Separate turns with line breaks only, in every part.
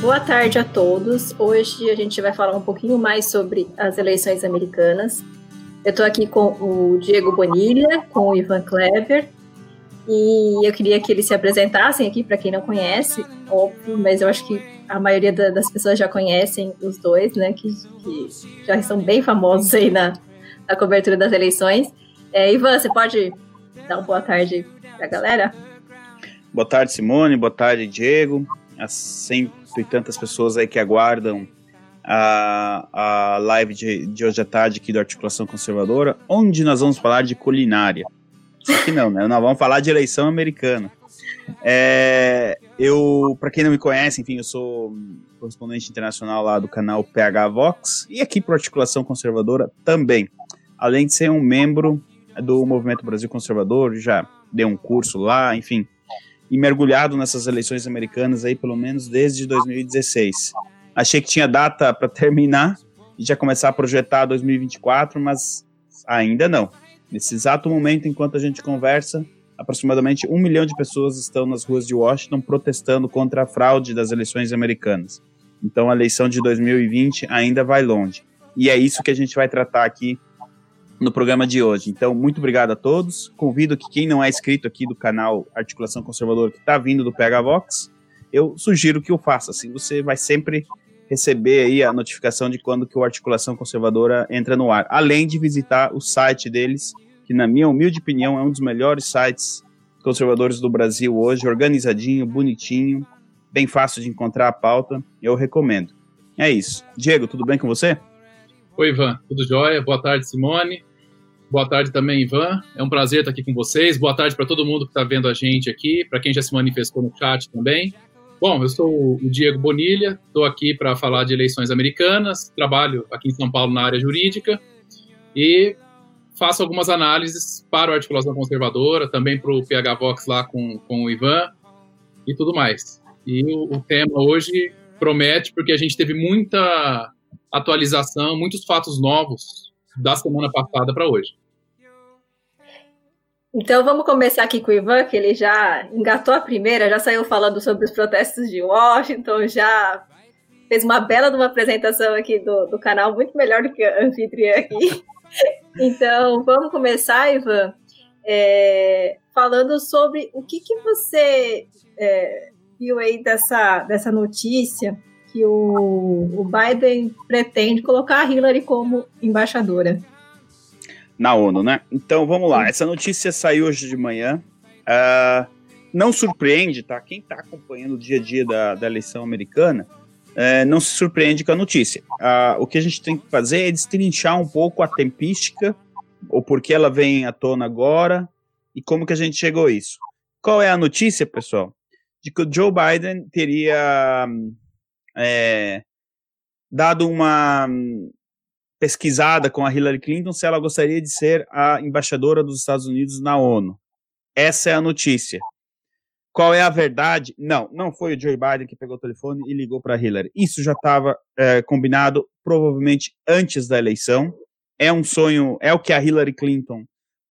Boa tarde a todos. Hoje a gente vai falar um pouquinho mais sobre as eleições americanas. Eu estou aqui com o Diego Bonilha, com o Ivan Kleber, e eu queria que eles se apresentassem aqui para quem não conhece, óbvio, mas eu acho que a maioria da, das pessoas já conhecem os dois, né? Que, que já são bem famosos aí na, na cobertura das eleições. É, Ivan, você pode dar uma boa tarde para a galera?
Boa tarde, Simone. Boa tarde, Diego. As cento e tantas pessoas aí que aguardam a, a live de, de hoje à tarde aqui do Articulação Conservadora, onde nós vamos falar de culinária. Só que não, né? Nós vamos falar de eleição americana. É, eu, para quem não me conhece, enfim, eu sou correspondente internacional lá do canal PH Vox e aqui para Articulação Conservadora também. Além de ser um membro do Movimento Brasil Conservador, já dei um curso lá, enfim, e mergulhado nessas eleições americanas aí pelo menos desde 2016. Achei que tinha data para terminar e já começar a projetar 2024, mas ainda não. Nesse exato momento, enquanto a gente conversa, aproximadamente um milhão de pessoas estão nas ruas de Washington protestando contra a fraude das eleições americanas. Então a eleição de 2020 ainda vai longe. E é isso que a gente vai tratar aqui no programa de hoje. Então, muito obrigado a todos. Convido que quem não é inscrito aqui do canal Articulação Conservadora, que está vindo do PH Vox, eu sugiro que o faça. Assim você vai sempre receber aí a notificação de quando que o Articulação Conservadora entra no ar. Além de visitar o site deles, que na minha humilde opinião é um dos melhores sites conservadores do Brasil hoje, organizadinho, bonitinho, bem fácil de encontrar a pauta, eu recomendo. É isso. Diego, tudo bem com você?
Oi, Ivan, tudo jóia? Boa tarde, Simone. Boa tarde também, Ivan. É um prazer estar aqui com vocês. Boa tarde para todo mundo que está vendo a gente aqui, para quem já se manifestou no chat também. Bom, eu sou o Diego Bonilha, estou aqui para falar de eleições americanas, trabalho aqui em São Paulo na área jurídica e faço algumas análises para a articulação conservadora, também para o PH Vox lá com, com o Ivan e tudo mais. E o, o tema hoje promete, porque a gente teve muita atualização, muitos fatos novos da semana passada para hoje.
Então vamos começar aqui com o Ivan, que ele já engatou a primeira, já saiu falando sobre os protestos de Washington, já fez uma bela de uma apresentação aqui do, do canal, muito melhor do que a anfitriã aqui. então vamos começar, Ivan, é, falando sobre o que, que você é, viu aí dessa, dessa notícia que o, o Biden pretende colocar a Hillary como embaixadora
na ONU, né? Então vamos lá. Essa notícia saiu hoje de manhã. Uh, não surpreende, tá? Quem está acompanhando o dia a dia da, da eleição americana uh, não se surpreende com a notícia. Uh, o que a gente tem que fazer é destrinchar um pouco a tempística, o porquê ela vem à tona agora e como que a gente chegou a isso. Qual é a notícia, pessoal? De que o Joe Biden teria é, dado uma pesquisada com a Hillary Clinton se ela gostaria de ser a embaixadora dos Estados Unidos na ONU. Essa é a notícia. Qual é a verdade? Não, não foi o Joe Biden que pegou o telefone e ligou para Hillary. Isso já estava é, combinado provavelmente antes da eleição. É um sonho, é o que a Hillary Clinton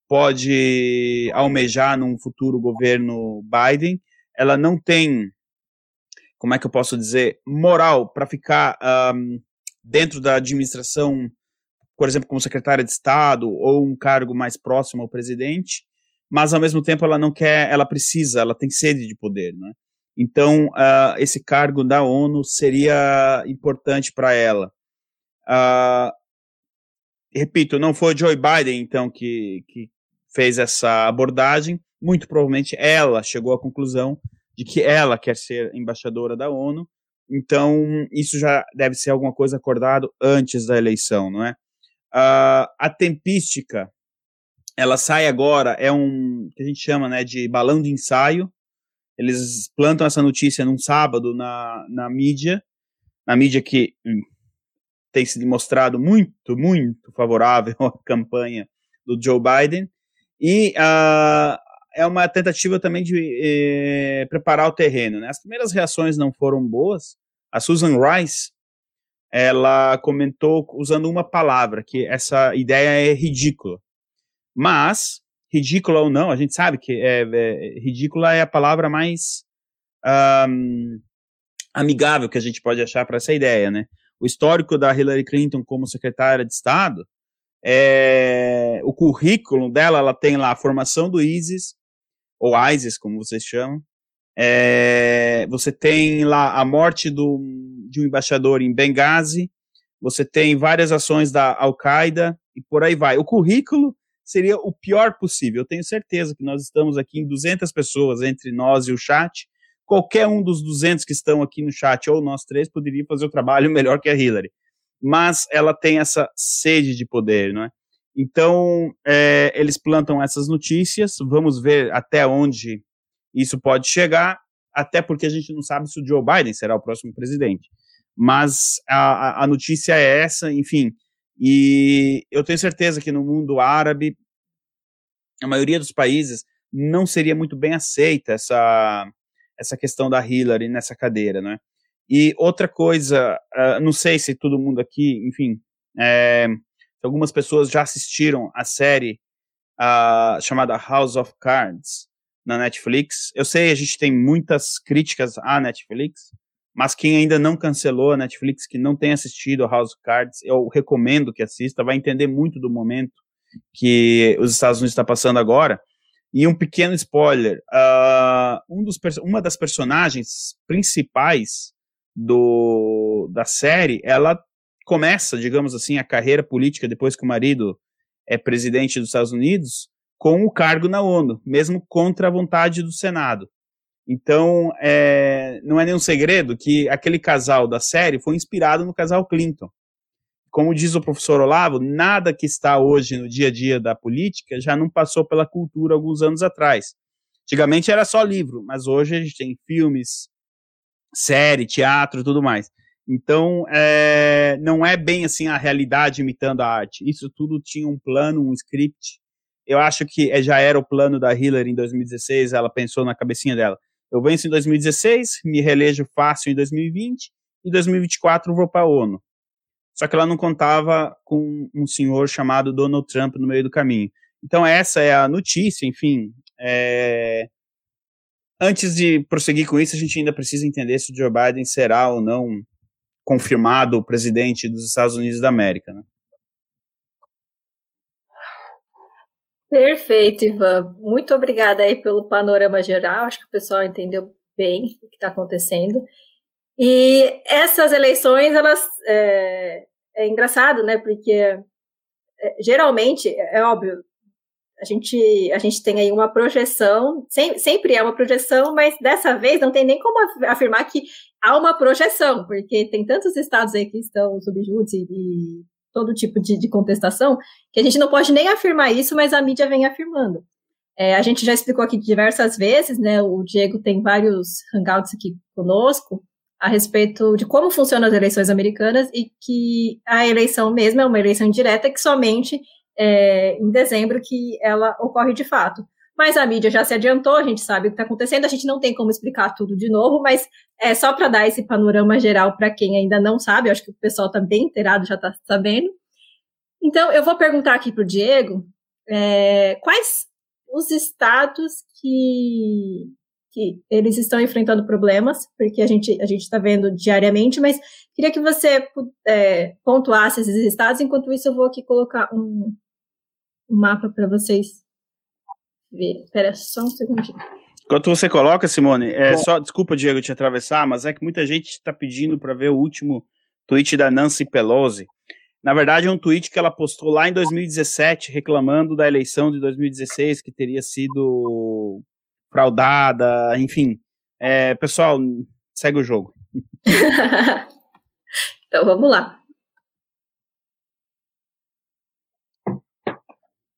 pode almejar num futuro governo Biden. Ela não tem, como é que eu posso dizer, moral para ficar um, dentro da administração por exemplo, como secretária de Estado ou um cargo mais próximo ao presidente, mas ao mesmo tempo ela não quer, ela precisa, ela tem sede de poder, né? Então, uh, esse cargo da ONU seria importante para ela. Uh, repito, não foi Joe Biden, então, que, que fez essa abordagem. Muito provavelmente ela chegou à conclusão de que ela quer ser embaixadora da ONU. Então, isso já deve ser alguma coisa acordado antes da eleição, não é? Uh, a tempística, ela sai agora, é um que a gente chama né, de balão de ensaio. Eles plantam essa notícia num sábado na, na mídia, na mídia que hum, tem se demonstrado muito, muito favorável à campanha do Joe Biden. E uh, é uma tentativa também de eh, preparar o terreno. Né? As primeiras reações não foram boas. A Susan Rice, ela comentou usando uma palavra, que essa ideia é ridícula. Mas, ridícula ou não, a gente sabe que é, é ridícula é a palavra mais um, amigável que a gente pode achar para essa ideia, né? O histórico da Hillary Clinton como secretária de Estado, é, o currículo dela, ela tem lá a formação do ISIS, ou ISIS, como vocês chamam. É, você tem lá a morte do, de um embaixador em Benghazi, você tem várias ações da Al-Qaeda e por aí vai. O currículo seria o pior possível. Eu tenho certeza que nós estamos aqui em 200 pessoas entre nós e o chat. Qualquer um dos 200 que estão aqui no chat, ou nós três, poderia fazer o trabalho melhor que a Hillary. Mas ela tem essa sede de poder, não é? Então, é, eles plantam essas notícias, vamos ver até onde isso pode chegar, até porque a gente não sabe se o Joe Biden será o próximo presidente. Mas a, a notícia é essa, enfim, e eu tenho certeza que no mundo árabe, a maioria dos países não seria muito bem aceita essa, essa questão da Hillary nessa cadeira, né? E outra coisa, uh, não sei se todo mundo aqui, enfim, é, algumas pessoas já assistiram a série uh, chamada House of Cards na Netflix. Eu sei, a gente tem muitas críticas à Netflix, mas quem ainda não cancelou a Netflix, que não tem assistido a House of Cards, eu recomendo que assista, vai entender muito do momento que os Estados Unidos está passando agora. E um pequeno spoiler: uh, um dos, uma das personagens principais do, da série, ela começa, digamos assim, a carreira política depois que o marido é presidente dos Estados Unidos, com o cargo na ONU, mesmo contra a vontade do Senado. Então, é, não é nenhum segredo que aquele casal da série foi inspirado no casal Clinton. Como diz o professor Olavo, nada que está hoje no dia a dia da política já não passou pela cultura alguns anos atrás. Antigamente era só livro, mas hoje a gente tem filmes, série, teatro, tudo mais. Então, é, não é bem assim a realidade imitando a arte. Isso tudo tinha um plano, um script. Eu acho que é, já era o plano da Hillary em 2016, ela pensou na cabecinha dela. Eu venço em 2016, me reelejo fácil em 2020, e em 2024 vou para a ONU. Só que ela não contava com um senhor chamado Donald Trump no meio do caminho. Então, essa é a notícia, enfim. É... Antes de prosseguir com isso, a gente ainda precisa entender se o Joe Biden será ou não confirmado presidente dos Estados Unidos da América. Né?
Perfeito, Ivan. Muito obrigada aí pelo panorama geral. Acho que o pessoal entendeu bem o que está acontecendo. E essas eleições, elas é, é engraçado, né? Porque é, geralmente, é óbvio, a gente, a gente tem aí uma projeção, sem, sempre é uma projeção, mas dessa vez não tem nem como afirmar que há uma projeção, porque tem tantos estados aí que estão sob júdice e todo tipo de, de, contestação, que a gente não pode nem afirmar isso, mas a mídia vem afirmando. É, a gente já explicou aqui diversas vezes, né? O Diego tem vários hangouts aqui conosco a respeito de como funcionam as eleições americanas e que a eleição mesmo é uma eleição indireta que somente é, em dezembro que ela ocorre de fato. Mas a mídia já se adiantou, a gente sabe o que está acontecendo, a gente não tem como explicar tudo de novo, mas é só para dar esse panorama geral para quem ainda não sabe, eu acho que o pessoal está bem inteirado, já está sabendo. Então, eu vou perguntar aqui para o Diego é, quais os estados que, que eles estão enfrentando problemas, porque a gente a está vendo diariamente, mas queria que você é, pontuasse esses estados, enquanto isso eu vou aqui colocar um, um mapa para vocês ver. Espera só um segundinho.
Enquanto você coloca, Simone, é só, desculpa, Diego, te atravessar, mas é que muita gente está pedindo para ver o último tweet da Nancy Pelosi. Na verdade, é um tweet que ela postou lá em 2017, reclamando da eleição de 2016, que teria sido fraudada, enfim. É, pessoal, segue o jogo.
então vamos lá.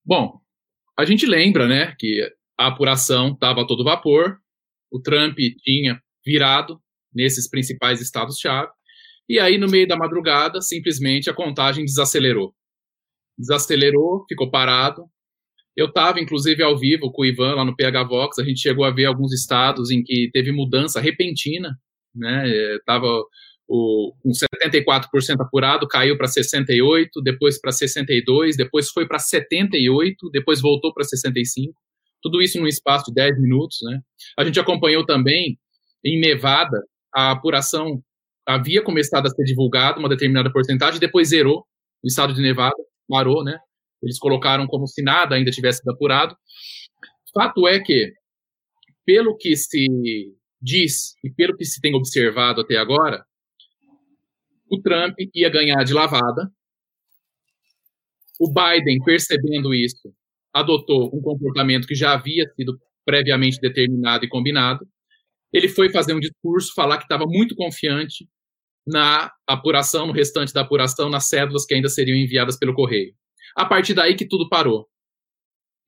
Bom, a gente lembra, né, que a apuração estava a todo vapor, o Trump tinha virado nesses principais estados-chave, e aí no meio da madrugada, simplesmente a contagem desacelerou. Desacelerou, ficou parado. Eu estava, inclusive, ao vivo com o Ivan lá no PH Vox, a gente chegou a ver alguns estados em que teve mudança repentina, né, estava com 74% apurado, caiu para 68%, depois para 62%, depois foi para 78%, depois voltou para 65%. Tudo isso num espaço de 10 minutos. Né? A gente acompanhou também em Nevada a apuração havia começado a ser divulgada, uma determinada porcentagem, depois zerou o estado de Nevada, parou, né? Eles colocaram como se nada ainda tivesse sido apurado. Fato é que, pelo que se diz e pelo que se tem observado até agora, o Trump ia ganhar de lavada. O Biden, percebendo isso, adotou um comportamento que já havia sido previamente determinado e combinado. Ele foi fazer um discurso, falar que estava muito confiante na apuração, no restante da apuração, nas cédulas que ainda seriam enviadas pelo correio. A partir daí que tudo parou.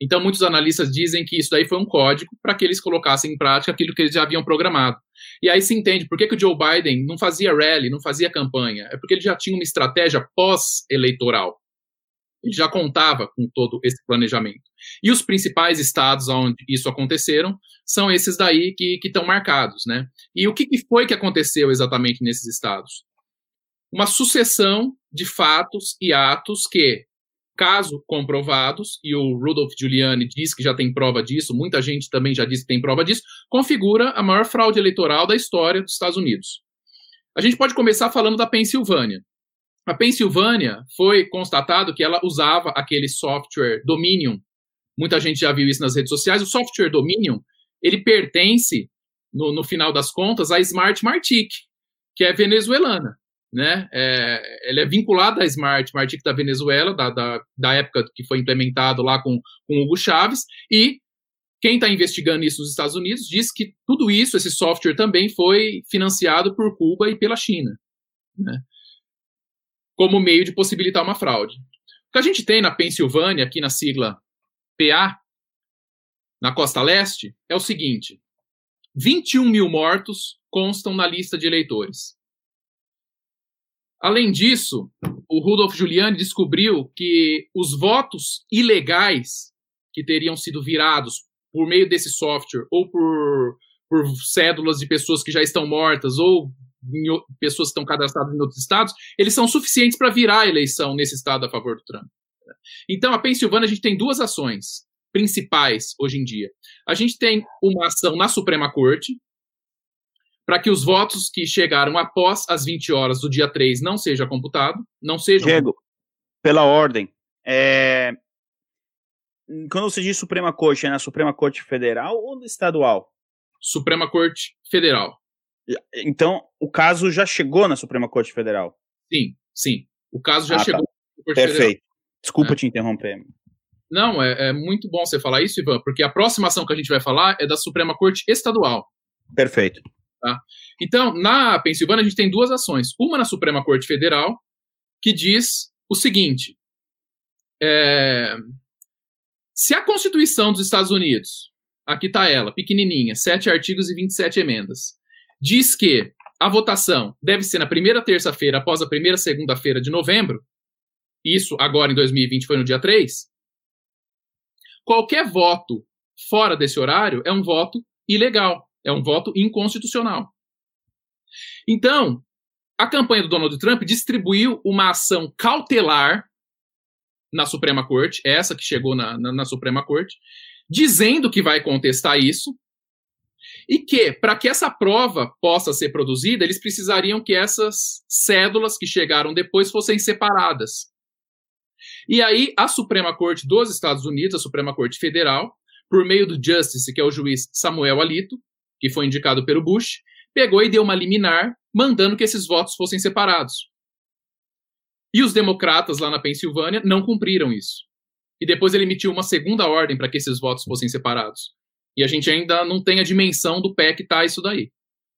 Então, muitos analistas dizem que isso daí foi um código para que eles colocassem em prática aquilo que eles já haviam programado. E aí se entende por que, que o Joe Biden não fazia rally, não fazia campanha. É porque ele já tinha uma estratégia pós-eleitoral. Ele já contava com todo esse planejamento. E os principais estados onde isso aconteceram são esses daí que estão marcados, né? E o que, que foi que aconteceu exatamente nesses estados? Uma sucessão de fatos e atos que, caso comprovados, e o Rudolph Giuliani diz que já tem prova disso, muita gente também já disse que tem prova disso, configura a maior fraude eleitoral da história dos Estados Unidos. A gente pode começar falando da Pensilvânia. A Pensilvânia foi constatado que ela usava aquele software Dominion. Muita gente já viu isso nas redes sociais. O software Dominion, ele pertence, no, no final das contas, à Smart Martic, que é venezuelana. Né? É, ele é vinculado à Smart Martic da Venezuela, da, da, da época que foi implementado lá com, com Hugo Chaves, e quem está investigando isso nos Estados Unidos diz que tudo isso, esse software também foi financiado por Cuba e pela China. Né? como meio de possibilitar uma fraude. O que a gente tem na Pensilvânia, aqui na sigla PA, na costa leste, é o seguinte: 21 mil mortos constam na lista de eleitores. Além disso, o Rudolf Giuliani descobriu que os votos ilegais que teriam sido virados por meio desse software ou por, por cédulas de pessoas que já estão mortas ou pessoas que estão cadastradas em outros estados, eles são suficientes para virar a eleição nesse estado a favor do Trump. Então, a Pensilvânia, a gente tem duas ações principais hoje em dia. A gente tem uma ação na Suprema Corte, para que os votos que chegaram após as 20 horas do dia 3 não seja computado, não sejam...
Diego, pela ordem, é... quando você diz Suprema Corte, é na Suprema Corte Federal ou estadual?
Suprema Corte Federal.
Então, o caso já chegou na Suprema Corte Federal?
Sim, sim. O caso já ah, tá. chegou tá.
na Corte Perfeito. Federal. Desculpa é. te interromper.
Não, é, é, muito bom você falar isso, Ivan, porque a próxima ação que a gente vai falar é da Suprema Corte Estadual.
Perfeito.
Tá? Então, na Pensilvânia, a gente tem duas ações. Uma na Suprema Corte Federal, que diz o seguinte: é, se a Constituição dos Estados Unidos, aqui está ela, pequenininha, sete artigos e 27 emendas, diz que a votação deve ser na primeira terça-feira após a primeira segunda-feira de novembro, isso agora em 2020 foi no dia 3, qualquer voto fora desse horário é um voto ilegal, é um voto inconstitucional. Então, a campanha do Donald Trump distribuiu uma ação cautelar na Suprema Corte, essa que chegou na, na, na Suprema Corte, dizendo que vai contestar isso, e que, para que essa prova possa ser produzida, eles precisariam que essas cédulas que chegaram depois fossem separadas. E aí, a Suprema Corte dos Estados Unidos, a Suprema Corte Federal, por meio do Justice, que é o juiz Samuel Alito, que foi indicado pelo Bush, pegou e deu uma liminar mandando que esses votos fossem separados. E os democratas lá na Pensilvânia não cumpriram isso. E depois ele emitiu uma segunda ordem para que esses votos fossem separados. E a gente ainda não tem a dimensão do pé que está isso daí.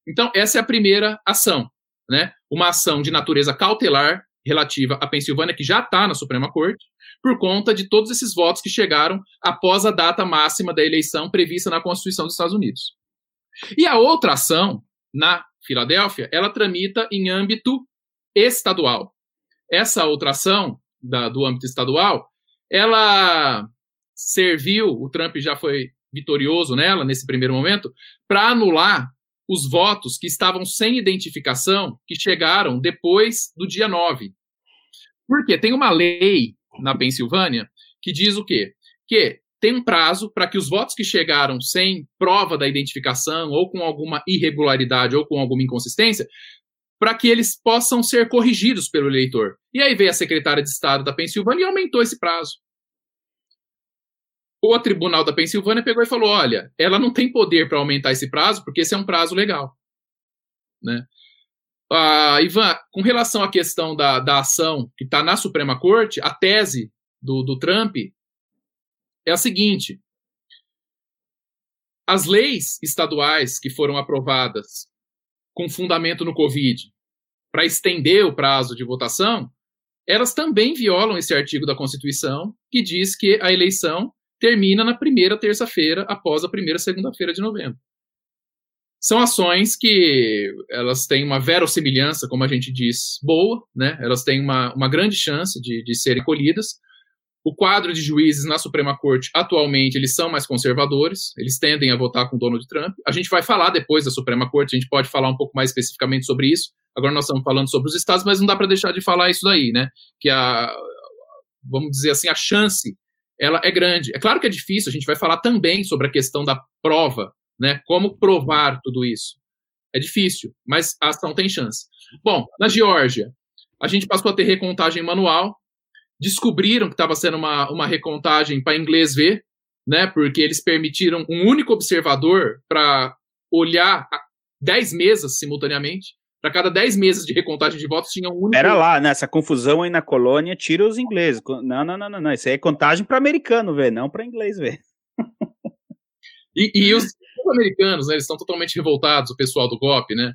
Então, essa é a primeira ação, né? Uma ação de natureza cautelar relativa à Pensilvânia, que já está na Suprema Corte, por conta de todos esses votos que chegaram após a data máxima da eleição prevista na Constituição dos Estados Unidos. E a outra ação, na Filadélfia, ela tramita em âmbito estadual. Essa outra ação da, do âmbito estadual, ela serviu, o Trump já foi vitorioso nela, nesse primeiro momento, para anular os votos que estavam sem identificação, que chegaram depois do dia 9. Por quê? Tem uma lei na Pensilvânia que diz o quê? Que tem um prazo para que os votos que chegaram sem prova da identificação, ou com alguma irregularidade, ou com alguma inconsistência, para que eles possam ser corrigidos pelo eleitor. E aí veio a secretária de Estado da Pensilvânia e aumentou esse prazo. O tribunal da Pensilvânia pegou e falou: olha, ela não tem poder para aumentar esse prazo, porque esse é um prazo legal. Né? Ah, Ivan, com relação à questão da, da ação que está na Suprema Corte, a tese do, do Trump é a seguinte: as leis estaduais que foram aprovadas com fundamento no Covid para estender o prazo de votação, elas também violam esse artigo da Constituição que diz que a eleição termina na primeira terça-feira após a primeira segunda-feira de novembro. São ações que elas têm uma verossimilhança, como a gente diz, boa, né? Elas têm uma, uma grande chance de, de serem colhidas, o quadro de juízes na Suprema Corte, atualmente, eles são mais conservadores, eles tendem a votar com Donald Trump. A gente vai falar depois da Suprema Corte, a gente pode falar um pouco mais especificamente sobre isso. Agora nós estamos falando sobre os estados, mas não dá para deixar de falar isso daí, né? Que a, vamos dizer assim, a chance, ela é grande. É claro que é difícil, a gente vai falar também sobre a questão da prova, né? Como provar tudo isso. É difícil, mas a ação tem chance. Bom, na Geórgia, a gente passou a ter recontagem manual, descobriram que estava sendo uma, uma recontagem para inglês ver, né? Porque eles permitiram um único observador para olhar 10 mesas simultaneamente. Para cada 10 mesas de recontagem de votos tinha um único.
Era lá, nessa confusão aí na colônia, tira os ingleses. Não, não, não, não, não. Isso aí é contagem para americano ver, não para inglês ver.
e, e os americanos, né, eles estão totalmente revoltados, o pessoal do GOP, né?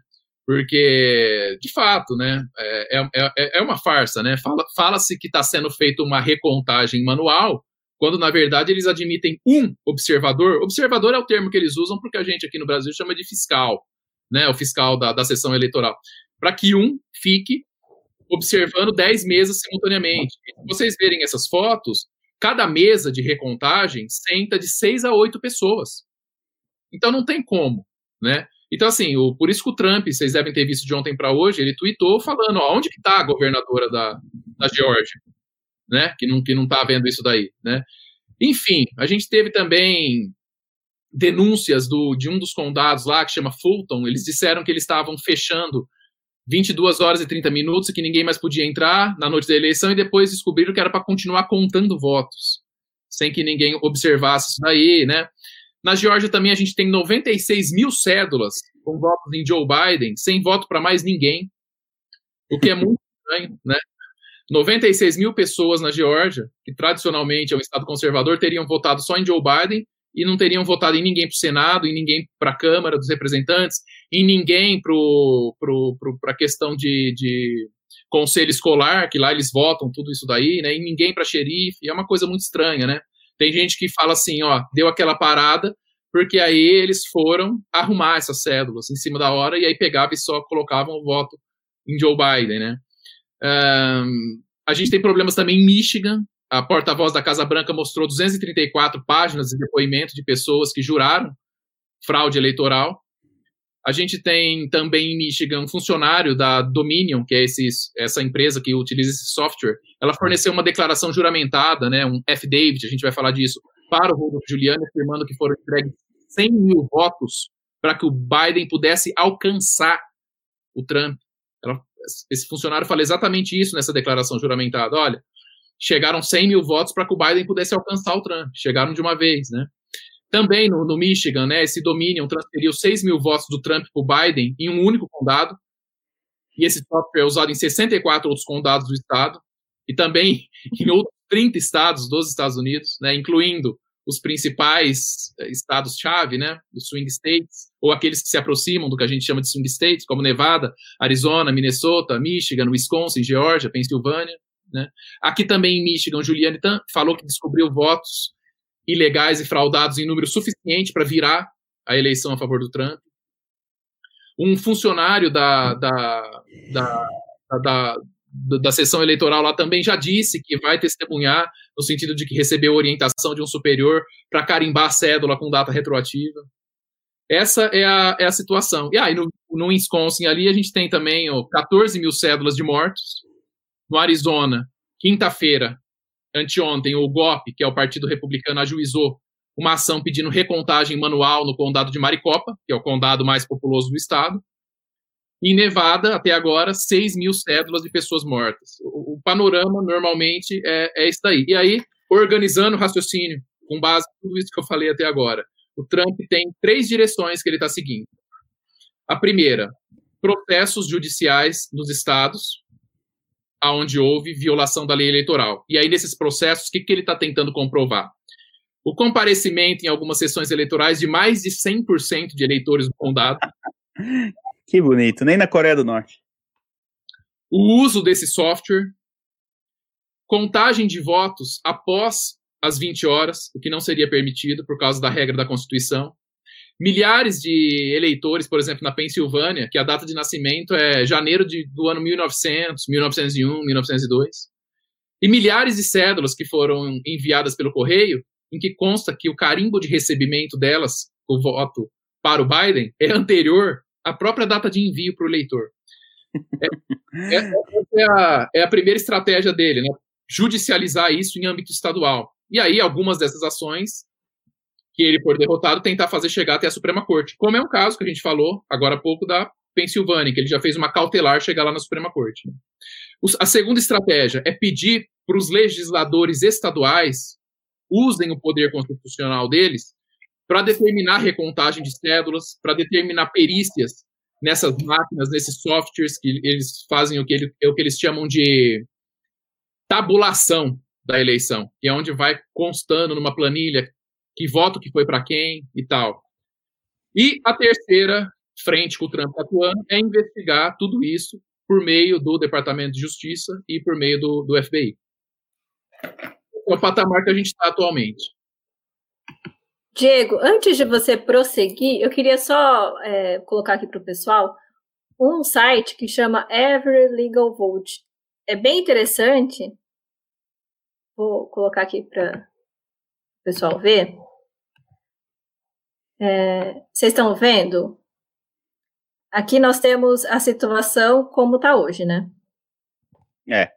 Porque, de fato, né, é, é, é, é uma farsa, né? Fala-se fala que está sendo feita uma recontagem manual, quando na verdade eles admitem um observador. Observador é o termo que eles usam porque a gente aqui no Brasil chama de fiscal, né? O fiscal da, da sessão eleitoral. Para que um fique observando 10 mesas simultaneamente. Se vocês verem essas fotos, cada mesa de recontagem senta de 6 a 8 pessoas. Então não tem como, né? Então, assim, o, por isso que o Trump, vocês devem ter visto de ontem para hoje, ele tweetou falando, ó, onde que está a governadora da, da Geórgia, né? Que não, que não tá vendo isso daí, né? Enfim, a gente teve também denúncias do, de um dos condados lá, que chama Fulton, eles disseram que eles estavam fechando 22 horas e 30 minutos e que ninguém mais podia entrar na noite da eleição e depois descobriram que era para continuar contando votos, sem que ninguém observasse isso daí, né? Na Geórgia também a gente tem 96 mil cédulas com votos em Joe Biden, sem voto para mais ninguém, o que é muito estranho, né? 96 mil pessoas na Geórgia, que tradicionalmente é um estado conservador, teriam votado só em Joe Biden e não teriam votado em ninguém para o Senado, em ninguém para a Câmara dos Representantes, em ninguém para a questão de, de conselho escolar, que lá eles votam tudo isso daí, né? E ninguém para xerife, é uma coisa muito estranha, né? Tem gente que fala assim, ó, deu aquela parada, porque aí eles foram arrumar essas cédulas em cima da hora e aí pegavam e só colocavam o voto em Joe Biden, né? Um, a gente tem problemas também em Michigan. A porta-voz da Casa Branca mostrou 234 páginas de depoimento de pessoas que juraram fraude eleitoral. A gente tem também em Michigan um funcionário da Dominion, que é esse, essa empresa que utiliza esse software. Ela forneceu uma declaração juramentada, né, um affidavit, a gente vai falar disso, para o Rodolfo Giuliani, afirmando que foram entregues 100 mil votos para que o Biden pudesse alcançar o Trump. Ela, esse funcionário fala exatamente isso nessa declaração juramentada. Olha, chegaram 100 mil votos para que o Biden pudesse alcançar o Trump. Chegaram de uma vez, né? Também no, no Michigan, né, esse Dominion transferiu 6 mil votos do Trump para o Biden em um único condado, e esse software é usado em 64 outros condados do estado, e também em outros 30 estados dos Estados Unidos, né, incluindo os principais eh, estados-chave, né, os swing states, ou aqueles que se aproximam do que a gente chama de swing states, como Nevada, Arizona, Minnesota, Michigan, Wisconsin, Georgia, Pensilvânia. Né. Aqui também em Michigan, Juliane falou que descobriu votos ilegais e fraudados em número suficiente para virar a eleição a favor do Trump. Um funcionário da, da, da, da, da sessão eleitoral lá também já disse que vai testemunhar, no sentido de que recebeu orientação de um superior para carimbar a cédula com data retroativa. Essa é a, é a situação. E aí, ah, no, no Wisconsin ali, a gente tem também ó, 14 mil cédulas de mortos. No Arizona, quinta-feira, anteontem, o GOP, que é o Partido Republicano, ajuizou uma ação pedindo recontagem manual no condado de Maricopa, que é o condado mais populoso do estado. Em Nevada, até agora, 6 mil cédulas de pessoas mortas. O, panorama, normalmente, é, é isso daí. E aí, organizando o raciocínio, com base em tudo isso que eu falei até agora, o Trump tem três direções que ele está seguindo. A primeira, processos judiciais nos estados, aonde houve violação da lei eleitoral. E aí, nesses processos, o que, que ele está tentando comprovar? O comparecimento em algumas sessões eleitorais de mais de 100% de eleitores do condado.
Que bonito, nem na Coreia do Norte.
O uso desse software, contagem de votos após as 20 horas, o que não seria permitido por causa da regra da Constituição, milhares de eleitores, por exemplo, na Pensilvânia, que a data de nascimento é janeiro de, do ano 1900, 1901, 1902, e milhares de cédulas que foram enviadas pelo correio, em que consta que o carimbo de recebimento delas, o voto para o Biden, é anterior à própria data de envio para o eleitor. É, é, é, a, é a primeira estratégia dele, né? judicializar isso em âmbito estadual. E aí, algumas dessas ações que ele for derrotado, tentar fazer chegar até a Suprema Corte. Como é um caso que a gente falou agora há pouco da Pensilvânia, que ele já fez uma cautelar chegar lá na Suprema Corte. Né? A segunda estratégia é pedir para os legisladores estaduais usem o poder constitucional deles para determinar recontagem de cédulas, para determinar perícias nessas máquinas, nesses softwares que eles fazem o que, ele, é o que eles chamam de tabulação da eleição, que é onde vai constando numa planilha que voto que foi para quem e tal. E a terceira frente que o Trump está atuando é investigar tudo isso por meio do Departamento de Justiça e por meio do, do FBI. É o patamar que a gente está atualmente.
Diego, antes de você prosseguir, eu queria só é, colocar aqui para o pessoal um site que chama Every Legal Vote. É bem interessante. Vou colocar aqui para o pessoal ver. É, vocês estão vendo? Aqui nós temos a situação como está hoje, né?
É.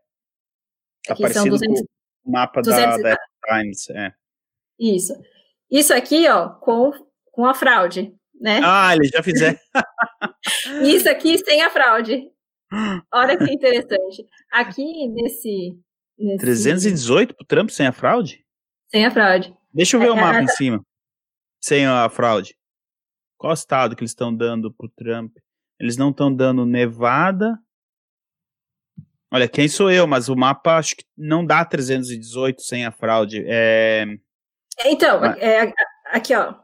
Tá aqui são 200, o mapa 200, da, da Times, é.
Isso. Isso aqui, ó, com, com a fraude, né?
Ah, eles já fizeram.
Isso aqui sem a fraude. Olha que interessante. Aqui nesse,
nesse... 318 pro Trump sem a fraude?
Sem a fraude.
Deixa eu ver é, o mapa em cima sem a fraude? Qual estado que eles estão dando pro Trump? Eles não estão dando Nevada. Olha, quem sou eu, mas o mapa acho que não dá 318 sem a fraude. É...
Então, mas... é, aqui, ó.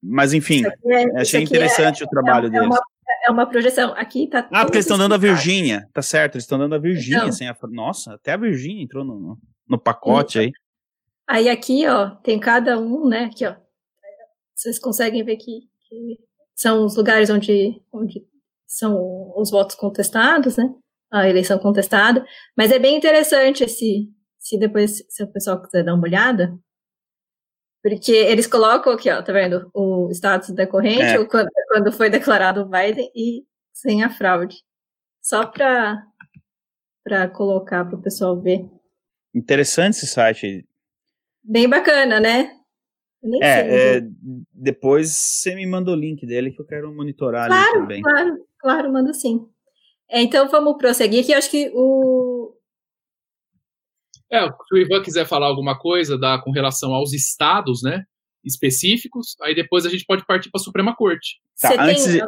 Mas enfim, é, achei é interessante
é,
o trabalho
é
deles.
Uma, é uma projeção. Aqui tá.
Ah, porque eles estão dando a Virgínia, tá certo? Eles estão dando a Virgínia então, sem a Nossa, até a Virgínia entrou no, no pacote aí.
Aí aqui, ó, tem cada um, né? Aqui, ó. Vocês conseguem ver que, que são os lugares onde, onde são os votos contestados, né? A eleição contestada. Mas é bem interessante se, se depois, se o pessoal quiser dar uma olhada. Porque eles colocam aqui, ó, tá vendo? O status decorrente, é. quando, quando foi declarado o Biden e sem a fraude. Só para para colocar para o pessoal ver.
Interessante esse site.
Bem bacana, né?
É, é, depois você me manda o link dele que eu quero monitorar
claro,
ali também.
Claro, claro, manda sim. É, então vamos prosseguir aqui. Acho que o.
É, se o Ivan quiser falar alguma coisa da, com relação aos estados, né? Específicos, aí depois a gente pode partir para a Suprema Corte.
Tá, antes, tem... de,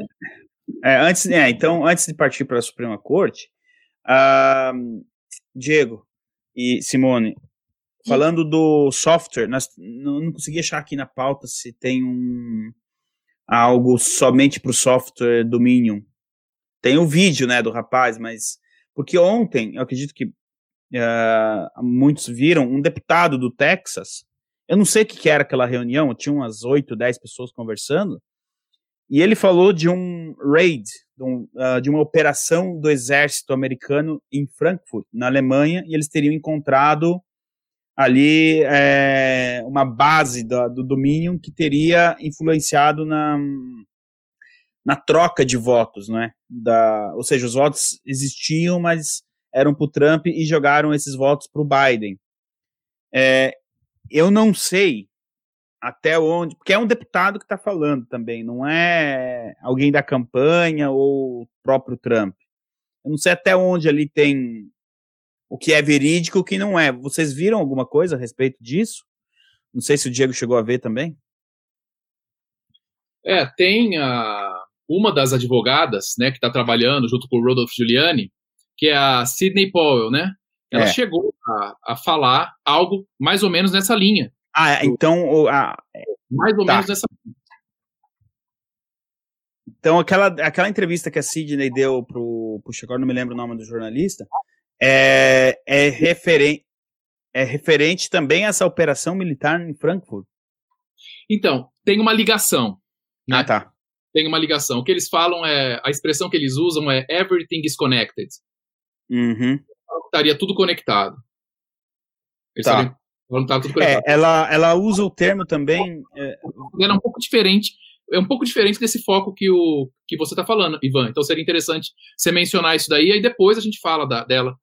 é, antes, é, então, antes de partir para a Suprema Corte, uh, Diego e Simone, Falando do software, nós não, consegui achar aqui na pauta se tem um algo somente para o software Dominion. Tem o vídeo, né, do rapaz, mas porque ontem, eu acredito que uh, muitos viram um deputado do Texas. Eu não sei o que, que era aquela reunião, tinha umas 8, 10 pessoas conversando. E ele falou de um raid, de, um, uh, de, uma operação do exército americano em Frankfurt, na Alemanha, e eles teriam encontrado ali é, uma base do, do Dominion que teria influenciado na, na troca de votos, não é? Da, ou seja, os votos existiam, mas eram para o Trump e jogaram esses votos para o Biden. É, eu não sei até onde, porque é um deputado que está falando também, não é alguém da campanha ou o próprio Trump. Eu não sei até onde ali tem o que é verídico e o que não é. Vocês viram alguma coisa a respeito disso? Não sei se o Diego chegou a ver também.
É, tem a, uma das advogadas, né, que está trabalhando junto com o Rodolph Giuliani, que é a Sidney Powell, né? Ela é. chegou a, a falar algo mais ou menos nessa linha
ah, é, então. A,
Mais ou tá. menos nessa.
Então, aquela, aquela entrevista que a Sidney deu pro. Puxa, agora não me lembro o nome do jornalista. É, é, referen, é referente também a essa operação militar em Frankfurt.
Então, tem uma ligação. Né?
Ah, tá.
Tem uma ligação. O que eles falam é. A expressão que eles usam é everything is connected.
Uhum.
Estaria tudo conectado.
Eles tá. Tá é, ela, ela usa o termo também. É...
é um pouco diferente. É um pouco diferente desse foco que, o, que você está falando, Ivan. Então seria interessante você mencionar isso daí, e depois a gente fala da, dela.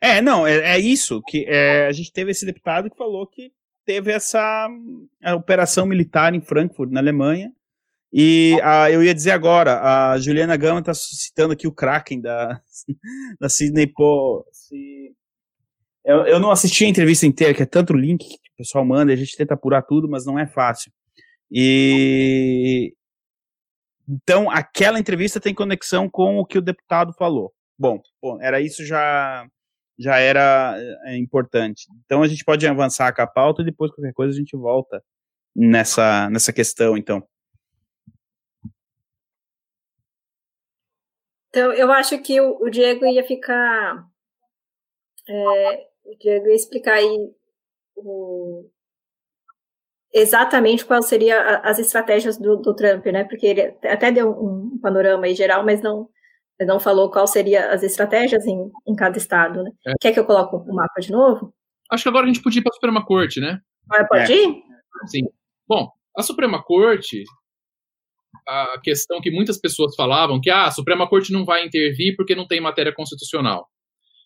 É, não, é, é isso. que é, A gente teve esse deputado que falou que teve essa operação militar em Frankfurt, na Alemanha. E a, eu ia dizer agora, a Juliana Gama está citando aqui o Kraken da, da Sidney Po. Eu, eu não assisti a entrevista inteira, que é tanto link que o pessoal manda, a gente tenta apurar tudo, mas não é fácil. E então aquela entrevista tem conexão com o que o deputado falou. Bom, bom era isso já já era é, importante. Então a gente pode avançar com a pauta e depois qualquer coisa a gente volta nessa nessa questão, então.
Então, eu acho que o, o Diego ia ficar é, o Diego ia explicar aí o, exatamente quais seriam as estratégias do, do, Trump, né? Porque ele até deu um panorama aí geral, mas não, não falou quais seriam as estratégias em, em cada estado, né? É. Quer que eu coloque o mapa de novo?
Acho que agora a gente podia ir para a Suprema Corte, né?
Ah, pode é. ir?
Sim. Bom, a Suprema Corte, a questão que muitas pessoas falavam que ah, a Suprema Corte não vai intervir porque não tem matéria constitucional.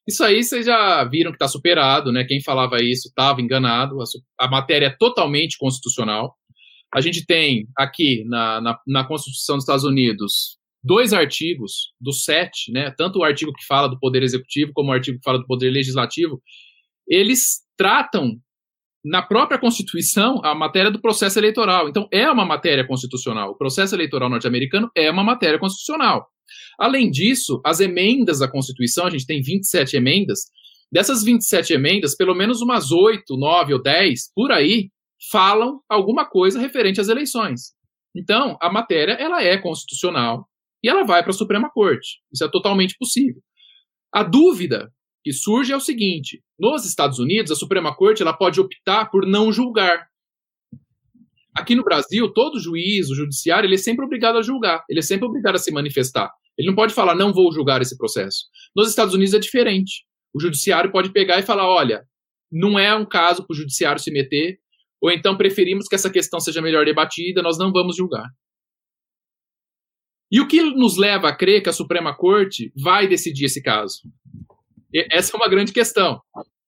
Isso aí vocês já viram que está superado, né? Quem falava isso estava enganado. A, a, matéria é totalmente constitucional. A gente tem aqui na, na, na, Constituição dos Estados Unidos dois artigos dos sete, né? Tanto o artigo que fala do Poder Executivo como o artigo que fala do Poder Legislativo. Eles tratam na própria Constituição a matéria do processo eleitoral. Então, é uma matéria constitucional. O processo eleitoral norte-americano é uma matéria constitucional. Além disso, as emendas da Constituição, a gente tem 27 emendas, dessas 27 emendas, pelo menos umas 8, 9 ou 10, por aí, falam alguma coisa referente às eleições. Então, a matéria ela é constitucional e ela vai para a Suprema Corte. Isso é totalmente possível. A dúvida que surge é o seguinte: nos Estados Unidos, a Suprema Corte ela pode optar por não julgar. Aqui no Brasil, todo juiz, o judiciário, ele é sempre obrigado a julgar, ele é sempre obrigado a se manifestar. Ele não pode falar, não vou julgar esse processo. Nos Estados Unidos é diferente. O judiciário pode pegar e falar, olha, não é um caso para o judiciário se meter, ou então preferimos que essa questão seja melhor debatida, nós não vamos julgar. E o que nos leva a crer que a Suprema Corte vai decidir esse caso? Essa é uma grande questão.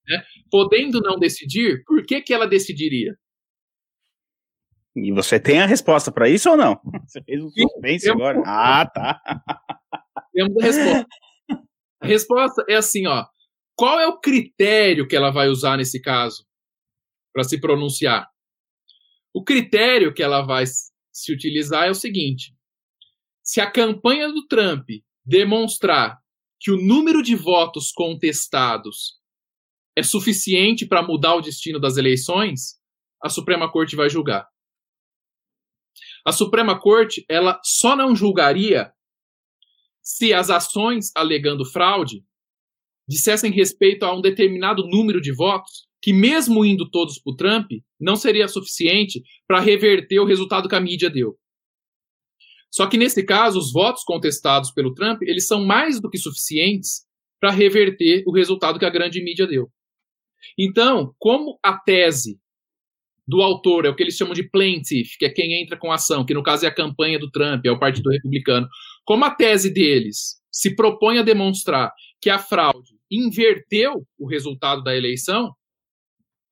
Né? Podendo não decidir, por que, que ela decidiria?
E você tem a resposta para isso ou não? Você fez um suspense agora? Ah, tá.
Temos a resposta. A resposta é assim, ó. Qual é o critério que ela vai usar nesse caso para se pronunciar? O critério que ela vai se utilizar é o seguinte: se a campanha do Trump demonstrar que o número de votos contestados é suficiente para mudar o destino das eleições, a Suprema Corte vai julgar. A Suprema Corte ela só não julgaria se as ações alegando fraude dissessem respeito a um determinado número de votos, que mesmo indo todos para o Trump, não seria suficiente para reverter o resultado que a mídia deu. Só que nesse caso, os votos contestados pelo Trump, eles são mais do que suficientes para reverter o resultado que a grande mídia deu. Então, como a tese do autor, é o que eles chamam de plaintiff, que é quem entra com ação, que no caso é a campanha do Trump, é o Partido Republicano. Como a tese deles se propõe a demonstrar que a fraude inverteu o resultado da eleição,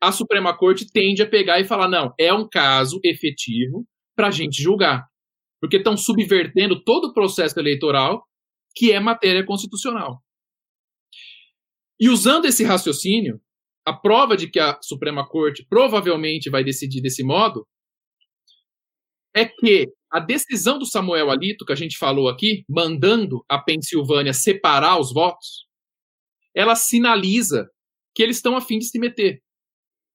a Suprema Corte tende a pegar e falar: não, é um caso efetivo para a gente julgar. Porque estão subvertendo todo o processo eleitoral, que é matéria constitucional. E usando esse raciocínio, a prova de que a Suprema Corte provavelmente vai decidir desse modo é que a decisão do Samuel Alito, que a gente falou aqui, mandando a Pensilvânia separar os votos, ela sinaliza que eles estão a fim de se meter.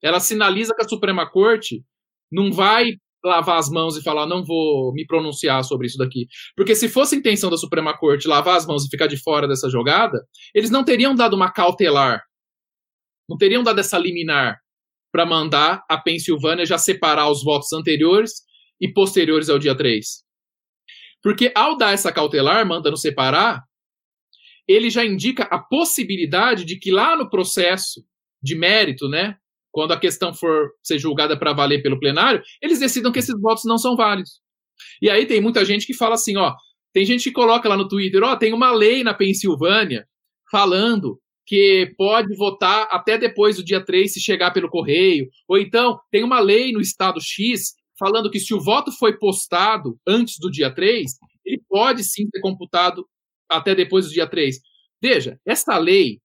Ela sinaliza que a Suprema Corte não vai lavar as mãos e falar, não vou me pronunciar sobre isso daqui. Porque se fosse a intenção da Suprema Corte lavar as mãos e ficar de fora dessa jogada, eles não teriam dado uma cautelar, não teriam dado essa liminar para mandar a Pensilvânia já separar os votos anteriores e posteriores ao dia 3. Porque ao dar essa cautelar, mandando separar, ele já indica a possibilidade de que lá no processo de mérito, né, quando a questão for ser julgada para valer pelo plenário, eles decidam que esses votos não são válidos. E aí tem muita gente que fala assim, ó, tem gente que coloca lá no Twitter, ó, tem uma lei na Pensilvânia falando que pode votar até depois do dia 3 se chegar pelo correio, ou então tem uma lei no estado X falando que se o voto foi postado antes do dia 3, ele pode sim ser computado até depois do dia 3. Veja, essa lei,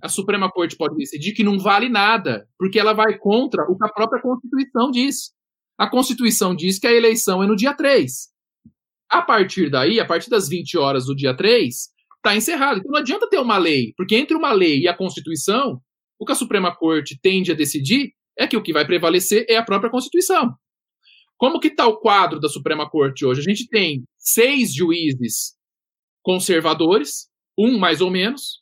a Suprema Corte pode decidir que não vale nada, porque ela vai contra o que a própria Constituição diz. A Constituição diz que a eleição é no dia 3. A partir daí, a partir das 20 horas do dia 3, está encerrado. Então não adianta ter uma lei, porque entre uma lei e a Constituição, o que a Suprema Corte tende a decidir é que o que vai prevalecer é a própria Constituição. Como que está o quadro da Suprema Corte hoje? A gente tem seis juízes conservadores, um mais ou menos,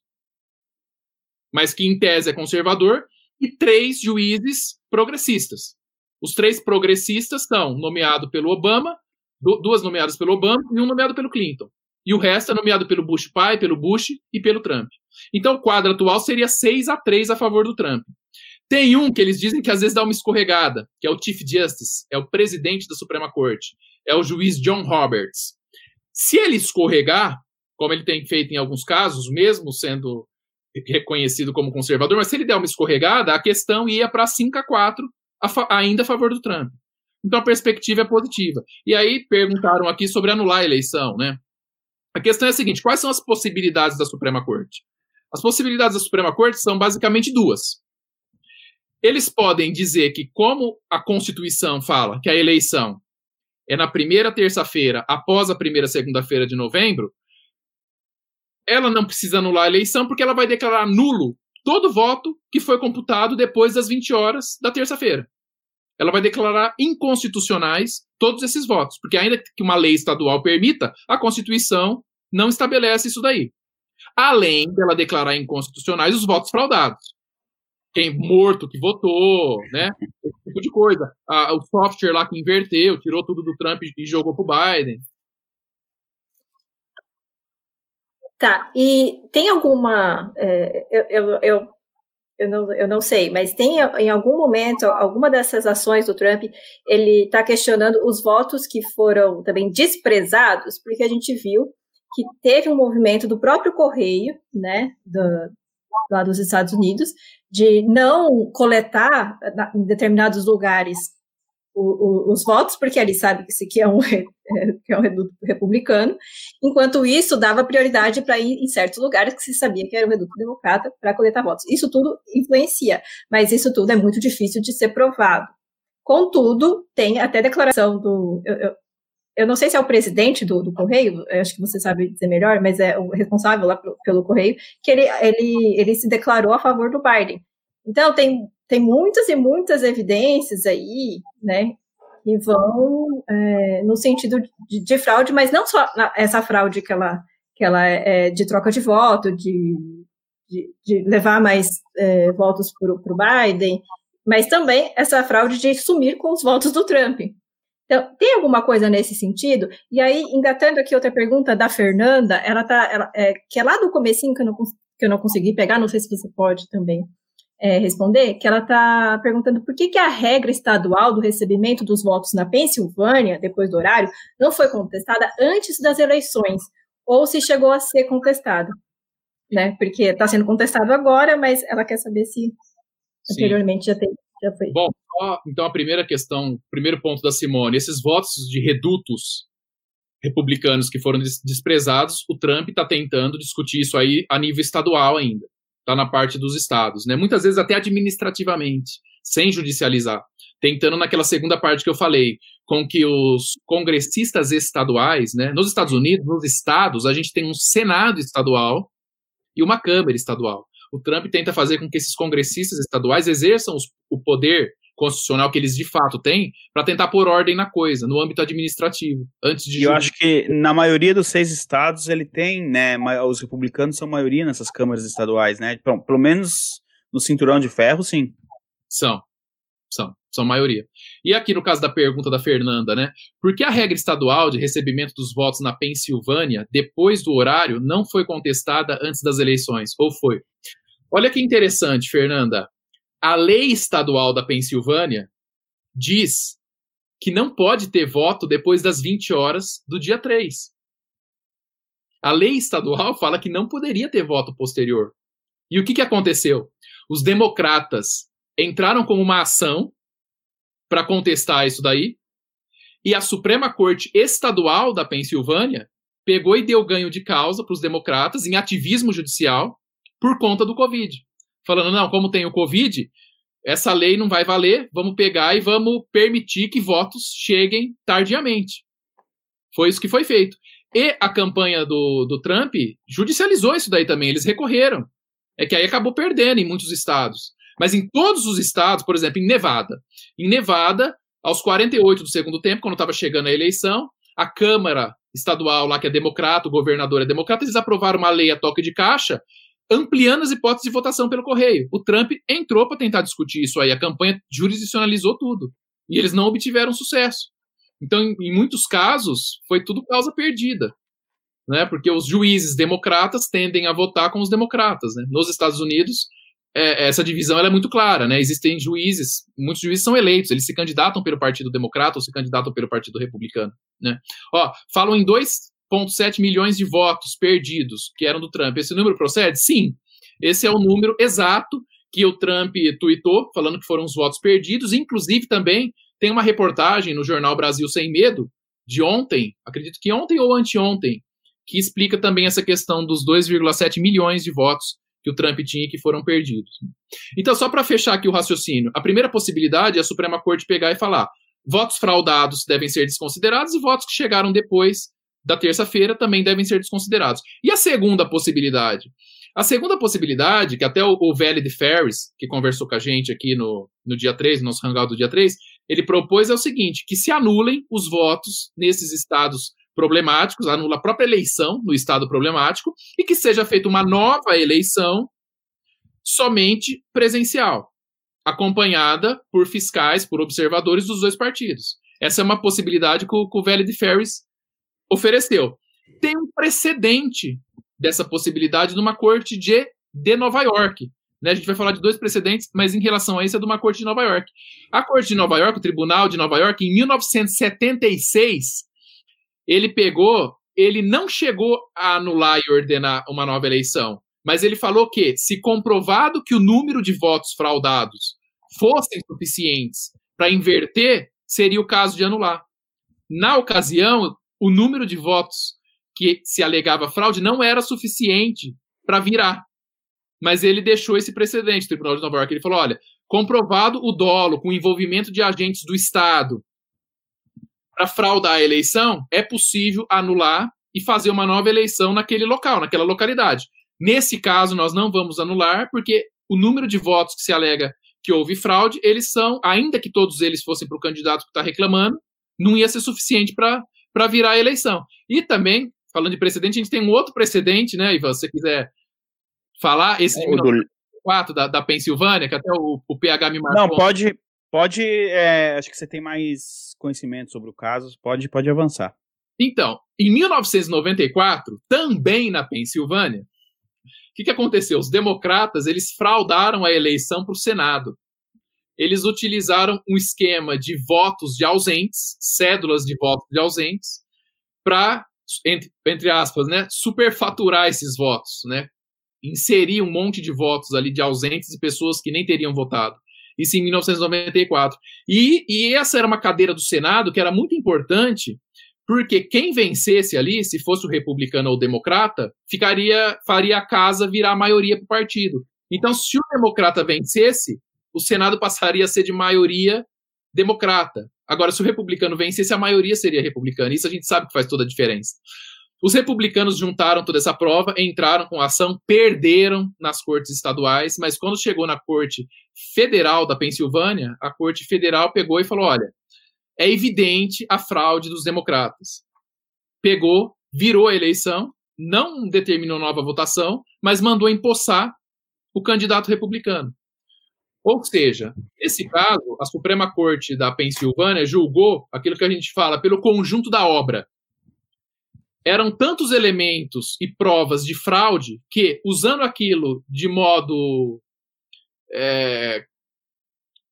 mas que em tese é conservador, e três juízes progressistas. Os três progressistas são nomeados pelo Obama, duas nomeadas pelo Obama e um nomeado pelo Clinton. E o resto é nomeado pelo Bush pai, pelo Bush e pelo Trump. Então o quadro atual seria 6 a 3 a favor do Trump. Tem um que eles dizem que às vezes dá uma escorregada, que é o Chief Justice, é o presidente da Suprema Corte, é o juiz John Roberts. Se ele escorregar, como ele tem feito em alguns casos, mesmo sendo reconhecido como conservador, mas se ele der uma escorregada, a questão ia para 5 a 4, a ainda a favor do Trump. Então a perspectiva é positiva. E aí perguntaram aqui sobre anular a eleição, né? A questão é a seguinte: quais são as possibilidades da Suprema Corte? As possibilidades da Suprema Corte são basicamente duas. Eles podem dizer que, como a Constituição fala que a eleição é na primeira terça-feira, após a primeira segunda-feira de novembro, ela não precisa anular a eleição porque ela vai declarar nulo todo voto que foi computado depois das 20 horas da terça-feira. Ela vai declarar inconstitucionais todos esses votos, porque ainda que uma lei estadual permita, a Constituição não estabelece isso daí. Além dela declarar inconstitucionais os votos fraudados quem morto que votou, né? Esse tipo de coisa. O software lá que inverteu, tirou tudo do Trump e jogou pro Biden.
Tá, e tem alguma. É, eu, eu, eu, eu, não, eu não sei, mas tem em algum momento, alguma dessas ações do Trump, ele está questionando os votos que foram também desprezados, porque a gente viu que teve um movimento do próprio Correio, né, do, lá dos Estados Unidos, de não coletar em determinados lugares o, os votos, porque ali sabe que esse aqui é um, que é um reduto republicano, enquanto isso dava prioridade para ir em certos lugares que se sabia que era um reduto democrata para coletar votos. Isso tudo influencia, mas isso tudo é muito difícil de ser provado. Contudo, tem até declaração do. Eu, eu, eu não sei se é o presidente do, do Correio, acho que você sabe dizer melhor, mas é o responsável lá pelo, pelo Correio, que ele, ele, ele se declarou a favor do Biden. Então, tem, tem muitas e muitas evidências aí, né, que vão é, no sentido de, de, fraude, mas não só essa fraude que ela, que ela é, é de troca de voto, de, de, de levar mais é, votos para o Biden, mas também essa fraude de sumir com os votos do Trump. Então, tem alguma coisa nesse sentido? E aí, engatando aqui outra pergunta da Fernanda, ela tá, ela, é, que é lá do comecinho que eu, não, que eu não consegui pegar, não sei se você pode também é, responder, que ela está perguntando por que, que a regra estadual do recebimento dos votos na Pensilvânia, depois do horário, não foi contestada antes das eleições, ou se chegou a ser contestada. né? Porque está sendo contestado agora, mas ela quer saber se Sim. anteriormente já, tem, já foi.
Bom, então a primeira questão, primeiro ponto da Simone, esses votos de redutos republicanos que foram desprezados, o Trump está tentando discutir isso aí a nível estadual ainda. Está na parte dos estados, né? Muitas vezes até administrativamente, sem judicializar. Tentando naquela segunda parte que eu falei, com que os congressistas estaduais, né? Nos Estados Unidos, nos estados, a gente tem um Senado estadual e uma Câmara estadual. O Trump tenta fazer com que esses congressistas estaduais exerçam os, o poder constitucional que eles de fato têm para tentar pôr ordem na coisa, no âmbito administrativo, antes de.
Eu acho que na maioria dos seis estados ele tem, né? Os republicanos são maioria nessas câmaras estaduais, né? Pelo, pelo menos no cinturão de ferro, sim.
São. São, são maioria. E aqui no caso da pergunta da Fernanda, né? Por que a regra estadual de recebimento dos votos na Pensilvânia, depois do horário, não foi contestada antes das eleições? Ou foi? Olha que interessante, Fernanda a lei estadual da Pensilvânia diz que não pode ter voto depois das 20 horas do dia 3. A lei estadual fala que não poderia ter voto posterior. E o que, que aconteceu? Os democratas entraram com uma ação para contestar isso daí, e a Suprema Corte Estadual da Pensilvânia pegou e deu ganho de causa para os democratas em ativismo judicial por conta do Covid falando, não, como tem o Covid, essa lei não vai valer, vamos pegar e vamos permitir que votos cheguem tardiamente. Foi isso que foi feito. E a campanha do, do Trump judicializou isso daí também, eles recorreram. É que aí acabou perdendo em muitos estados. Mas em todos os estados, por exemplo, em Nevada. Em Nevada, aos 48 do segundo tempo, quando estava chegando a eleição, a Câmara estadual lá, que é democrata, o governador é democrata, eles aprovaram uma lei a toque de caixa ampliando as hipóteses de votação pelo correio. O Trump entrou para tentar discutir isso aí, a campanha jurisdicionalizou tudo. E eles não obtiveram sucesso. Então, em, muitos casos, foi tudo causa perdida. Né? Porque os juízes democratas tendem a votar com os democratas. Né? Nos Estados Unidos, é, essa divisão é muito clara. Né? Existem juízes, muitos juízes são eleitos, eles se candidatam pelo Partido Democrata ou se candidatam pelo Partido Republicano. Né? Ó, falam em dois 1,7 milhões de votos perdidos, que eram do Trump. Esse número procede? Sim. Esse é o número exato que o Trump tweetou, falando que foram os votos perdidos. Inclusive, também tem uma reportagem no jornal Brasil Sem Medo, de ontem, acredito que ontem ou anteontem, que explica também essa questão dos 2,7 milhões de votos que o Trump tinha que foram perdidos. Então, só para fechar aqui o raciocínio, a primeira possibilidade é a Suprema Corte pegar e falar: votos fraudados devem ser desconsiderados e votos que chegaram depois da terça-feira também devem ser desconsiderados. E a segunda possibilidade? A segunda possibilidade, que até o, o de Ferris, que conversou com a gente aqui no, no dia 3, no nosso hangout do dia 3, ele propôs é o seguinte, que se anulem os votos nesses estados problemáticos, anula a própria eleição no estado problemático, e que seja feita uma nova eleição somente presencial, acompanhada por fiscais, por observadores dos dois partidos. Essa é uma possibilidade que o, que o de Ferris ofereceu. Tem um precedente dessa possibilidade numa corte de, de Nova York. Né? A gente vai falar de dois precedentes, mas em relação a isso é de uma corte de Nova York. A corte de Nova York, o Tribunal de Nova York, em 1976, ele pegou, ele não chegou a anular e ordenar uma nova eleição, mas ele falou que, se comprovado que o número de votos fraudados fossem suficientes para inverter, seria o caso de anular. Na ocasião, o número de votos que se alegava fraude não era suficiente para virar. Mas ele deixou esse precedente, o Tribunal de Nova York. Ele falou: olha, comprovado o dolo com envolvimento de agentes do Estado para fraudar a eleição, é possível anular e fazer uma nova eleição naquele local, naquela localidade. Nesse caso, nós não vamos anular, porque o número de votos que se alega que houve fraude, eles são, ainda que todos eles fossem para o candidato que está reclamando, não ia ser suficiente para para virar a eleição. E também, falando de precedente, a gente tem um outro precedente, né, Ivan, se você quiser falar, esse de 1904 da, da Pensilvânia, que até o, o PH me marcou.
Não, pode, pode é, acho que você tem mais conhecimento sobre o caso, pode, pode avançar.
Então, em 1994, também na Pensilvânia, o que, que aconteceu? Os democratas eles fraudaram a eleição para o Senado eles utilizaram um esquema de votos de ausentes, cédulas de votos de ausentes, para, entre, entre aspas, né, superfaturar esses votos, né? inserir um monte de votos ali de ausentes e pessoas que nem teriam votado. Isso em 1994. E, e essa era uma cadeira do Senado que era muito importante, porque quem vencesse ali, se fosse o republicano ou o democrata, ficaria faria a casa virar a maioria para o partido. Então, se o democrata vencesse, o Senado passaria a ser de maioria democrata. Agora, se o republicano vencesse, a maioria seria republicana. Isso a gente sabe que faz toda a diferença. Os republicanos juntaram toda essa prova, entraram com a ação, perderam nas cortes estaduais, mas quando chegou na corte federal da Pensilvânia, a corte federal pegou e falou: olha, é evidente a fraude dos democratas. Pegou, virou a eleição, não determinou nova votação, mas mandou empossar o candidato republicano. Ou seja, nesse caso, a Suprema Corte da Pensilvânia julgou aquilo que a gente fala pelo conjunto da obra eram tantos elementos e provas de fraude que, usando aquilo de modo. É,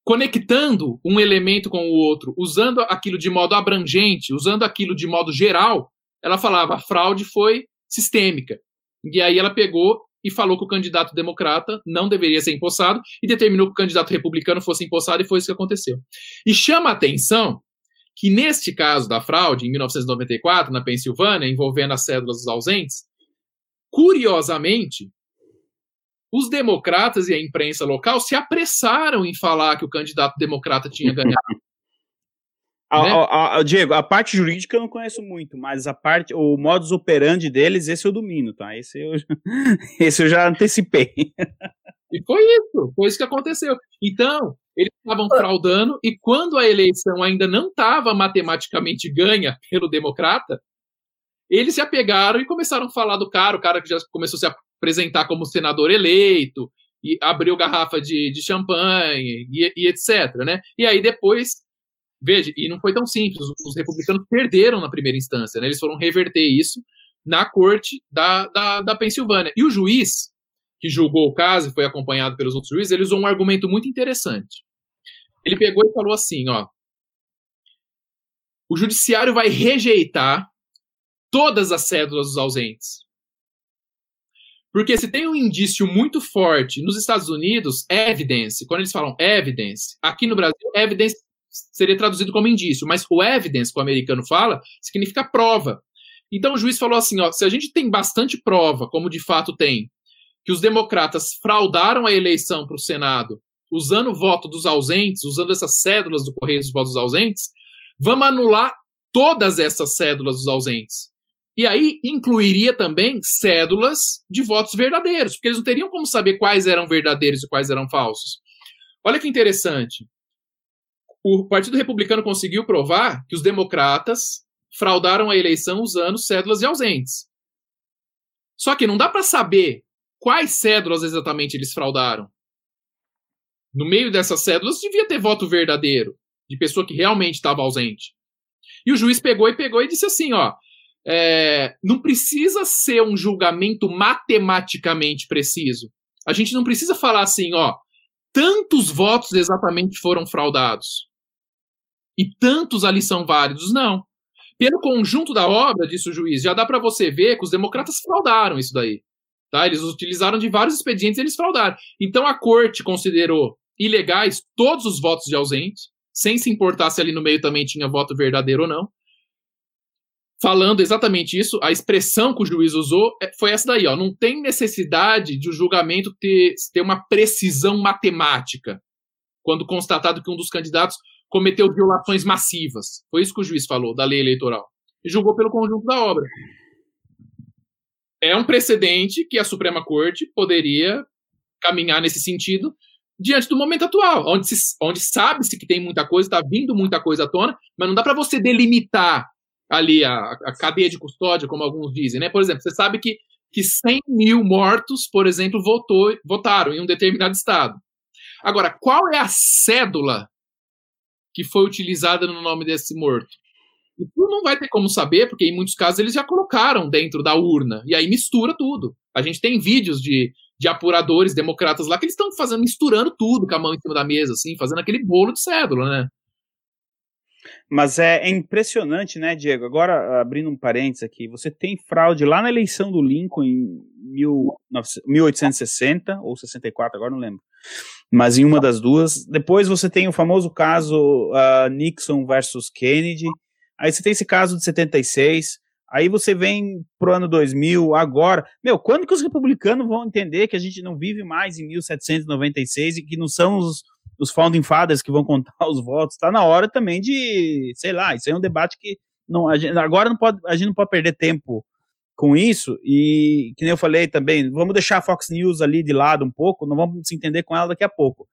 conectando um elemento com o outro, usando aquilo de modo abrangente, usando aquilo de modo geral, ela falava a fraude foi sistêmica. E aí ela pegou e falou que o candidato democrata não deveria ser empossado e determinou que o candidato republicano fosse empossado e foi isso que aconteceu. E chama a atenção que neste caso da fraude, em 1994, na Pensilvânia, envolvendo as cédulas dos ausentes, curiosamente, os democratas e a imprensa local se apressaram em falar que o candidato democrata tinha ganhado.
A, né? a, a, Diego, a parte jurídica eu não conheço muito, mas a parte, o modus operandi deles, esse eu domino, tá? Esse eu, esse eu já antecipei.
E foi isso, foi isso que aconteceu. Então, eles estavam fraudando e quando a eleição ainda não estava matematicamente ganha pelo democrata, eles se apegaram e começaram a falar do cara, o cara que já começou a se apresentar como senador eleito, e abriu garrafa de, de champanhe, e, e, etc. Né? E aí depois, veja, e não foi tão simples, os republicanos perderam na primeira instância, né? eles foram reverter isso na corte da, da, da Pensilvânia. E o juiz, que julgou o caso e foi acompanhado pelos outros juízes, ele usou um argumento muito interessante. Ele pegou e falou assim, ó, o judiciário vai rejeitar todas as cédulas dos ausentes. Porque se tem um indício muito forte nos Estados Unidos, evidence, quando eles falam evidence, aqui no Brasil, evidence seria traduzido como indício, mas o evidence que o americano fala significa prova. Então o juiz falou assim, ó, se a gente tem bastante prova, como de fato tem, que os democratas fraudaram a eleição para o Senado usando o voto dos ausentes, usando essas cédulas do Correio dos Votos Ausentes, vamos anular todas essas cédulas dos ausentes. E aí incluiria também cédulas de votos verdadeiros, porque eles não teriam como saber quais eram verdadeiros e quais eram falsos. Olha que interessante. O Partido Republicano conseguiu provar que os democratas fraudaram a eleição usando cédulas de ausentes. Só que não dá para saber quais cédulas exatamente eles fraudaram. No meio dessas cédulas devia ter voto verdadeiro, de pessoa que realmente estava ausente. E o juiz pegou e pegou e disse assim, ó, é, não precisa ser um julgamento matematicamente preciso. A gente não precisa falar assim, ó, tantos votos exatamente foram fraudados e tantos ali são válidos. Não. Pelo conjunto da obra, disse o juiz, já dá para você ver que os democratas fraudaram isso daí. Tá? Eles utilizaram de vários expedientes e eles fraudaram. Então a corte considerou ilegais todos os votos de ausente, sem se importar se ali no meio também tinha voto verdadeiro ou não. Falando exatamente isso, a expressão que o juiz usou é, foi essa daí, ó. Não tem necessidade de o julgamento ter, ter uma precisão matemática quando constatado que um dos candidatos cometeu violações massivas. Foi isso que o juiz falou da lei eleitoral. E julgou pelo conjunto da obra é um precedente que a Suprema Corte poderia caminhar nesse sentido diante do momento atual, onde, onde sabe-se que tem muita coisa, está vindo muita coisa à tona, mas não dá para você delimitar ali a, a, cadeia de custódia, como alguns dizem, né? Por exemplo, você sabe que, que 100 mil mortos, por exemplo, votou, votaram em um determinado estado. Agora, qual é a cédula que foi utilizada no nome desse morto? E tu não vai ter como saber, porque em muitos casos eles já colocaram dentro da urna. E aí mistura tudo. A gente tem vídeos de, de apuradores democratas lá que eles estão fazendo, misturando tudo com a mão em cima da mesa, assim, fazendo aquele bolo de cédula, né?
Mas é, é, impressionante, né, Diego? Agora, abrindo um parênteses aqui, você tem fraude lá na eleição do Lincoln em 1860 ou 64, agora não lembro. Mas em uma das duas. Depois você tem o famoso caso uh, Nixon versus Kennedy. Aí você tem esse caso de 76. Aí você vem pro ano 2000, agora. Meu, quando que os republicanos vão entender que a gente não vive mais em 1796 e que não são os, os founding fathers que vão contar os votos? Tá na hora também de, sei lá, isso é um debate que não, a gente, agora não pode, a gente não pode perder tempo com isso e que nem eu falei também, vamos deixar a Fox News ali de lado um pouco, não vamos se entender com ela daqui a pouco.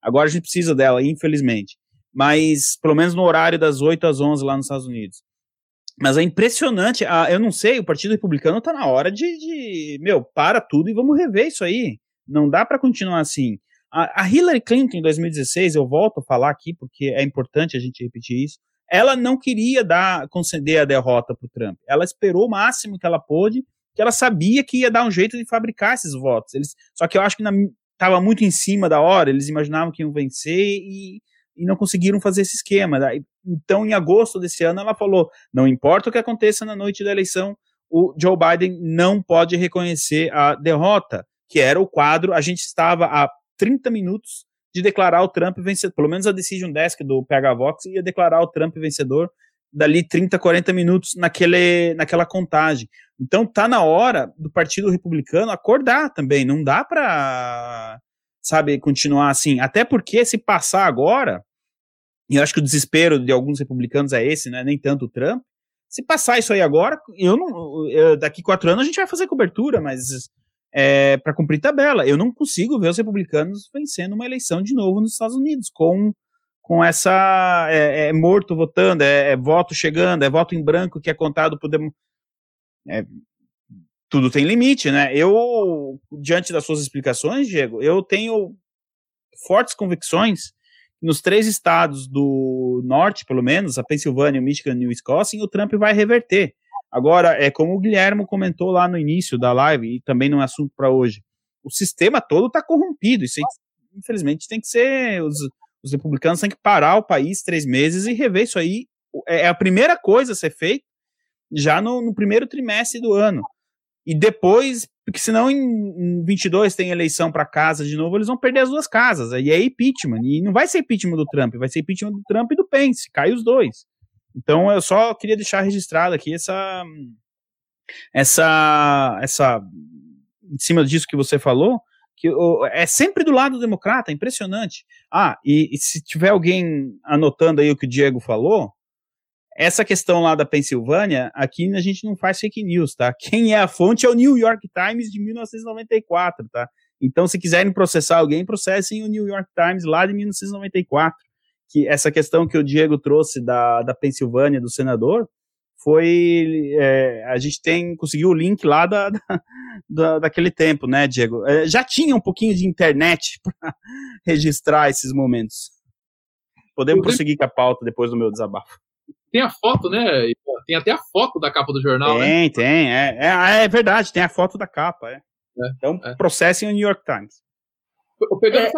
Agora a gente precisa dela, infelizmente. Mas pelo menos no horário das 8 às 11 lá nos Estados Unidos. Mas é impressionante. Ah, eu não sei, o Partido Republicano está na hora de, de, Meu, para tudo e vamos rever isso aí. Não dá para continuar assim. A, Hillary Clinton, em 2016, eu volto a falar aqui porque é importante a gente repetir isso. Ela não queria dar, conceder a derrota para o Trump. Ela esperou o máximo que ela pôde, que ela sabia que ia dar um jeito de fabricar esses votos. Eles, só que eu acho que estava muito em cima da hora, eles imaginavam que iam vencer e e não conseguiram fazer esse esquema. Então, em agosto desse ano, ela falou: não importa o que aconteça na noite da eleição, o Joe Biden não pode reconhecer a derrota, que era o quadro. A gente estava a 30 minutos de declarar o Trump vencedor, pelo menos a Decision Desk do PH Vox ia declarar o Trump vencedor dali 30, 40 minutos naquele, naquela contagem. Então tá na hora do Partido Republicano acordar também, não dá para sabe, continuar assim. Até porque se passar agora, e eu acho que o desespero de alguns republicanos é esse, né? Nem tanto o Trump. Se passar isso aí agora, eu não. Eu, daqui quatro anos a gente vai fazer cobertura, mas é, para cumprir tabela. Eu não consigo ver os republicanos vencendo uma eleição de novo nos Estados Unidos com com essa é, é morto votando, é, é, voto chegando, é voto em branco que é contado por é, tudo tem limite, né? Eu, diante das suas explicações, Diego, eu tenho fortes convicções nos três estados do norte, pelo menos, a Pensilvânia, o Michigan e o Wisconsin, o Trump vai reverter. Agora, é como o Guilherme comentou lá no início da live, e também não é assunto para hoje, o sistema todo está corrompido. Isso, infelizmente, tem que ser. Os, os republicanos têm que parar o país três meses e rever isso aí. É, é a primeira coisa a ser feita já no, no primeiro trimestre do ano. E depois, porque senão em, em 22 tem eleição para casa de novo, eles vão perder as duas casas. Aí é impeachment. E não vai ser impeachment do Trump, vai ser impeachment do Trump e do Pence. Cai os dois. Então eu só queria deixar registrado aqui essa. Essa. Essa. Em cima disso que você falou, que é sempre do lado do democrata, é impressionante. Ah, e, e, se tiver alguém anotando aí o que o Diego falou, essa questão lá da Pensilvânia, aqui a gente não faz fake news, tá? Quem é a fonte é o New York Times de 1994, tá? Então, se quiserem processar alguém, processem o New York Times lá de 1994. Que essa questão que o Diego trouxe da, da Pensilvânia, do senador, foi. É, a gente tem conseguiu o link lá da, da, daquele tempo, né, Diego? É, já tinha um pouquinho de internet para registrar esses momentos. Podemos prosseguir com a pauta depois do meu desabafo.
Tem a foto, né? Tem até a foto da capa do jornal,
tem, né? Tem, É, é, ah, é, verdade, tem a foto da capa, é. é então, é. processem o New York Times.
Pegando é.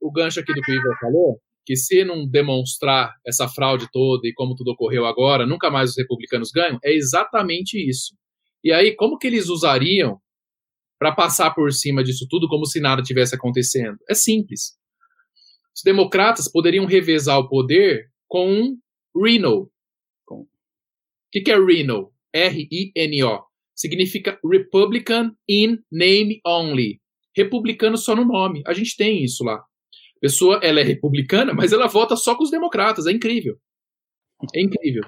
o gancho aqui do que o Ivan falou, que se não demonstrar essa fraude toda e como tudo ocorreu agora, nunca mais os republicanos ganham, é exatamente isso. E aí, como que eles usariam para passar por cima disso tudo como se nada tivesse acontecendo? É simples. Os democratas poderiam revezar o poder com um Reno, o que, que é Reno? R-I-N-O. Significa Republican in Name Only. Republicano só no nome. A gente tem isso lá. A pessoa, ela é republicana, mas ela vota só com os democratas. É incrível. É incrível.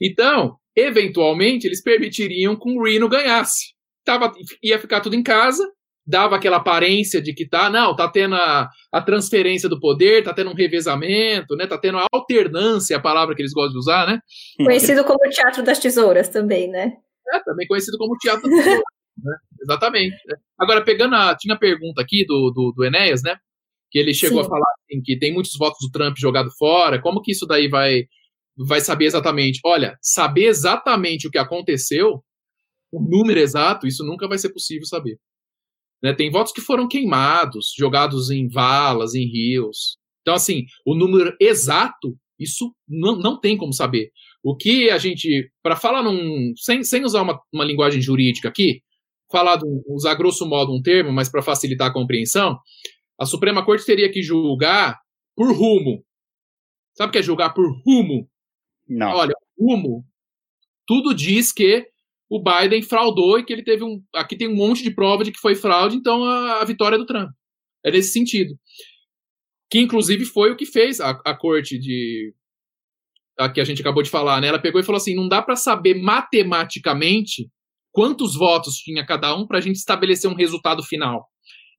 Então, eventualmente, eles permitiriam que o Reno ganhasse. Tava, ia ficar tudo em casa, dava aquela aparência de que tá, não, tá tendo a, a, transferência do poder, tá tendo um revezamento, né? Tá tendo a alternância, a palavra que eles gostam de usar, né?
Conhecido como Teatro das Tesouras também, né?
É, também conhecido como Teatro das Tesouras, né? Exatamente. Né? Agora, pegando a. Tinha pergunta aqui do, do, do Enéas, né? Que ele chegou Sim. a falar assim, que tem muitos votos do Trump jogado fora. Como que isso daí vai, vai saber exatamente? Olha, saber exatamente o que aconteceu, o número exato, isso nunca vai ser possível saber. Né? Tem votos que foram queimados, jogados em valas, em rios. Então, assim, o número exato, Isso não, não tem como saber. O que a gente, para falar num, sem, sem usar uma, uma linguagem jurídica aqui, falar do, usar grosso modo um termo, mas para facilitar a compreensão, a Suprema Corte teria que julgar por rumo. Sabe o que é julgar por rumo?
Não.
Olha, rumo. Tudo diz que o Biden fraudou e que ele teve um. Aqui tem um monte de prova de que foi fraude, então a, a vitória é do Trump. É nesse sentido. Que inclusive foi o que fez a, a corte de. A que a gente acabou de falar, né? Ela pegou e falou assim: não dá para saber matematicamente quantos votos tinha cada um para a gente estabelecer um resultado final.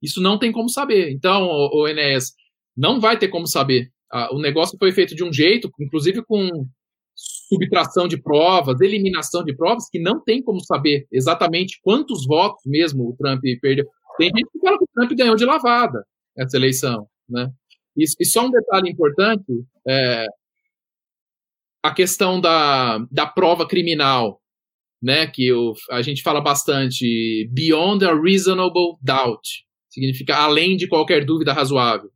Isso não tem como saber. Então, o, o Enéas, não vai ter como saber. Ah, o negócio foi feito de um jeito, inclusive com subtração de provas, eliminação de provas, que não tem como saber exatamente quantos votos mesmo o Trump perdeu. Tem gente que fala que o Trump ganhou de lavada essa eleição, né? E, e só um detalhe importante, é, a questão da, da prova criminal, né, que o, a gente fala bastante, beyond a reasonable doubt, significa além de qualquer dúvida razoável.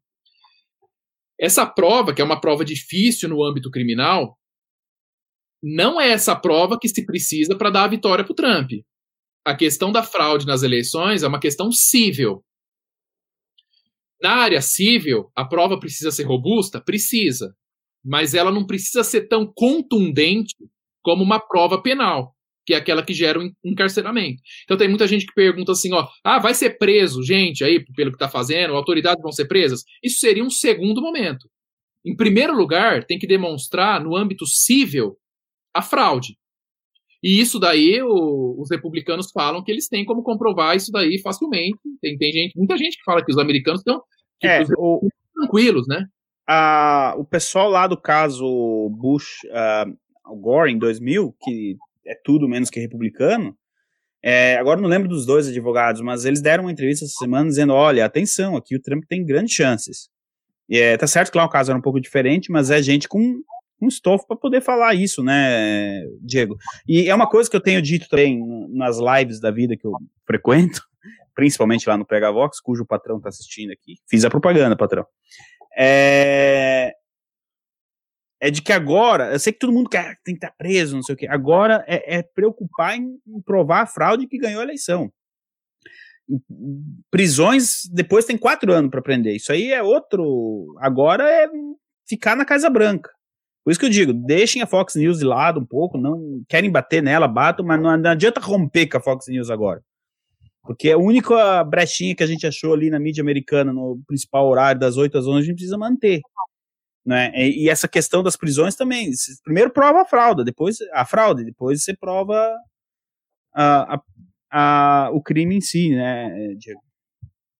Essa prova, que é uma prova difícil no âmbito criminal, não é essa prova que se precisa para dar a vitória para o Trump. A questão da fraude nas eleições é uma questão civil. Na área civil, a prova precisa ser robusta? Precisa. Mas ela não precisa ser tão contundente como uma prova penal, que é aquela que gera o encarceramento. Então tem muita gente que pergunta assim, ó, ah, vai ser preso, gente, aí, pelo que está fazendo, autoridades vão ser presas? Isso seria um segundo momento. Em primeiro lugar, tem que demonstrar no âmbito civil a fraude. E isso daí, o, os republicanos falam que eles têm como comprovar isso daí facilmente. Tem, tem gente, muita gente que fala que os americanos estão
é, o,
tranquilos, né?
A, o pessoal lá do caso Bush, uh, Gore, em 2000, que é tudo menos que republicano, é, agora não lembro dos dois advogados, mas eles deram uma entrevista essa semana dizendo: olha, atenção, aqui o Trump tem grandes chances. E é, tá certo que lá o caso era um pouco diferente, mas é gente com um estofo para poder falar isso, né, Diego? E é uma coisa que eu tenho dito também nas lives da vida que eu frequento, principalmente lá no Pega Vox, cujo patrão está assistindo aqui. Fiz a propaganda, patrão. É, é de que agora, eu sei que todo mundo quer tem que estar preso, não sei o quê. Agora é, é preocupar em, em, provar a fraude que ganhou a eleição. Prisões depois tem quatro anos para prender. Isso aí é outro. Agora é ficar na Casa Branca. Por isso que eu digo, deixem a Fox News de lado um pouco, não querem bater nela, batam, mas não, não adianta romper com a Fox News agora. Porque a única brechinha que a gente achou ali na mídia americana, no principal horário, das 8 às 11, a gente precisa manter. Né? E, essa questão das prisões também. Primeiro prova a fraude, depois a fraude, depois você prova a, a, a, o crime em si, né, Diego?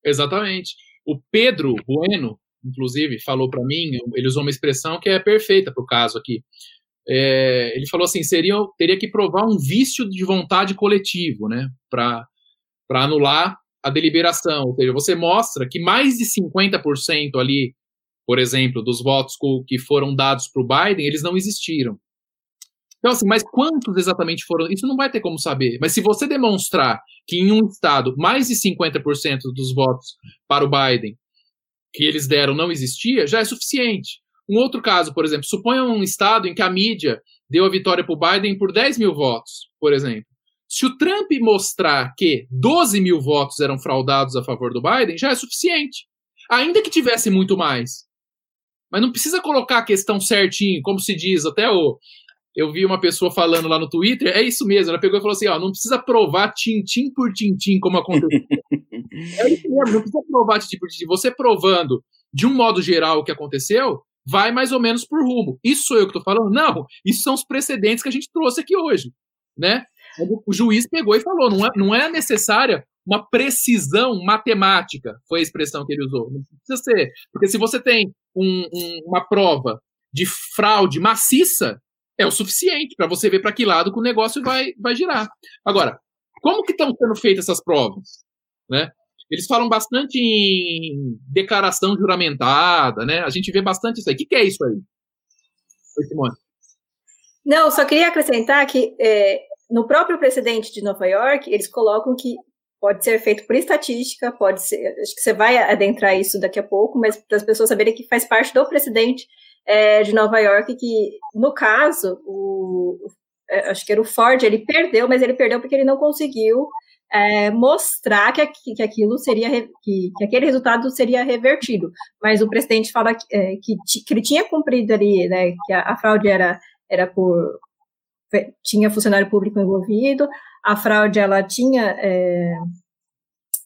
Exatamente. O Pedro Bueno, inclusive, falou para mim, ele usou uma expressão que é perfeita para o caso aqui. É, ele falou assim, seria, teria que provar um vício de vontade coletivo, né, para anular a deliberação. Ou seja, você mostra que mais de 50% ali, por exemplo, dos votos que foram dados para o Biden, eles não existiram. Então, assim, mas quantos exatamente foram? Isso não vai ter como saber. Mas se você demonstrar que em um estado mais de 50% dos votos para o Biden que eles deram não existia, já é suficiente. Um outro caso, por exemplo, suponha um estado em que a mídia deu a vitória para o Biden por 10 mil votos, por exemplo. Se o Trump mostrar que 12 mil votos eram fraudados a favor do Biden, já é suficiente. Ainda que tivesse muito mais. Mas não precisa colocar a questão certinho, como se diz, até o. Eu vi uma pessoa falando lá no Twitter, é isso mesmo. Ela pegou e falou assim: ó, não precisa provar tintim por tintim como aconteceu. É isso mesmo, não precisa provar tipo de você provando de um modo geral o que aconteceu, vai mais ou menos por rumo. Isso sou eu que estou falando? Não, isso são os precedentes que a gente trouxe aqui hoje, né? O juiz pegou e falou, não é, não é necessária uma precisão matemática, foi a expressão que ele usou. Não precisa ser, porque se você tem um, um, uma prova de fraude maciça, é o suficiente para você ver para que lado que o negócio vai, vai girar. Agora, como que estão sendo feitas essas provas? Né? Eles falam bastante em declaração juramentada, né? A gente vê bastante isso aí. O que, que é isso aí? Oi, Simone.
Não, só queria acrescentar que é, no próprio precedente de Nova York, eles colocam que pode ser feito por estatística, pode ser. Acho que você vai adentrar isso daqui a pouco, mas para as pessoas saberem que faz parte do precedente é, de Nova York, que, no caso, o, é, acho que era o Ford, ele perdeu, mas ele perdeu porque ele não conseguiu é, mostrar que, que aquilo seria que, que, aquele resultado seria revertido. Mas o presidente fala que, é, que, que, ele tinha cumprido ali, né, que a, a, fraude era, era por tinha funcionário público envolvido, a fraude ela tinha é,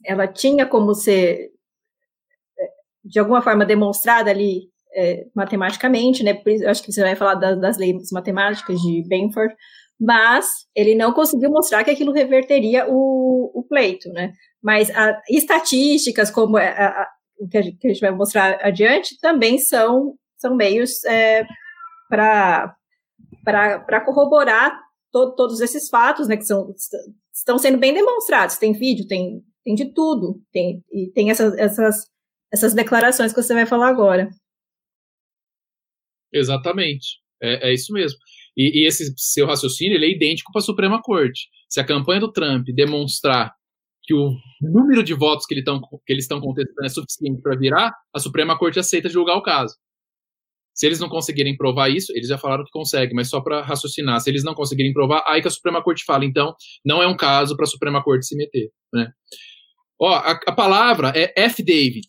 ela tinha como ser é, de alguma forma demonstrada ali é, matematicamente, né? Por isso, acho que você vai falar das, das leis matemáticas de Benford, mas ele não conseguiu mostrar que aquilo reverteria o, o pleito, né? Mas a, estatísticas, como a, a, o que a, gente, que a, gente, vai mostrar adiante, também são, são meios é, para corroborar to, todos esses fatos, né? Que são, estão sendo bem demonstrados. Tem vídeo, tem, tem de tudo, tem, e tem essas, essas, essas declarações que você vai falar agora.
Exatamente. É, é isso mesmo. E, e, esse seu raciocínio ele é idêntico para a Suprema Corte. Se a campanha do Trump demonstrar que o número de votos que, ele tão, que eles estão contestando é suficiente para virar, a Suprema Corte aceita julgar o caso. Se eles não conseguirem provar isso, eles já falaram que conseguem, mas só para raciocinar. Se eles não conseguirem provar, aí que a Suprema Corte fala, então, não é um caso para a Suprema Corte se meter. Né? Ó, a, a palavra é F-David.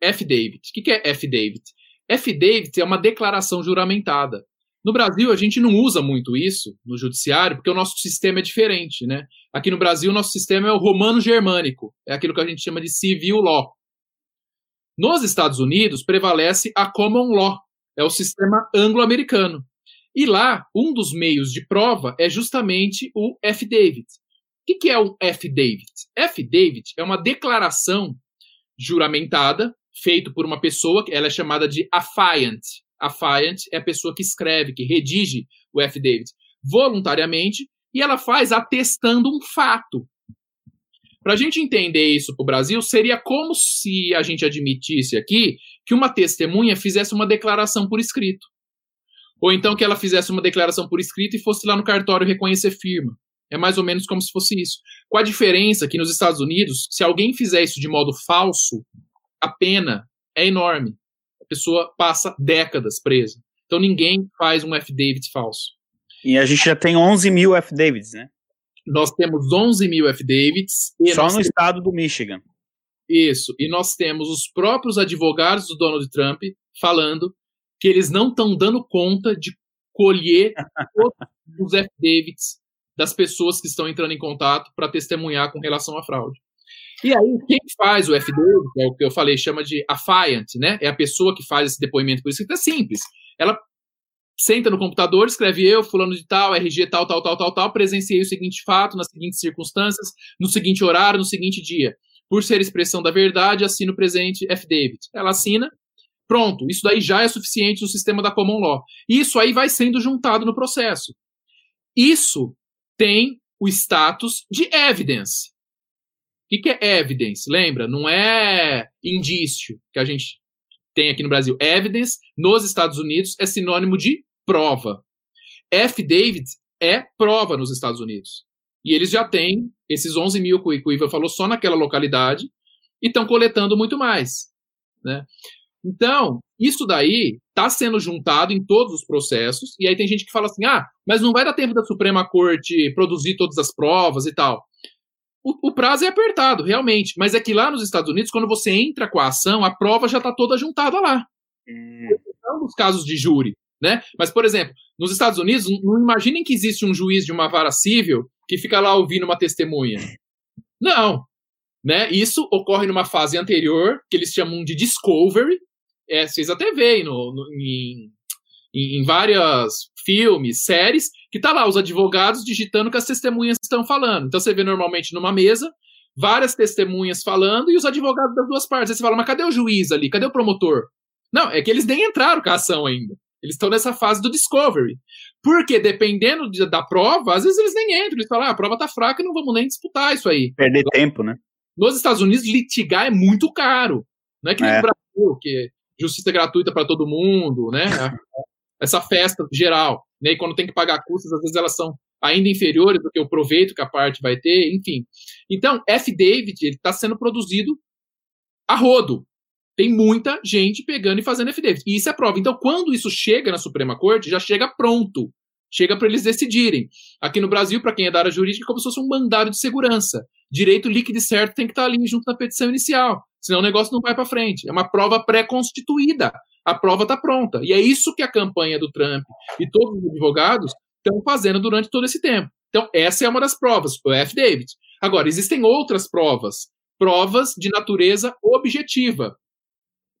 F-David. O que, que é F-David? F-David é uma declaração juramentada. No Brasil, a gente não usa muito isso no judiciário, porque o nosso sistema é diferente, né? Aqui no Brasil, o nosso sistema é o romano-germânico, é aquilo que a gente chama de civil law. Nos Estados Unidos, prevalece a common law, é o sistema anglo-americano. E lá, um dos meios de prova é justamente o F-David. O que é o F-David? F-David é uma declaração juramentada feito por uma pessoa, ela é chamada de affiant. Affiant é a pessoa que escreve, que redige o F. David voluntariamente, e ela faz atestando um fato. Para a gente entender isso para o Brasil, seria como se a gente admitisse aqui que uma testemunha fizesse uma declaração por escrito. Ou então que ela fizesse uma declaração por escrito e fosse lá no cartório reconhecer firma. É mais ou menos como se fosse isso. Com a diferença que nos Estados Unidos, se alguém fizer isso de modo falso, a pena é enorme. A pessoa passa décadas presa. Então ninguém faz um F-David falso.
E a gente já tem 11 mil F-Davids, né?
Nós temos 11 mil F-Davids.
Só no temos... estado do Michigan.
Isso. E nós temos os próprios advogados do Donald Trump falando que eles não estão dando conta de colher os F-Davids das pessoas que estão entrando em contato para testemunhar com relação à fraude. E aí, quem faz o FD, é o que eu falei, chama de affiant, né? É a pessoa que faz esse depoimento por escrito. É simples. Ela senta no computador, escreve eu, fulano de tal, RG tal, tal, tal, tal, tal, presenciei o seguinte fato, nas seguintes circunstâncias, no seguinte horário, no seguinte dia. Por ser expressão da verdade, assino o presente F. David. Ela assina, pronto. Isso daí já é suficiente no sistema da Common Law. Isso aí vai sendo juntado no processo. Isso tem o status de evidence que, que é evidence? Lembra? Não é indício que a gente tem aqui no Brasil. Evidence, nos Estados Unidos, é sinônimo de prova. F-David é prova nos Estados Unidos. E eles já têm esses 11 mil que o Ivan falou só naquela localidade e estão coletando muito mais. Né? Então, isso daí está sendo juntado em todos os processos, e aí tem gente que fala assim: ah, mas não vai dar tempo da Suprema Corte produzir todas as provas e tal o, o, prazo é apertado, realmente. Mas é que lá nos Estados Unidos, quando você entra com a ação, a prova já está toda juntada lá. Hum. Não nos casos de júri. Né? Mas, por exemplo, nos Estados Unidos, não imaginem que existe um juiz de uma vara civil que fica lá ouvindo uma testemunha. Não. Né? Isso ocorre numa fase anterior, que eles chamam de discovery. É, vocês até veem no, no em, em, vários filmes, séries, que tá lá os advogados digitando o que as testemunhas estão falando. Então você vê normalmente numa mesa várias testemunhas falando e os advogados das duas partes. Aí você fala, mas cadê o juiz ali? Cadê o promotor? Não, é que eles nem entraram com a ação ainda. Eles estão nessa fase do discovery. Porque dependendo de, da prova, às vezes eles nem entram. Eles falam, ah, a prova tá fraca e não vamos nem disputar isso aí.
Perder tempo, né?
Nos Estados Unidos, litigar é muito caro. Não é que nem é. no Brasil, que justiça gratuita para todo mundo, né? essa festa geral, né? E quando tem que pagar custas, às vezes elas são ainda inferiores do que o proveito que a parte vai ter, enfim. Então, F. David está sendo produzido a rodo. Tem muita gente pegando e fazendo affidavit. E isso é prova. Então, quando isso chega na Suprema Corte, já chega pronto. Chega para eles decidirem. Aqui no Brasil, para quem é da área jurídica, é como se fosse um mandado de segurança. Direito líquido e certo tem que estar tá ali junto na petição inicial. Senão o negócio não vai para frente. É uma prova pré-constituída. A prova está pronta. E é isso que a campanha do Trump e todos os advogados estão fazendo durante todo esse tempo. Então, essa é uma das provas, o David. Agora, existem outras provas. Provas de natureza objetiva.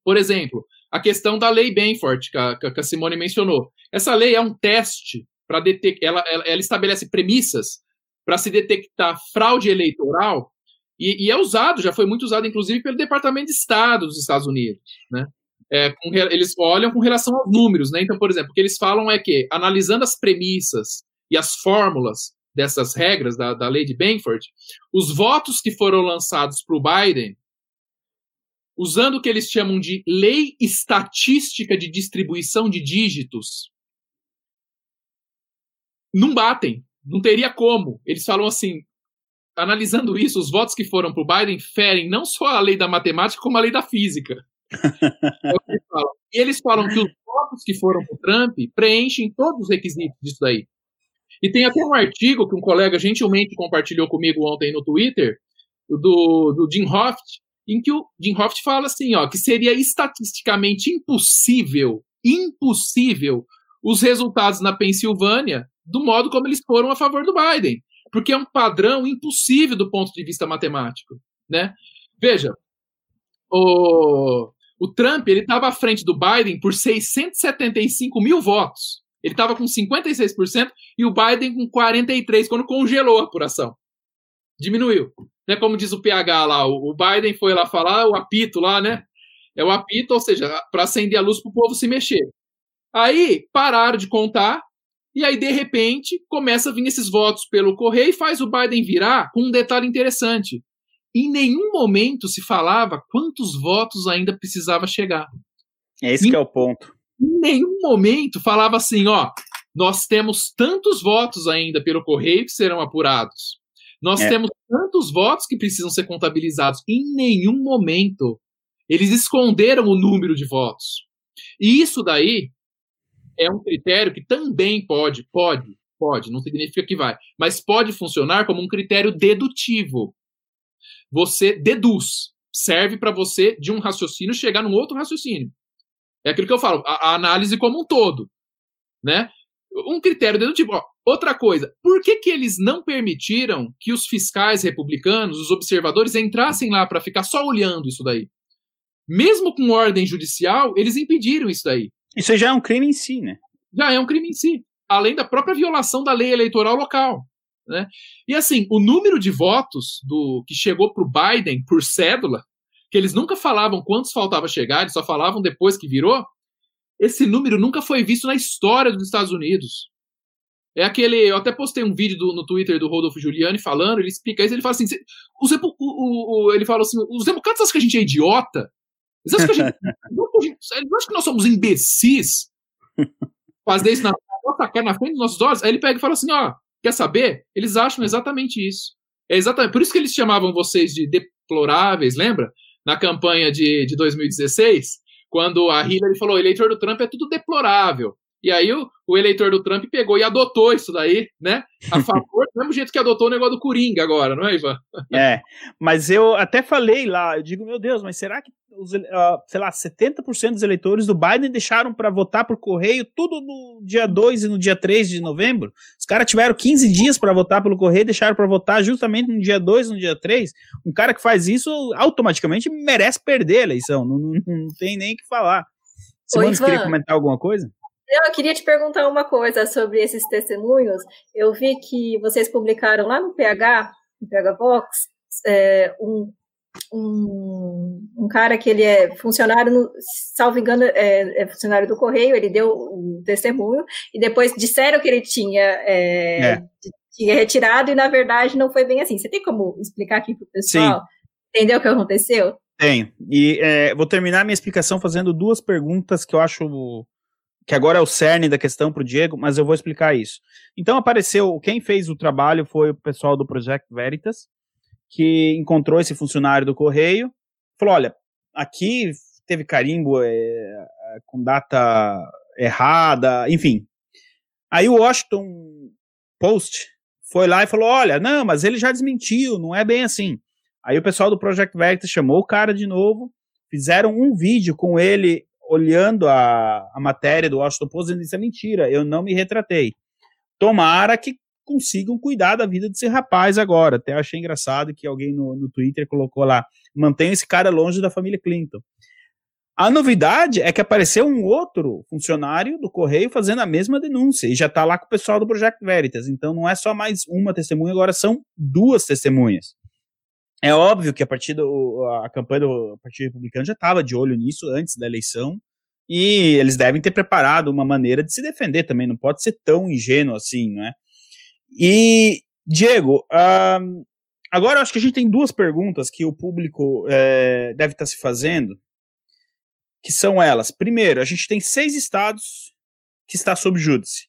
Por exemplo, a questão da lei Benford, que a, que a Simone mencionou. Essa lei é um teste para detectar, ela, ela, ela, estabelece premissas para se detectar fraude eleitoral e, e, é usado, já foi muito usado, inclusive, pelo Departamento de Estado dos Estados Unidos, né? É, com, eles olham com relação aos números, né? Então, por exemplo, o que eles falam é que, analisando as premissas e as fórmulas dessas regras da, da lei de Benford, os votos que foram lançados para o Biden usando o que eles chamam de lei estatística de distribuição de dígitos, não batem. Não teria como. Eles falam assim, analisando isso, os votos que foram para o Biden ferem não só a lei da matemática, como a lei da física. é eles e eles falam que os votos que foram para o Trump preenchem todos os requisitos disso daí. E tem até um artigo que um colega gentilmente compartilhou comigo ontem no Twitter, do, do Jim Hoft, em que o Jim Hoft fala assim, ó, que seria estatisticamente impossível, impossível, os resultados na Pensilvânia do modo como eles foram a favor do Biden, porque é um padrão impossível do ponto de vista matemático, né? Veja, o, o Trump ele estava à frente do Biden por 675 mil votos. Ele estava com 56% e o Biden com 43% quando congelou a apuração. Diminuiu né, como diz o PH lá, o Biden foi lá falar, o apito lá, né? É o apito, ou seja, para acender a luz para o povo se mexer. Aí pararam de contar, e aí, de repente, começa a vir esses votos pelo correio e faz o Biden virar com um detalhe interessante. Em nenhum momento se falava quantos votos ainda precisava chegar.
É esse em, que é o ponto.
Em nenhum momento falava assim, ó, nós temos tantos votos ainda pelo correio que serão apurados. Nós é. temos tantos votos que precisam ser contabilizados. Em nenhum momento eles esconderam o número de votos. E isso daí é um critério que também pode, pode, pode, não significa que vai, mas pode funcionar como um critério dedutivo. Você deduz, serve para você de um raciocínio chegar num outro raciocínio. É aquilo que eu falo, a, a análise como um todo, né? Um critério dedutivo. Ó, Outra coisa, por que, que eles não permitiram que os fiscais republicanos, os observadores, entrassem lá para ficar só olhando isso daí? Mesmo com ordem judicial, eles impediram isso daí.
Isso já é um crime em si, né?
Já é um crime em si. Além da própria violação da lei eleitoral local. Né? E assim, o número de votos do que chegou para o Biden por cédula, que eles nunca falavam quantos faltava chegar, eles só falavam depois que virou, esse número nunca foi visto na história dos Estados Unidos. É aquele. Eu até postei um vídeo do, no Twitter do Rodolfo Giuliani falando, ele explica isso, ele fala assim: os, o, o, ele fala assim, os democratas acham que a gente é idiota? Eles acham que, a gente, eles acham que nós somos imbecis? Fazer isso na nossa cara, na frente dos nossos olhos? Aí ele pega e fala assim: ó, quer saber? Eles acham exatamente isso. É exatamente por isso que eles chamavam vocês de deploráveis, lembra? Na campanha de, de 2016, quando a Hillary falou: eleitor do Trump é tudo deplorável. E aí o, o, eleitor do Trump pegou e adotou isso daí, né? A favor, do mesmo jeito que adotou o negócio do Coringa agora, não é, Ivan?
É, mas eu até falei lá, eu digo, meu Deus, mas será que, os, uh, sei lá, 70% dos eleitores do Biden deixaram para votar por correio tudo no dia 2 e no dia 3 de novembro? Os caras tiveram 15 dias para votar pelo correio, deixaram para votar justamente no dia 2 e no dia 3. Um cara que faz isso automaticamente merece perder a eleição, não, não, não tem nem o que falar. Simone, você queria comentar alguma coisa?
Eu queria te perguntar uma coisa sobre esses testemunhos. Eu vi que vocês publicaram lá no PH, no PH Vox, é, um, um, um, cara que ele é funcionário, no, salvo engano, é, é, funcionário do Correio, ele deu um testemunho, e depois disseram que ele tinha, é, é. tinha retirado, e na verdade não foi bem assim. Você tem como explicar aqui para o pessoal? Sim. Entendeu o que aconteceu?
Tenho. E é, vou terminar minha explicação fazendo duas perguntas que eu acho que agora é o cerne da questão para o Diego, mas eu vou explicar isso. Então apareceu, quem fez o trabalho foi o pessoal do Project Veritas, que encontrou esse funcionário do correio, falou, olha, aqui teve carimbo é, com data errada, enfim. Aí o Washington Post foi lá e falou: olha, não, mas ele já desmentiu, não é bem assim. Aí o pessoal do Project Veritas chamou o cara de novo, fizeram um vídeo com ele olhando a, a matéria do Washington Post dizendo isso é mentira, eu não me retratei. Tomara que consigam cuidar da vida desse rapaz agora. Até achei engraçado que alguém no, no Twitter colocou lá: mantenha esse cara longe da família Clinton. A novidade é que apareceu um outro funcionário do Correio fazendo a mesma denúncia e já está lá com o pessoal do Project Veritas. Então não é só mais uma testemunha, agora são duas testemunhas. É óbvio que a partir do, a campanha do Partido Republicano já estava de olho nisso antes da eleição e eles devem ter preparado uma maneira de se defender também. Não pode ser tão ingênuo assim, né? E Diego, agora acho que a gente tem duas perguntas que o público é, deve estar tá se fazendo que são elas. Primeiro, a gente tem seis estados que está sob júdice.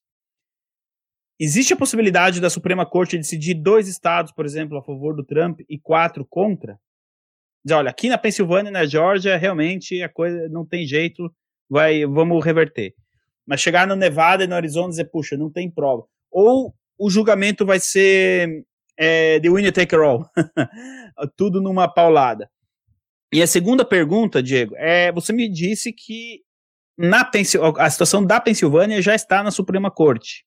Existe a possibilidade da Suprema Corte decidir dois estados, por exemplo, a favor do Trump e quatro contra? Diz, olha, aqui na Pensilvânia e na Geórgia, realmente a coisa não tem jeito, vai, vamos reverter. Mas chegar no Nevada e no Arizona e dizer, puxa, não tem prova. Ou o julgamento vai ser é, the winner take all, tudo numa paulada. E a segunda pergunta, Diego, é você me disse que na Pensil a situação da Pensilvânia já está na Suprema Corte.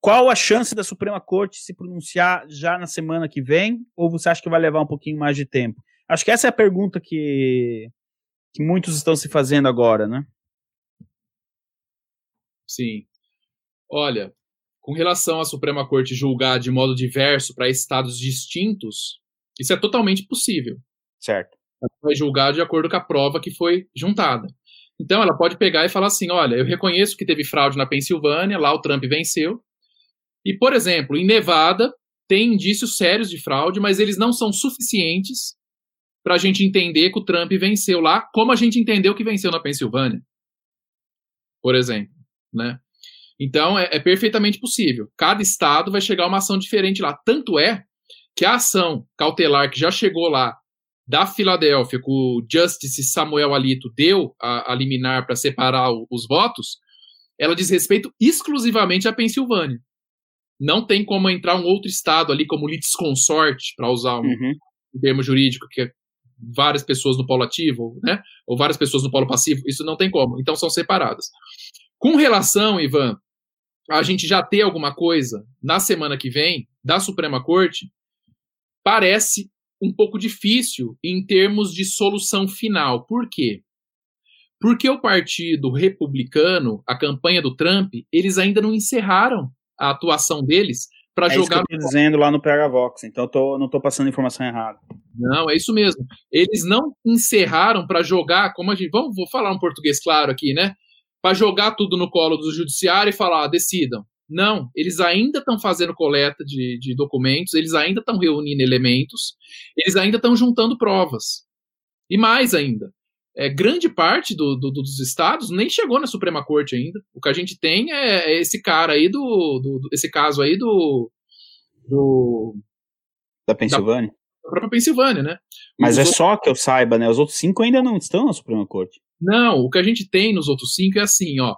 Qual a chance da Suprema Corte se pronunciar já na semana que vem? Ou você acha que vai levar um pouquinho mais de tempo? Acho que essa é a pergunta que, que muitos estão se fazendo agora, né?
Sim. Olha, com relação à Suprema Corte julgar de modo diverso para estados distintos, isso é totalmente possível.
Certo.
Ela vai julgar de acordo com a prova que foi juntada. Então ela pode pegar e falar assim: olha, eu reconheço que teve fraude na Pensilvânia, lá o Trump venceu. E, por exemplo, em Nevada tem indícios sérios de fraude, mas eles não são suficientes para a gente entender que o Trump venceu lá, como a gente entendeu que venceu na Pensilvânia, por exemplo, né? Então é, é perfeitamente possível. Cada estado vai chegar uma ação diferente lá. Tanto é que a ação cautelar que já chegou lá da Filadélfia, que o Justice Samuel Alito deu a, a liminar para separar o, os votos, ela diz respeito exclusivamente à Pensilvânia. Não tem como entrar um outro estado ali como litisconsorte, para usar um, uhum. um, termo jurídico, que é várias pessoas no polo ativo, né? Ou várias pessoas no polo passivo, isso não tem como. Então são separadas. Com relação, Ivan, a gente já ter alguma coisa na semana que vem da Suprema Corte, parece um pouco difícil em termos de solução final. Por quê? Porque o Partido Republicano, a campanha do Trump, eles ainda não encerraram a atuação deles para é jogar.
Isso que eu tô dizendo lá no PH Vox, então eu tô, não estou passando informação errada.
Não, é isso mesmo. Eles não encerraram para jogar, como a gente. Vamos, vou falar um português claro aqui, né? Para jogar tudo no colo do judiciário e falar, ah, decidam. Não, eles ainda estão fazendo coleta de, de, documentos, eles ainda estão reunindo elementos, eles ainda estão juntando provas. E mais ainda, é, grande parte do, do, dos estados nem chegou na Suprema Corte ainda. O que a gente tem é, é esse cara aí do, do, esse caso aí do, do
da Pensilvânia. Da,
da própria Pensilvânia, né?
Mas é outros... só que eu saiba, né? Os outros cinco ainda não estão na Suprema Corte.
Não, o que a gente tem nos outros cinco é assim, ó.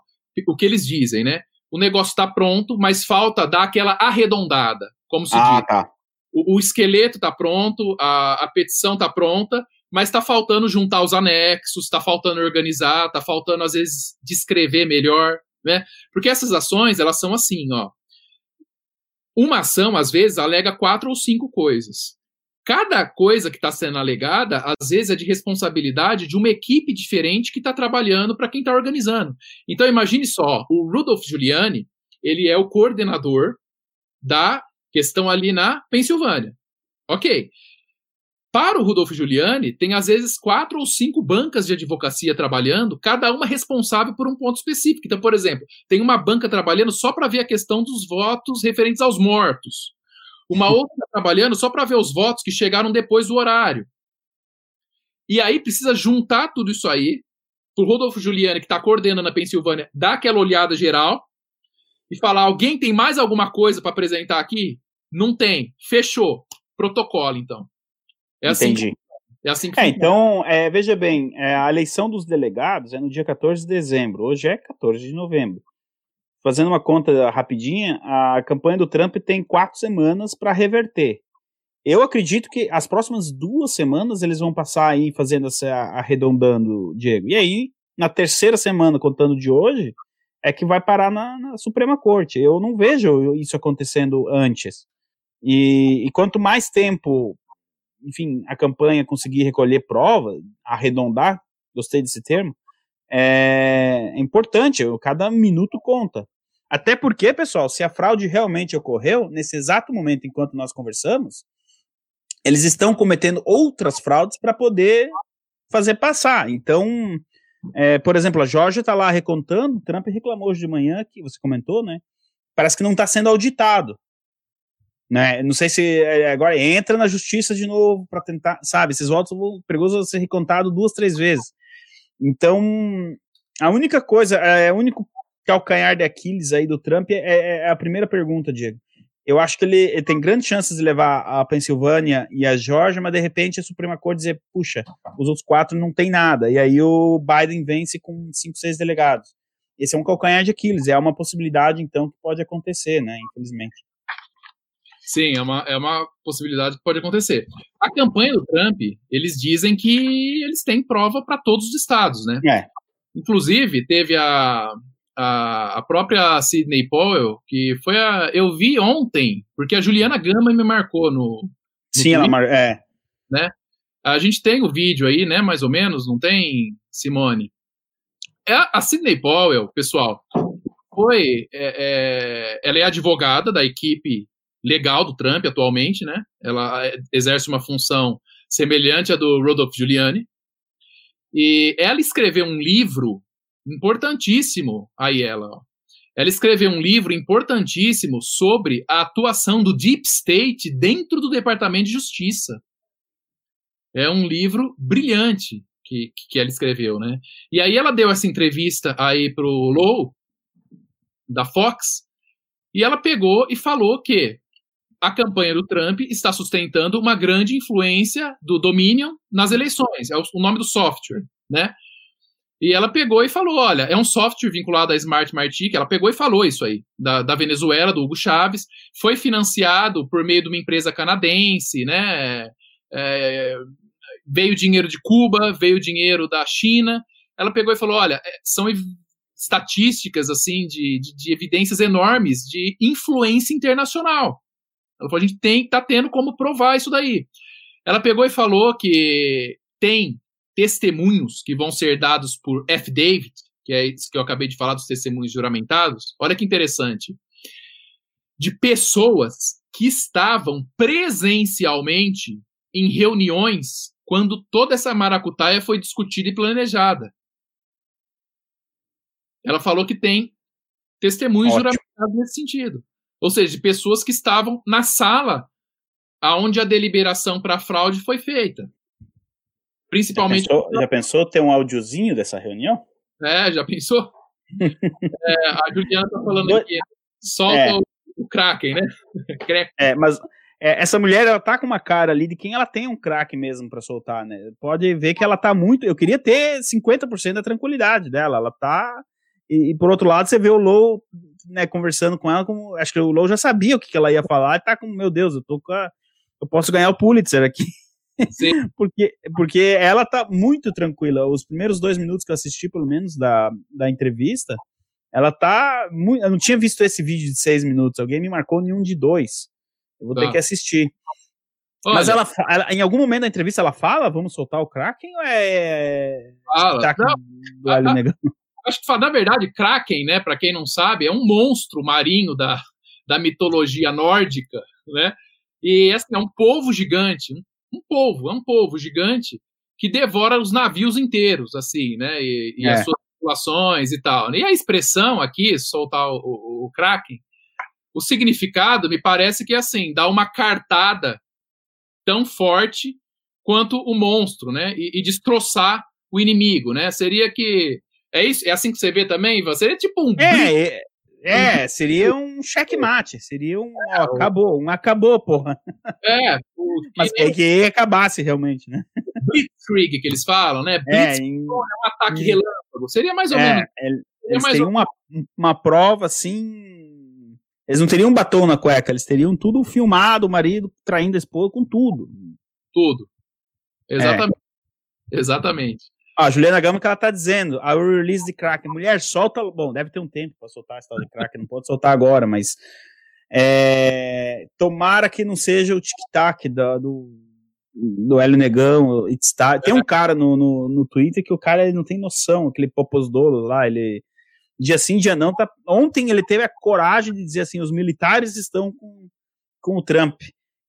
O que eles dizem, né? O negócio está pronto, mas falta dar aquela arredondada, como se
ah,
diz.
Tá.
O, o esqueleto está pronto, a, a petição está pronta, mas está faltando juntar os anexos, está faltando organizar, está faltando, às vezes, descrever melhor, né? Porque essas ações, elas são assim, ó. Uma ação, às vezes, alega quatro ou cinco coisas cada coisa que está sendo alegada, às vezes, é de responsabilidade de uma equipe diferente que está trabalhando para quem está organizando. Então, imagine só, o Rudolf Giuliani, ele é o coordenador da questão ali na Pensilvânia. Ok. Para o Rudolf Giuliani, tem às vezes quatro ou cinco bancas de advocacia trabalhando, cada uma responsável por um ponto específico. Então, por exemplo, tem uma banca trabalhando só para ver a questão dos votos referentes aos mortos uma outra tá trabalhando só para ver os votos que chegaram depois do horário. E aí precisa juntar tudo isso aí, o Rodolfo Giuliani, que está coordenando a Pensilvânia, dar aquela olhada geral e falar: alguém tem mais alguma coisa para apresentar aqui? Não tem. Fechou. Protocolo, então.
É assim Entendi.
É assim que
é, então, é, veja bem, é, a eleição dos delegados é no dia 14 de dezembro, hoje é 14 de novembro. Fazendo uma conta rapidinha, a campanha do Trump tem quatro semanas para reverter. Eu acredito que as próximas duas semanas eles vão passar aí fazendo essa arredondando, Diego. E aí, na terceira semana, contando de hoje, é que vai parar na, na Suprema Corte. Eu não vejo isso acontecendo antes. E, e, quanto mais tempo, enfim, a campanha conseguir recolher prova, arredondar, gostei desse termo, é, é importante, cada minuto conta. Até porque, pessoal, se a fraude realmente ocorreu, nesse exato momento enquanto nós conversamos, eles estão cometendo outras fraudes para poder fazer passar. Então, é, por exemplo, a Georgia está lá recontando, Trump reclamou hoje de manhã, que você comentou, né? Parece que não está sendo auditado. Né? Não sei se é, agora entra na justiça de novo para tentar, sabe? Esses votos vão perigoso ser recontado duas, três vezes. Então, a única coisa, é, o único calcanhar de Aquiles aí do Trump é, é, é a primeira pergunta, Diego eu acho que ele, ele, tem grandes chances de levar a Pensilvânia e a Georgia, mas de repente a Suprema Corte dizer, puxa, os outros quatro não tem nada. E aí o Biden vence com cinco, seis delegados. Esse é um calcanhar de Aquiles, é uma possibilidade, então, que pode acontecer, né, infelizmente.
Sim, é uma, é uma possibilidade que pode acontecer. A campanha do Trump, eles dizem que eles têm prova para todos os estados, né?
É.
Inclusive, teve a, a, a própria Sidney Powell, que foi a. Eu vi ontem, porque a Juliana Gama me marcou no. no
Sim, ela mar... é.
Né? A gente tem o vídeo aí, né? Mais ou menos, não tem, Simone? É, a Sidney Powell, pessoal, foi. É, é, ela é advogada da equipe legal do Trump atualmente, né? Ela exerce uma função semelhante à do Rodolph Giuliani. E ela escreveu um livro importantíssimo aí ela. Ó. Ela escreveu um livro importantíssimo sobre a atuação do Deep State dentro do Departamento de Justiça. É um livro brilhante que, que ela escreveu, né? E aí ela deu essa entrevista aí pro Low, da Fox, e ela pegou e falou que a campanha do Trump está sustentando uma grande influência do Dominion nas eleições. É o nome do software, né? E ela pegou e falou: olha, é um software vinculado à Smart Martic. Ela pegou e falou isso aí, da, da Venezuela, do Hugo Chaves. Foi financiado por meio de uma empresa canadense, né? É, veio dinheiro de Cuba, veio dinheiro da China. Ela pegou e falou: olha, é, são estatísticas, assim, de, de, de evidências enormes de influência internacional. Ela falou: a gente tem, tá tendo como provar isso daí. Ela pegou e falou que tem testemunhos que vão ser dados por F. David, que é isso que eu acabei de falar dos testemunhos juramentados. Olha que interessante. De pessoas que estavam presencialmente em reuniões quando toda essa maracutaia foi discutida e planejada. Ela falou que tem testemunhos Ótimo. juramentados nesse sentido. Ou seja, de pessoas que estavam na sala aonde a deliberação para fraude foi feita. Principalmente.
Já pensou, já pensou ter um áudiozinho dessa reunião?
É, já pensou? é, a Juliana tá falando aqui. Solta é. o, o Kraken, né?
é, mas é, essa mulher, ela tá com uma cara ali de quem ela tem um crack mesmo para soltar, né? Pode ver que ela tá muito. Eu queria ter 50% da tranquilidade dela. Ela tá. E, e, por outro lado, você vê o Low, né, conversando com ela, como, acho que o Low já sabia o que, que ela ia falar, e tá com, meu Deus, eu tô com a, eu posso ganhar o Pulitzer aqui. porque, porque ela tá muito tranquila. Os primeiros dois minutos que eu assisti, pelo menos, da, da entrevista, ela tá muito. Eu não tinha visto esse vídeo de seis minutos. Alguém me marcou nenhum de dois. Eu vou tá. ter que assistir. Olha, Mas ela, ela, em algum momento da entrevista, ela fala: vamos soltar o Kraken ou é.
Fala. A, a, acho que, na verdade, Kraken, né, para quem não sabe, é um monstro marinho da, da mitologia nórdica, né? E assim, é um povo gigante, um um povo, é um povo gigante que devora os navios inteiros, assim, né? E, e é. as suas populações e tal. E a expressão aqui, soltar o, o, o Kraken, o significado me parece que é assim, dá uma cartada tão forte quanto o monstro, né? E, e destroçar o inimigo, né? Seria que é isso, é assim que você vê também, Seria tipo um
é, é, É, seria um checkmate, seria um. Ó, acabou, um acabou, porra.
É,
mas é que acabasse realmente, né?
Blitzkrieg que eles falam, né? Blitzkrieg é, em... é um ataque em... relâmpago. Seria mais ou é, menos.
Eles mais teriam uma, uma prova assim. Eles não teriam um batom na cueca, eles teriam tudo filmado, o marido traindo a esposa com tudo.
Tudo. Exatamente. É. Exatamente.
A Juliana Gama que ela tá dizendo, a release de crack, mulher, solta, bom, deve ter um tempo para soltar esse tal de crack, não pode soltar agora, mas é, tomara que não seja o tic-tac do, do Hélio Negão, está, tem um cara no, no, no, Twitter que o cara ele não tem noção, aquele Poposdolo lá, ele dia sim, dia não, tá, ontem ele teve a coragem de dizer assim, os militares estão com, com o Trump,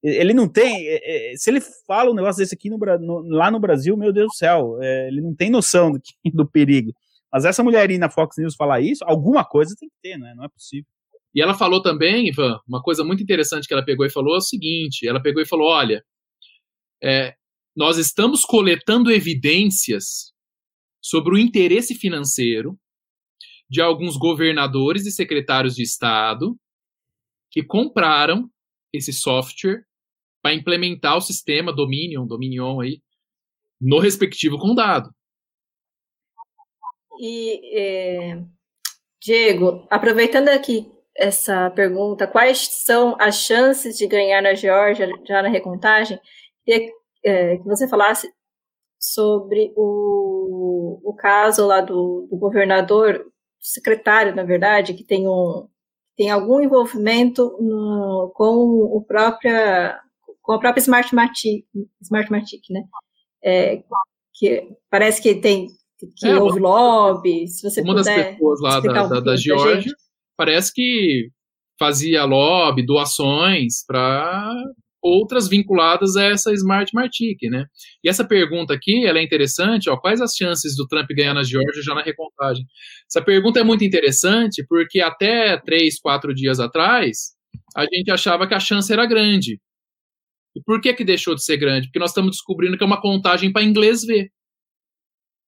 ele não tem. É, é, se ele fala um negócio desse aqui no, no, lá no Brasil, meu Deus do céu, é, ele não tem noção do, do perigo. Mas essa mulherinha na Fox News falar isso, alguma coisa tem que ter, né? Não é possível.
E ela falou também, Ivan, uma coisa muito interessante que ela pegou e falou é o seguinte: ela pegou e falou: olha, é, nós estamos coletando evidências sobre o interesse financeiro de alguns governadores e secretários de Estado que compraram esse software para implementar o sistema Dominion, Dominion aí, no respectivo condado.
E, é, Diego, aproveitando aqui essa pergunta, quais são as chances de ganhar na Geórgia já na recontagem? Queria é, que você falasse sobre o, o caso lá do, do governador, secretário, na verdade, que tem um, tem algum envolvimento no, com o própria com a própria Smartmatic, Smartmatic né? É, que parece que tem que é, houve lobby, se você
uma
puder
das pessoas lá da, um da, da Geórgia parece que fazia lobby, doações para outras vinculadas a essa Smart Martic, né? E essa pergunta aqui, ela é interessante, ó, quais as chances do Trump ganhar na Geórgia já na recontagem? Essa pergunta é muito interessante porque até três, quatro dias atrás, a gente achava que a chance era grande. E por que que deixou de ser grande? Porque nós estamos descobrindo que é uma contagem para inglês ver.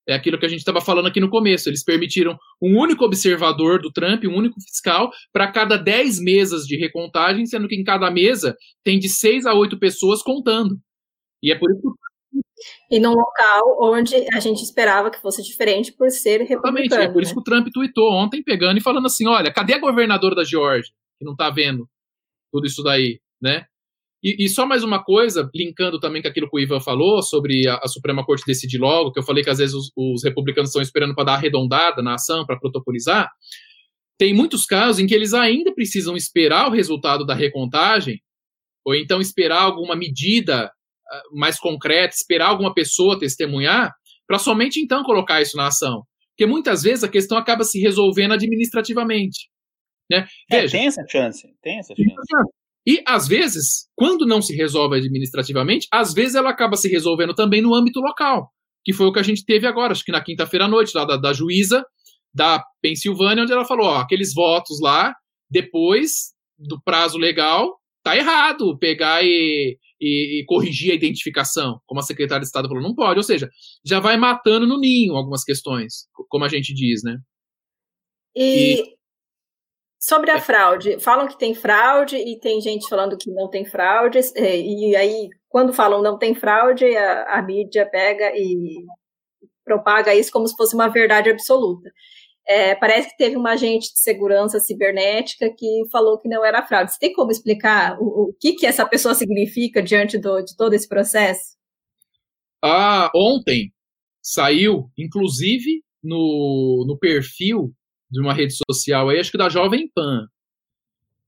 É aquilo que a gente estava falando aqui no começo. Eles permitiram um único observador do Trump, um único fiscal, para cada 10 mesas de recontagem, sendo que em cada mesa tem de 6 a 8 pessoas contando. E é por isso
e num local onde a gente esperava que fosse diferente por ser republicano. Exatamente,
é por isso né? que o Trump tweetou ontem, pegando e falando assim, olha, cadê a governadora da Georgia, que não está vendo tudo isso daí, né? E, e, só mais uma coisa, linkando também com aquilo que o Ivan falou sobre a, a Suprema Corte decidir logo, que eu falei que às vezes os, os republicanos estão esperando para dar arredondada na ação, para protocolizar. Tem muitos casos em que eles ainda precisam esperar o resultado da recontagem, ou então esperar alguma medida uh, mais concreta, esperar alguma pessoa testemunhar, para somente então colocar isso na ação. Porque muitas vezes a questão acaba se resolvendo administrativamente. Né?
É, Veja, tem essa chance, tem essa chance.
E, às vezes, quando não se resolve administrativamente, às vezes ela acaba se resolvendo também no âmbito local, que foi o que a gente teve agora, acho que na quinta-feira à noite, lá da, da, juíza da Pensilvânia, onde ela falou: ó, aqueles votos lá, depois do prazo legal, tá errado pegar e, e, e, corrigir a identificação, como a secretária de Estado falou, não pode. Ou seja, já vai matando no ninho algumas questões, como a gente diz, né?
E, e Sobre a é. fraude, falam que tem fraude e tem gente falando que não tem fraude, é, e aí, quando falam não tem fraude, a, a mídia pega e propaga isso como se fosse uma verdade absoluta. É, parece que teve um agente de segurança cibernética que falou que não era fraude. Você tem como explicar o, o que, que essa pessoa significa diante do, de todo esse processo?
Ah, ontem saiu, inclusive, no, no perfil de uma rede social aí, acho que da Jovem Pan,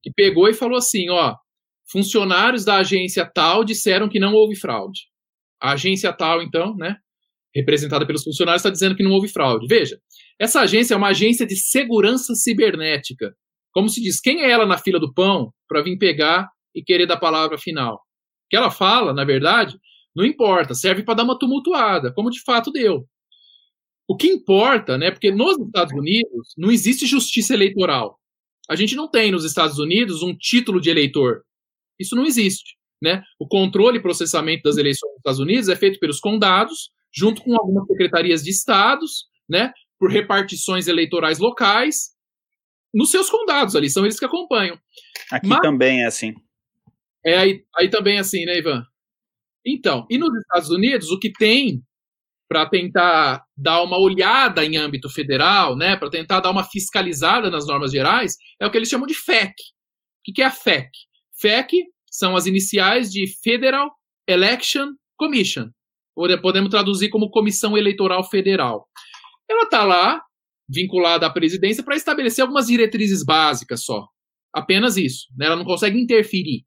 que pegou e falou assim, ó, funcionários da agência tal disseram que não houve fraude. A agência tal, então, né, representada pelos funcionários, está dizendo que não houve fraude. Veja, essa agência é uma agência de segurança cibernética. Como se diz, quem é ela na fila do pão para vir pegar e querer dar a palavra final? O que ela fala, na verdade, não importa, serve para dar uma tumultuada, como de fato deu. O que importa, né? Porque nos Estados Unidos não existe justiça eleitoral. A gente não tem nos Estados Unidos um título de eleitor. Isso não existe, né? O controle e processamento das eleições nos Estados Unidos é feito pelos condados, junto com algumas secretarias de estados, né? Por repartições eleitorais locais. nos seus condados ali, são eles que acompanham.
Aqui Mas, também é assim.
É, aí, aí também é assim, né, Ivan? Então, e nos Estados Unidos, o que tem para tentar dar uma olhada em âmbito federal, né, para tentar dar uma fiscalizada nas normas gerais, é o que eles chamam de FEC. O que é a FEC? FEC são as iniciais de Federal Election Commission, ou podemos traduzir como Comissão Eleitoral Federal. Ela está lá, vinculada à presidência, para estabelecer algumas diretrizes básicas só. Apenas isso. Né? Ela não consegue interferir.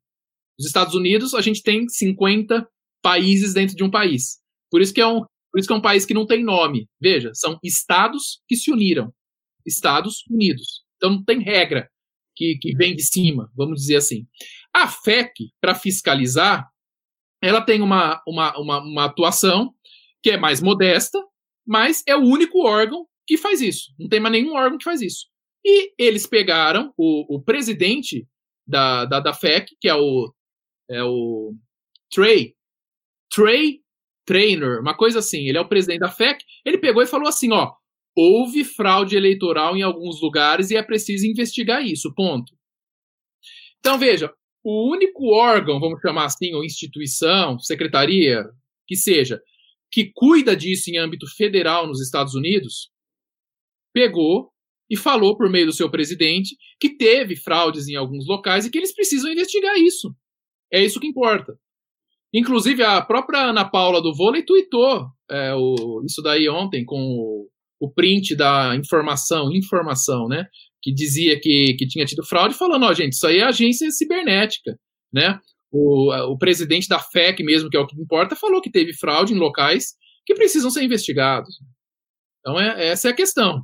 Nos Estados Unidos, a gente tem 50 países dentro de um país. Por isso que é um, por isso que é um país que não tem nome. Veja, são estados que se uniram. Estados Unidos. Então não tem regra que, que vem de cima, vamos dizer assim. A FEC, para fiscalizar, ela tem uma, uma, uma, uma atuação que é mais modesta, mas é o único órgão que faz isso. Não tem mais nenhum órgão que faz isso. E eles pegaram o, o presidente da, da, da FEC, que é o, é o Trey, Trey Trainer, uma coisa assim. Ele é o presidente da FEC. Ele pegou e falou assim: ó, houve fraude eleitoral em alguns lugares e é preciso investigar isso. Ponto. Então veja, o único órgão, vamos chamar assim, ou instituição, secretaria, que seja, que cuida disso em âmbito federal nos Estados Unidos, pegou e falou por meio do seu presidente que teve fraudes em alguns locais e que eles precisam investigar isso. É isso que importa. Inclusive, a própria Ana Paula do vôlei tweetou é, o, isso daí ontem com o, o, print da informação, informação, né? Que dizia que, que tinha tido fraude, falando, ó, oh, gente, isso aí é agência cibernética, né? O, o presidente da FEC mesmo, que é o que importa, falou que teve fraude em locais que precisam ser investigados. Então, é, essa é a questão.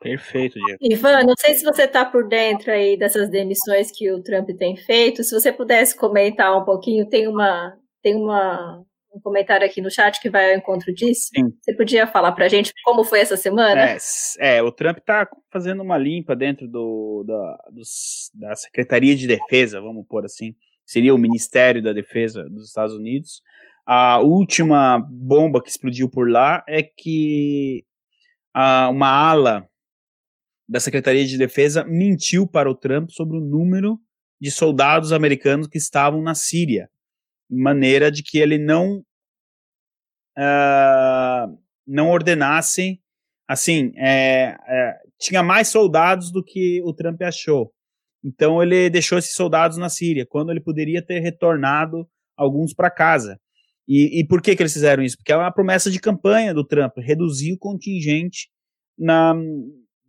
Perfeito, Diego.
Ivan, não sei se você está por dentro aí dessas demissões que o Trump tem feito. Se você pudesse comentar um pouquinho, tem uma tem uma, um comentário aqui no chat que vai ao encontro disso. Sim. Você podia falar para a gente como foi essa semana?
É, é o Trump está fazendo uma limpa dentro do, da, dos, da Secretaria de Defesa, vamos pôr assim. Seria o Ministério da Defesa dos Estados Unidos. A última bomba que explodiu por lá é que a, uma ala da Secretaria de Defesa mentiu para o Trump sobre o número de soldados americanos que estavam na Síria, maneira de que ele não uh, não ordenasse, assim, é, é, tinha mais soldados do que o Trump achou. Então ele deixou esses soldados na Síria, quando ele poderia ter retornado alguns para casa. E, e, por que, que eles fizeram isso? Porque é uma promessa de campanha do Trump, reduzir o contingente na,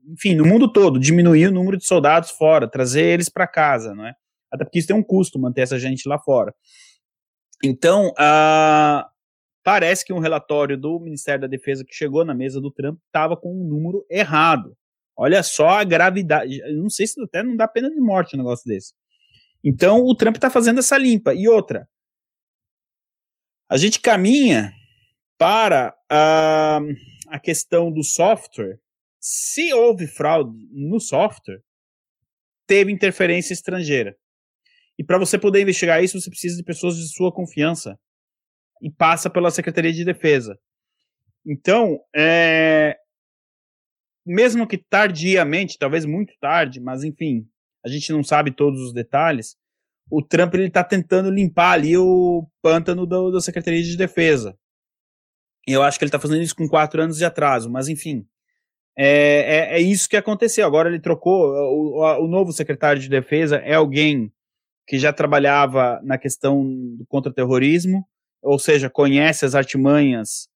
enfim, no mundo todo, diminuir o número de soldados fora, trazer eles para casa, não é? Até porque isso tem um custo manter essa gente lá fora. Então, uh, parece que um relatório do Ministério da Defesa que chegou na mesa do Trump estava com um número errado. Olha só a gravidade. Não sei se até não dá pena de morte um negócio desse. Então, o Trump está fazendo essa limpa. E outra, a gente caminha para uh, a questão do software se houve fraude no software, teve interferência estrangeira. E para você poder investigar isso, você precisa de pessoas de sua confiança. E passa pela Secretaria de Defesa. Então, é... mesmo que tardiamente, talvez muito tarde, mas enfim, a gente não sabe todos os detalhes, o Trump ele está tentando limpar ali o pântano do, da Secretaria de Defesa. Eu acho que ele está fazendo isso com quatro anos de atraso, mas enfim, é, é, é, isso que aconteceu. Agora ele trocou. O, o, novo secretário de defesa é alguém que já trabalhava na questão do contra-terrorismo, ou seja, conhece as artimanhas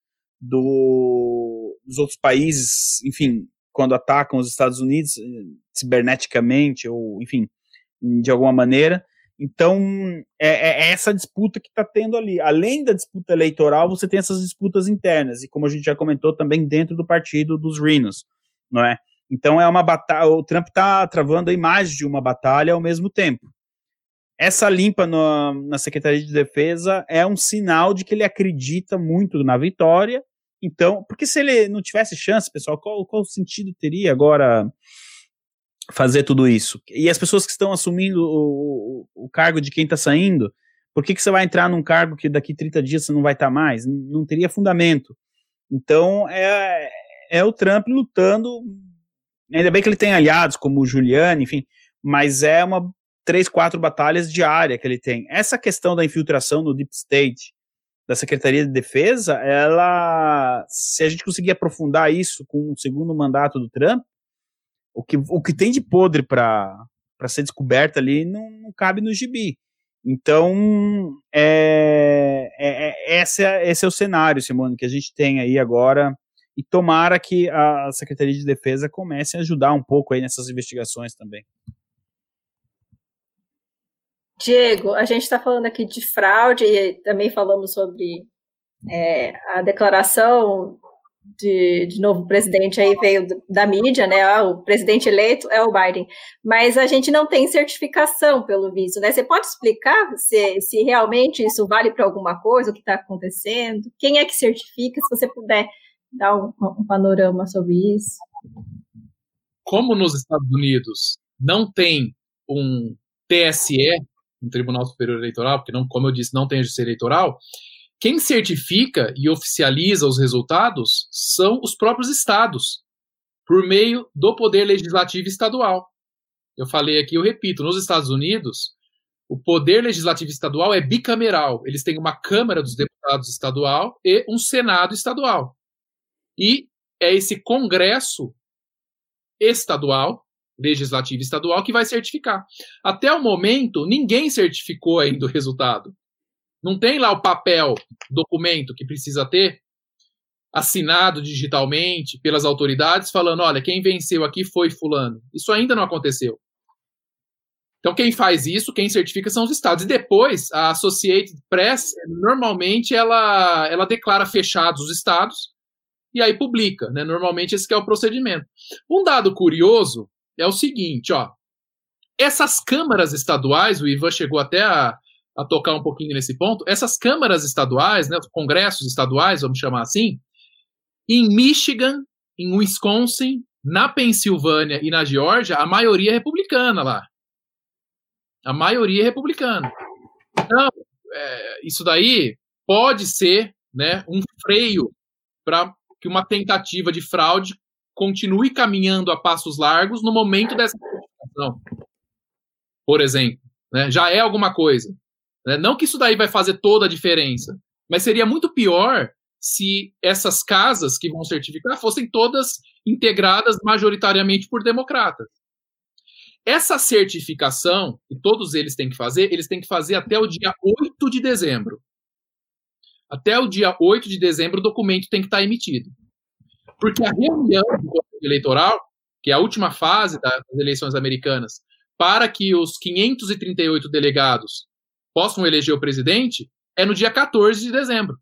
do, dos outros países, enfim, quando atacam os Estados Unidos ciberneticamente, ou enfim, de alguma maneira. Então, é, é essa disputa que está tendo ali. Além da disputa eleitoral, você tem essas disputas internas, e como a gente já comentou, também dentro do partido dos Rhinos não é? Então é uma batalha, o Trump está travando aí mais de uma batalha ao mesmo tempo. Essa limpa no, na Secretaria de Defesa é um sinal de que ele acredita muito na vitória. Então, porque se ele não tivesse chance, pessoal, qual, qual sentido teria agora fazer tudo isso? E as pessoas que estão assumindo o, o, cargo de quem está saindo, por que, que você vai entrar num cargo que daqui 30 dias você não vai estar tá mais? Não, não teria fundamento. Então, é, é o Trump lutando Ainda bem que ele tem aliados como o Giuliani, enfim, mas é uma três, quatro batalhas diárias que ele tem. Essa questão da infiltração no deep state da Secretaria de Defesa, ela, se a gente conseguir aprofundar isso com o segundo mandato do Trump, o que, o que tem de podre para ser descoberto ali não, não, cabe no gibi. Então, é, é, é, esse, é, esse é o cenário, Simone, que a gente tem aí agora, e tomara que a Secretaria de Defesa comece a ajudar um pouco aí nessas investigações também.
Diego, a gente está falando aqui de fraude e também falamos sobre é, a declaração de, de, novo presidente aí veio da mídia, né? Ah, o presidente eleito é o Biden, mas a gente não tem certificação pelo visto, né? Você pode explicar se, se realmente isso vale para alguma coisa, o que está acontecendo? Quem é que certifica? Se você puder dar um, um panorama sobre isso.
Como nos Estados Unidos não tem um TSE, um Tribunal Superior Eleitoral, porque não, como eu disse, não tem justiça eleitoral, quem certifica e oficializa os resultados são os próprios estados, por meio do poder legislativo estadual. Eu falei aqui, eu repito, nos Estados Unidos, o poder legislativo estadual é bicameral. Eles têm uma Câmara dos Deputados estadual e um Senado estadual. E é esse Congresso estadual legislativo estadual que vai certificar. Até o momento, ninguém certificou ainda o resultado. Não tem lá o papel, documento que precisa ter assinado digitalmente pelas autoridades falando, olha, quem venceu aqui foi fulano. Isso ainda não aconteceu. Então quem faz isso, quem certifica são os estados. E depois a Associated Press normalmente ela ela declara fechados os estados e aí publica, né? Normalmente esse é o procedimento. Um dado curioso é o seguinte, ó. Essas câmaras estaduais, o Ivan chegou até a, a tocar um pouquinho nesse ponto, essas câmaras estaduais, né, os congressos estaduais, vamos chamar assim, em Michigan, em Wisconsin, na Pensilvânia e na Geórgia, a maioria é republicana lá. A maioria é republicana. Então, é, isso daí pode ser né, um freio para que uma tentativa de fraude continue caminhando a passos largos no momento dessa. Por exemplo, né? já é alguma coisa. Né? Não que isso daí vai fazer toda a diferença, mas seria muito pior se essas casas que vão certificar fossem todas integradas majoritariamente por democratas. Essa certificação, que todos eles têm que fazer, eles têm que fazer até o dia 8 de dezembro. Até o dia 8 de dezembro o documento tem que estar emitido. Porque a reunião do Conselho Eleitoral, que é a última fase das eleições americanas, para que os 538 delegados possam eleger o presidente, é no dia 14 de dezembro,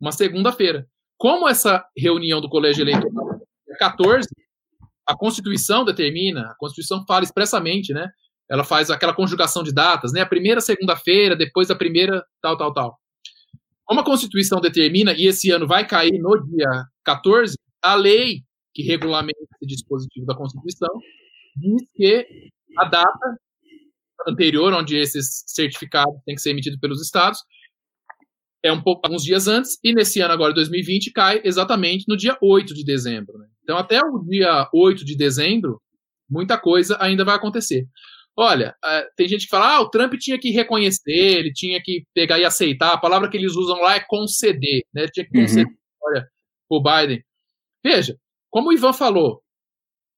uma segunda-feira. Como essa reunião do Colégio Eleitoral é 14, a Constituição determina, a Constituição fala expressamente, né? Ela faz aquela conjugação de datas, né? A primeira segunda-feira, depois a primeira, tal, tal, tal. Como a Constituição determina, e esse ano vai cair no dia 14, a lei que regulamenta esse dispositivo da Constituição diz que a data anterior, onde esses certificados têm que ser emitidos pelos estados, é um pouco alguns dias antes, e nesse ano agora, 2020, cai exatamente no dia 8 de dezembro. Né? Então, até o dia 8 de dezembro, muita coisa ainda vai acontecer. Olha, tem gente que fala, ah, o Trump tinha que reconhecer, ele tinha que pegar e aceitar. A palavra que eles usam lá é conceder, né? Ele tinha que conceder uhum. olha, o Biden. Veja, como o Ivan falou,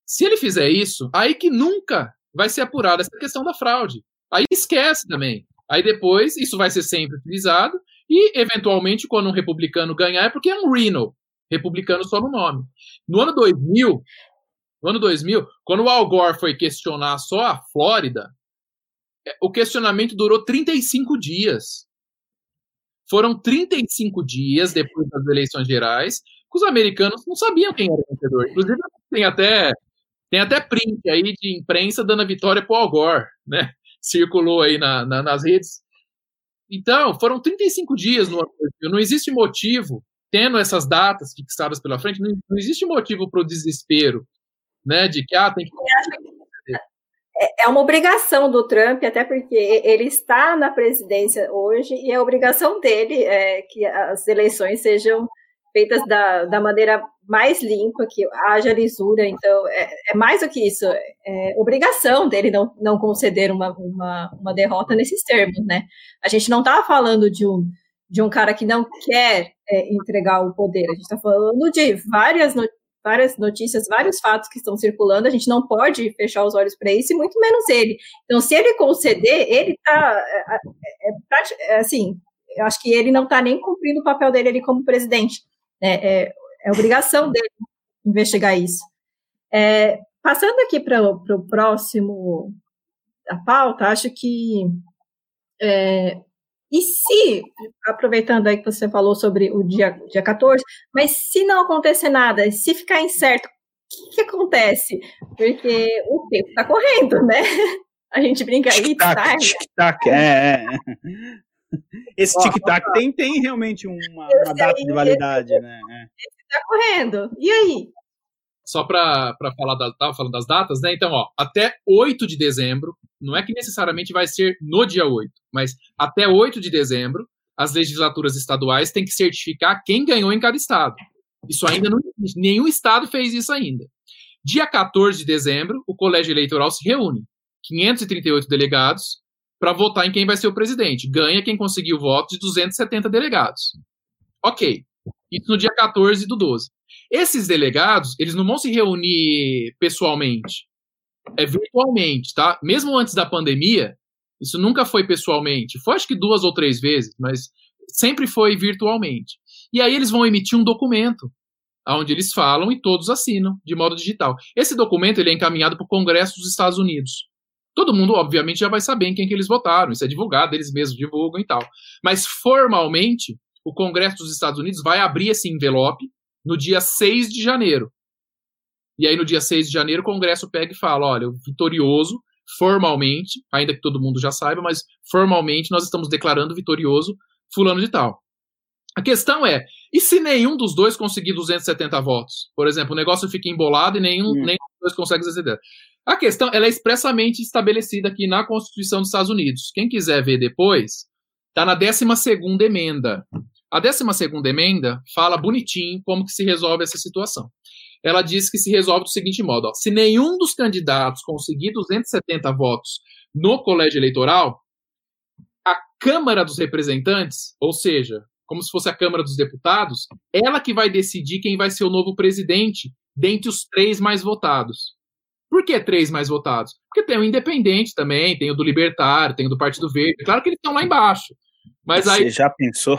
se ele fizer isso, aí que nunca vai ser apurada essa questão da fraude. Aí esquece também. Aí depois isso vai ser sempre utilizado e, eventualmente, quando um republicano ganhar, é porque é um Reno, republicano só no nome. No ano 2000, no ano 2000, quando o Al Gore foi questionar só a Flórida, é, o questionamento durou 35 dias. Foram 35 dias depois das eleições gerais os americanos não sabiam quem era o vencedor. Inclusive, tem até, tem até print aí de imprensa dando a vitória para o Al Gore, né? Circulou aí na, na, nas redes. Então, foram 35 dias no ano Não existe motivo, tendo essas datas fixadas pela frente, não, não existe motivo para o desespero, né? De que, ah, tem que.
É, é uma obrigação do Trump, até porque ele está na presidência hoje e é obrigação dele é, que as eleições sejam feitas da, da maneira mais limpa, que haja lisura. Então, é, é mais do que isso. É obrigação dele não, não conceder uma, uma, uma derrota nesses termos, né? A gente não está falando de um, de um cara que não quer é, entregar o poder. A gente está falando de várias, no, várias notícias, vários fatos que estão circulando. A gente não pode fechar os olhos para isso, e muito menos ele. Então, se ele conceder, ele está. É, é, é, assim, eu acho que ele não está nem cumprindo o papel dele ali como presidente. É, é, é obrigação dele investigar isso. É, passando aqui para o próximo a pauta, acho que é, e se, aproveitando aí que você falou sobre o dia, dia 14, mas se não acontecer nada, se ficar incerto, o que, que acontece? Porque o tempo está correndo, né? A gente brinca aí,
tic-tac, tic-tac, é, é. Esse tic-tac tem, tem realmente uma, uma data de validade, né?
Está correndo. E aí?
Só para falar, da, tava falando das datas, né? Então, ó, até 8 de dezembro, não é que necessariamente vai ser no dia 8, mas até 8 de dezembro, as legislaturas estaduais têm que certificar quem ganhou em cada estado. Isso ainda não existe. Nenhum estado fez isso ainda. Dia 14 de dezembro, o colégio eleitoral se reúne. 538 delegados para votar em quem vai ser o presidente. Ganha quem conseguiu votos de 270 delegados. Ok. Isso no dia 14 do 12. Esses delegados, eles não vão se reunir pessoalmente. É virtualmente, tá? Mesmo antes da pandemia, isso nunca foi pessoalmente. Foi acho que duas ou três vezes, mas sempre foi virtualmente. E aí eles vão emitir um documento onde eles falam e todos assinam de modo digital. Esse documento ele é encaminhado para o Congresso dos Estados Unidos. Todo mundo, obviamente, já vai saber em quem que eles votaram, isso é divulgado, eles mesmos divulgam e tal. Mas, formalmente, o Congresso dos Estados Unidos vai abrir esse envelope no dia 6 de janeiro. E aí, no dia 6 de janeiro, o Congresso pega e fala: olha, vitorioso, formalmente, ainda que todo mundo já saiba, mas formalmente nós estamos declarando vitorioso Fulano de Tal. A questão é: e se nenhum dos dois conseguir 270 votos? Por exemplo, o negócio fica embolado e nenhum, hum. nenhum dois consegue 270. A questão ela é expressamente estabelecida aqui na Constituição dos Estados Unidos. Quem quiser ver depois, está na 12 emenda. A 12 emenda fala bonitinho como que se resolve essa situação. Ela diz que se resolve do seguinte modo: ó, se nenhum dos candidatos conseguir 270 votos no colégio eleitoral, a Câmara dos Representantes, ou seja, como se fosse a Câmara dos Deputados, ela que vai decidir quem vai ser o novo presidente dentre os três mais votados. Por que três mais votados? Porque tem o Independente também, tem o do Libertário, tem o do Partido Verde. Claro que eles estão lá embaixo. Mas
Você
aí.
já pensou?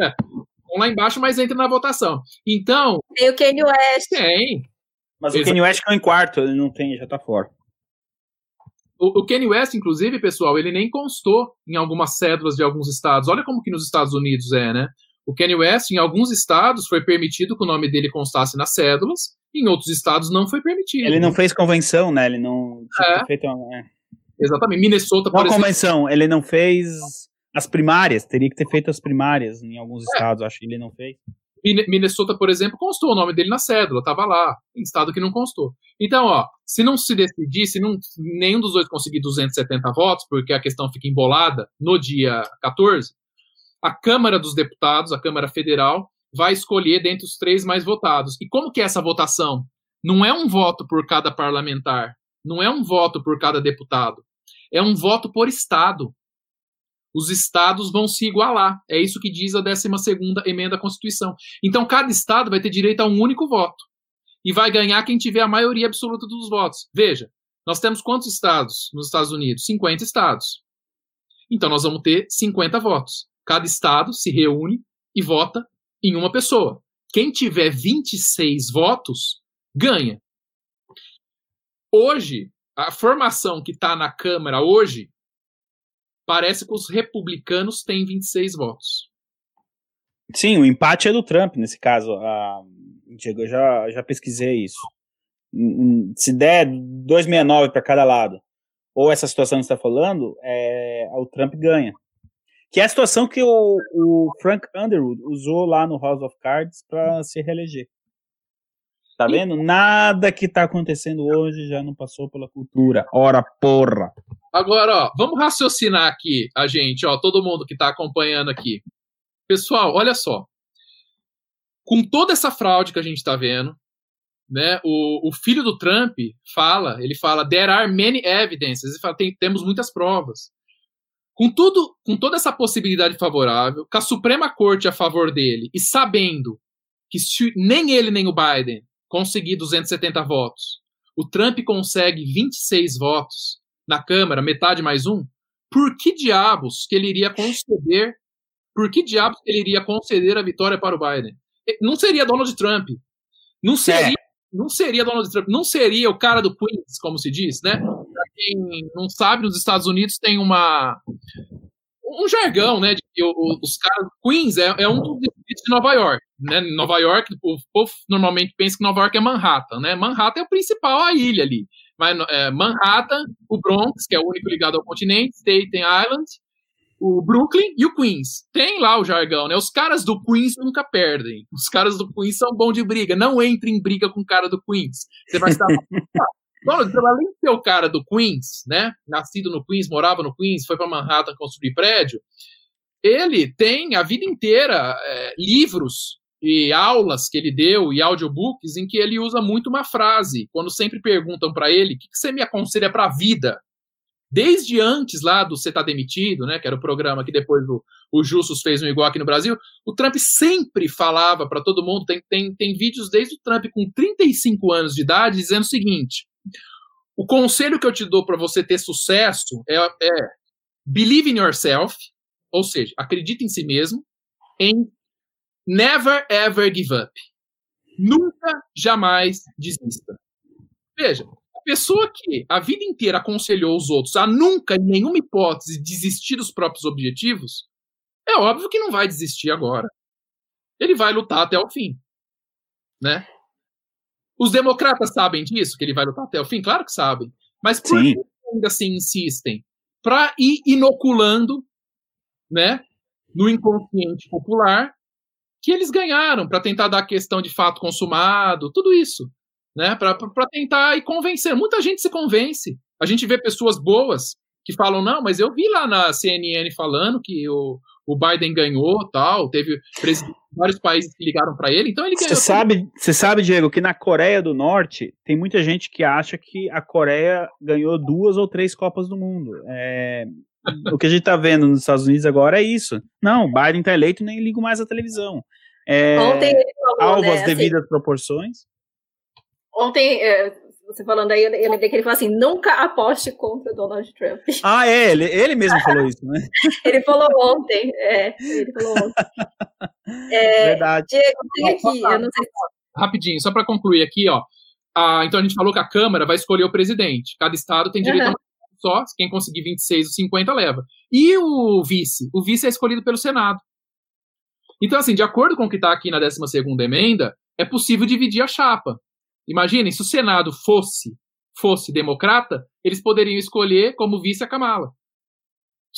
É, estão lá embaixo, mas entra na votação. Então.
Tem o Kanye West.
Tem.
Mas o Kanye West ficou em quarto, ele não tem, já tá fora.
O, o Kanye West, inclusive, pessoal, ele nem constou em algumas cédulas de alguns estados. Olha como que nos Estados Unidos é, né? O Kanye West, em alguns estados, foi permitido que o nome dele constasse nas cédulas, em outros estados não foi permitido.
Ele não fez convenção, né? Ele não é. feito uma... é.
Exatamente. Minnesota,
por exemplo. convenção, ele não fez as primárias, teria que ter feito as primárias em alguns é. estados, acho que ele não fez.
Minnesota, por exemplo, constou o nome dele na cédula, estava lá, em estado que não constou. Então, ó, se não se decidir, se não, nenhum dos dois conseguir 270 votos, porque a questão fica embolada no dia 14, a Câmara dos Deputados, a Câmara Federal, vai escolher dentre os três mais votados. E como que é essa votação? Não é um voto por cada parlamentar, não é um voto por cada deputado, é um voto por estado. Os estados vão se igualar. É isso que diz a 12 emenda à Constituição. Então, cada estado vai ter direito a um único voto. E vai ganhar quem tiver a maioria absoluta dos votos. Veja, nós temos quantos estados nos Estados Unidos? 50 estados. Então, nós vamos ter 50 votos. Cada estado se reúne e vota em uma pessoa. Quem tiver 26 votos, ganha. Hoje, a formação que está na Câmara hoje parece que os republicanos têm 26 votos.
Sim, o empate é do Trump nesse caso. Ah, Diego, eu já, já pesquisei isso. Se der 269 para cada lado, ou essa situação que você está falando, é, o Trump ganha. Que é a situação que o, o Frank Underwood usou lá no House of Cards para se reeleger. Tá vendo? Nada que tá acontecendo hoje já não passou pela cultura. Ora, porra.
Agora, ó, vamos raciocinar aqui, a gente, ó, todo mundo que tá acompanhando aqui. Pessoal, olha só. com toda essa fraude que a gente está vendo, né, o, o, filho do Trump fala, ele fala, there are many evidences, ele fala, tem, temos muitas provas. Com tudo, com toda essa possibilidade favorável, com a Suprema Corte a favor dele e sabendo que se nem ele nem o Biden conseguir 270 votos, o Trump consegue 26 votos na Câmara, metade mais um, por que diabos que ele iria conceder? Por que diabos que ele iria conceder a vitória para o Biden? Não seria Donald Trump. Não seria, é. não seria Donald Trump. Não seria o cara do Queens, como se diz, né? Quem não sabe, nos Estados Unidos tem uma um jargão, né? De que os caras Queens é, é um dos distritos de Nova York, né? Nova York, o povo normalmente pensa que Nova York é Manhattan, né? Manhattan é o principal a ilha ali. Mas é, Manhattan, o Bronx, que é o único ligado ao continente, Staten Island, o Brooklyn e o Queens. Tem lá o jargão, né? Os caras do Queens nunca perdem. Os caras do Queens são bons de briga. Não entre em briga com o cara do Queens. Você vai estar. Donald além de ser o cara do Queens, né? Nascido no Queens, morava no Queens, foi para Manhattan construir prédio. Ele tem a vida inteira é, livros e aulas que ele deu e audiobooks em que ele usa muito uma frase. Quando sempre perguntam para ele: o que, que você me aconselha para a vida? desde antes lá do Você Tá Demitido, né, que era o programa que depois o, o Justus fez um igual aqui no Brasil, o Trump sempre falava para todo mundo, tem, tem, tem vídeos desde o Trump com 35 anos de idade dizendo o seguinte, o conselho que eu te dou para você ter sucesso é, é believe in yourself, ou seja, acredite em si mesmo, em never ever give up. Nunca, jamais desista. Veja, pessoa que a vida inteira aconselhou os outros a nunca, em nenhuma hipótese, desistir dos próprios objetivos, é óbvio que não vai desistir agora. Ele vai lutar até o fim. Né? Os democratas sabem disso, que ele vai lutar até o fim? Claro que sabem. Mas por Sim. que ainda assim insistem? Para ir inoculando né, no inconsciente popular que eles ganharam, para tentar dar a questão de fato consumado, tudo isso né? Para tentar e convencer. Muita gente se convence. A gente vê pessoas boas que falam, não, mas eu vi lá na CNN falando que o, o Biden ganhou, tal, teve vários países que ligaram para ele, então ele ganhou.
Você sabe, você sabe, Diego, que na Coreia do Norte tem muita gente que acha que a Coreia ganhou duas ou três Copas do Mundo. É, o que a gente tá vendo nos Estados Unidos agora é isso. Não, Biden tá eleito nem ligo mais a televisão. É, Ontem ele falou, alvo né, às devidas assim, proporções.
Ontem, é, você falando aí, eu lembrei que ele falou assim: nunca aposte contra Donald Trump.
Ah, é, ele, ele mesmo falou isso, né?
ele falou ontem, é, ele falou ontem. É,
Verdade. Diego, tem aqui, eu não sei se... Rapidinho, só para concluir aqui, ó. Ah, então a gente falou que a Câmara vai escolher o presidente. Cada estado tem direito uhum. a só, quem conseguir 26 ou 50 leva. E o vice? O vice é escolhido pelo Senado. Então, assim, de acordo com o que está aqui na 12 emenda, é possível dividir a chapa. Imaginem, se o Senado fosse fosse democrata, eles poderiam escolher como vice a Kamala. O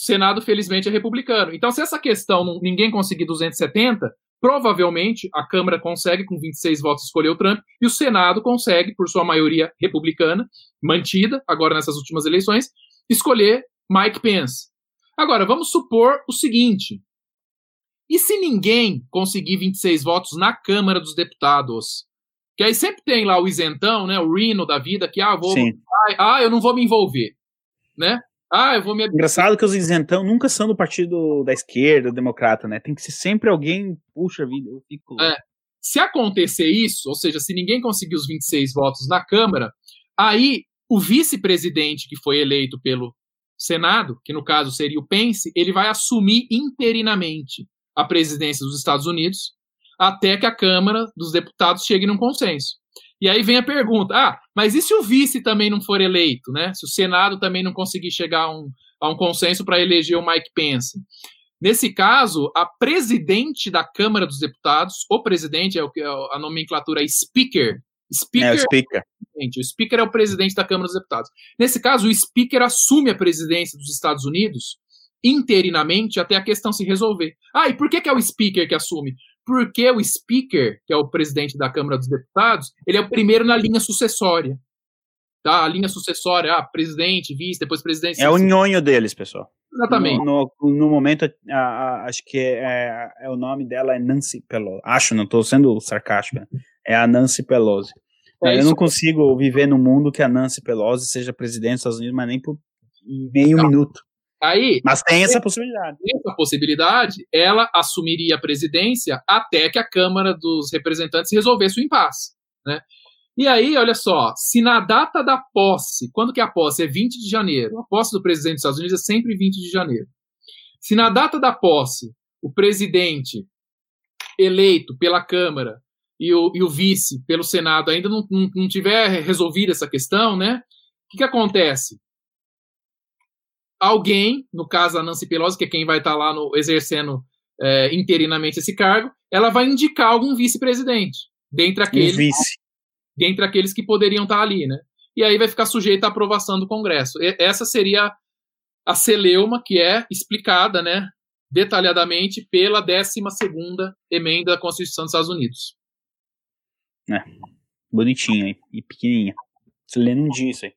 Senado, felizmente, é republicano. Então, se essa questão ninguém conseguir 270, provavelmente a Câmara consegue, com 26 votos, escolher o Trump, e o Senado consegue, por sua maioria republicana, mantida agora nessas últimas eleições, escolher Mike Pence. Agora, vamos supor o seguinte: e se ninguém conseguir 26 votos na Câmara dos Deputados? Que aí sempre tem lá o isentão, né? O Reno da vida, que, ah, vou. Ah, eu não vou me envolver. Né? Ah, eu vou me.
Engraçado que os isentão nunca são do partido da esquerda, democrata, né? Tem que ser sempre alguém. Puxa vida, eu fico.
É. Se acontecer isso, ou seja, se ninguém conseguir os 26 votos na Câmara, aí o vice-presidente que foi eleito pelo Senado, que no caso seria o Pence, ele vai assumir interinamente a presidência dos Estados Unidos até que a Câmara dos Deputados chegue num consenso. E aí vem a pergunta: ah, mas e se o vice também não for eleito, né? Se o Senado também não conseguir chegar a um, a um consenso para eleger o Mike Pence? Nesse caso, a presidente da Câmara dos Deputados, o presidente, é o que é a nomenclatura é speaker.
Speaker, é, o speaker.
É o speaker é o presidente da Câmara dos Deputados. Nesse caso, o speaker assume a presidência dos Estados Unidos interinamente até a questão se resolver. Ah, e por que, que é o speaker que assume? Porque o Speaker, que é o presidente da Câmara dos Deputados, ele é o primeiro na linha sucessória. Tá? A linha sucessória, ah, presidente, vice, depois presidente.
É o nhonho deles, pessoal.
Exatamente.
No, no, no momento, a, a, acho que é, é, é, o nome dela é Nancy Pelosi. Acho, não estou sendo sarcástico. Né? É a Nancy Pelosi. É eu não consigo viver num mundo que a Nancy Pelosi seja presidente dos Estados Unidos, mas nem por meio não. minuto.
Aí,
mas tem essa possibilidade.
Essa possibilidade, ela assumiria a presidência até que a Câmara dos Representantes resolvesse o impasse. Né? E aí, olha só, se na data da posse, quando que a posse é 20 de janeiro, a posse do presidente dos Estados Unidos é sempre 20 de janeiro. Se na data da posse o presidente eleito pela Câmara e o, e o vice pelo Senado ainda não, não, não tiver resolvido essa questão, né? O que, que acontece? Alguém, no caso a Nancy Pelosi, que é quem vai estar lá no, exercendo é, interinamente esse cargo, ela vai indicar algum vice-presidente dentre aqueles. Um vice dentre aqueles que poderiam estar ali, né? E aí vai ficar sujeito à aprovação do Congresso. E essa seria a celeuma que é explicada, né, detalhadamente pela 12 emenda da Constituição dos Estados Unidos.
É, bonitinha aí, e pequenininha. Você lendo um dia isso aí.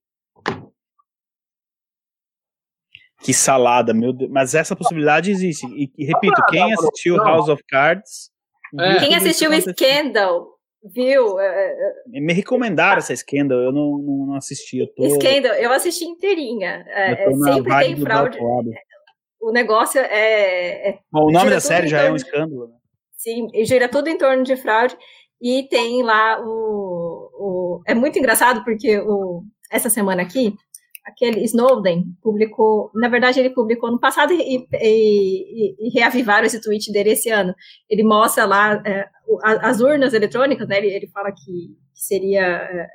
Que salada, meu Deus. Mas essa possibilidade existe. E, e repito, quem assistiu House of Cards.
É. Quem assistiu Scandal Viu? É,
é, Me recomendaram essa Scandal, eu não, não assisti. Eu tô...
Scandal, eu assisti inteirinha. É, sempre tem fraude. O negócio é.
é Bom, o nome da série já é um escândalo. Né?
Sim, gira tudo em torno de fraude. E tem lá o. o é muito engraçado porque o, essa semana aqui aquele Snowden publicou, na verdade ele publicou no passado e, e, e reavivaram esse tweet dele esse ano. Ele mostra lá é, as urnas eletrônicas, né? Ele, ele fala que, seria é,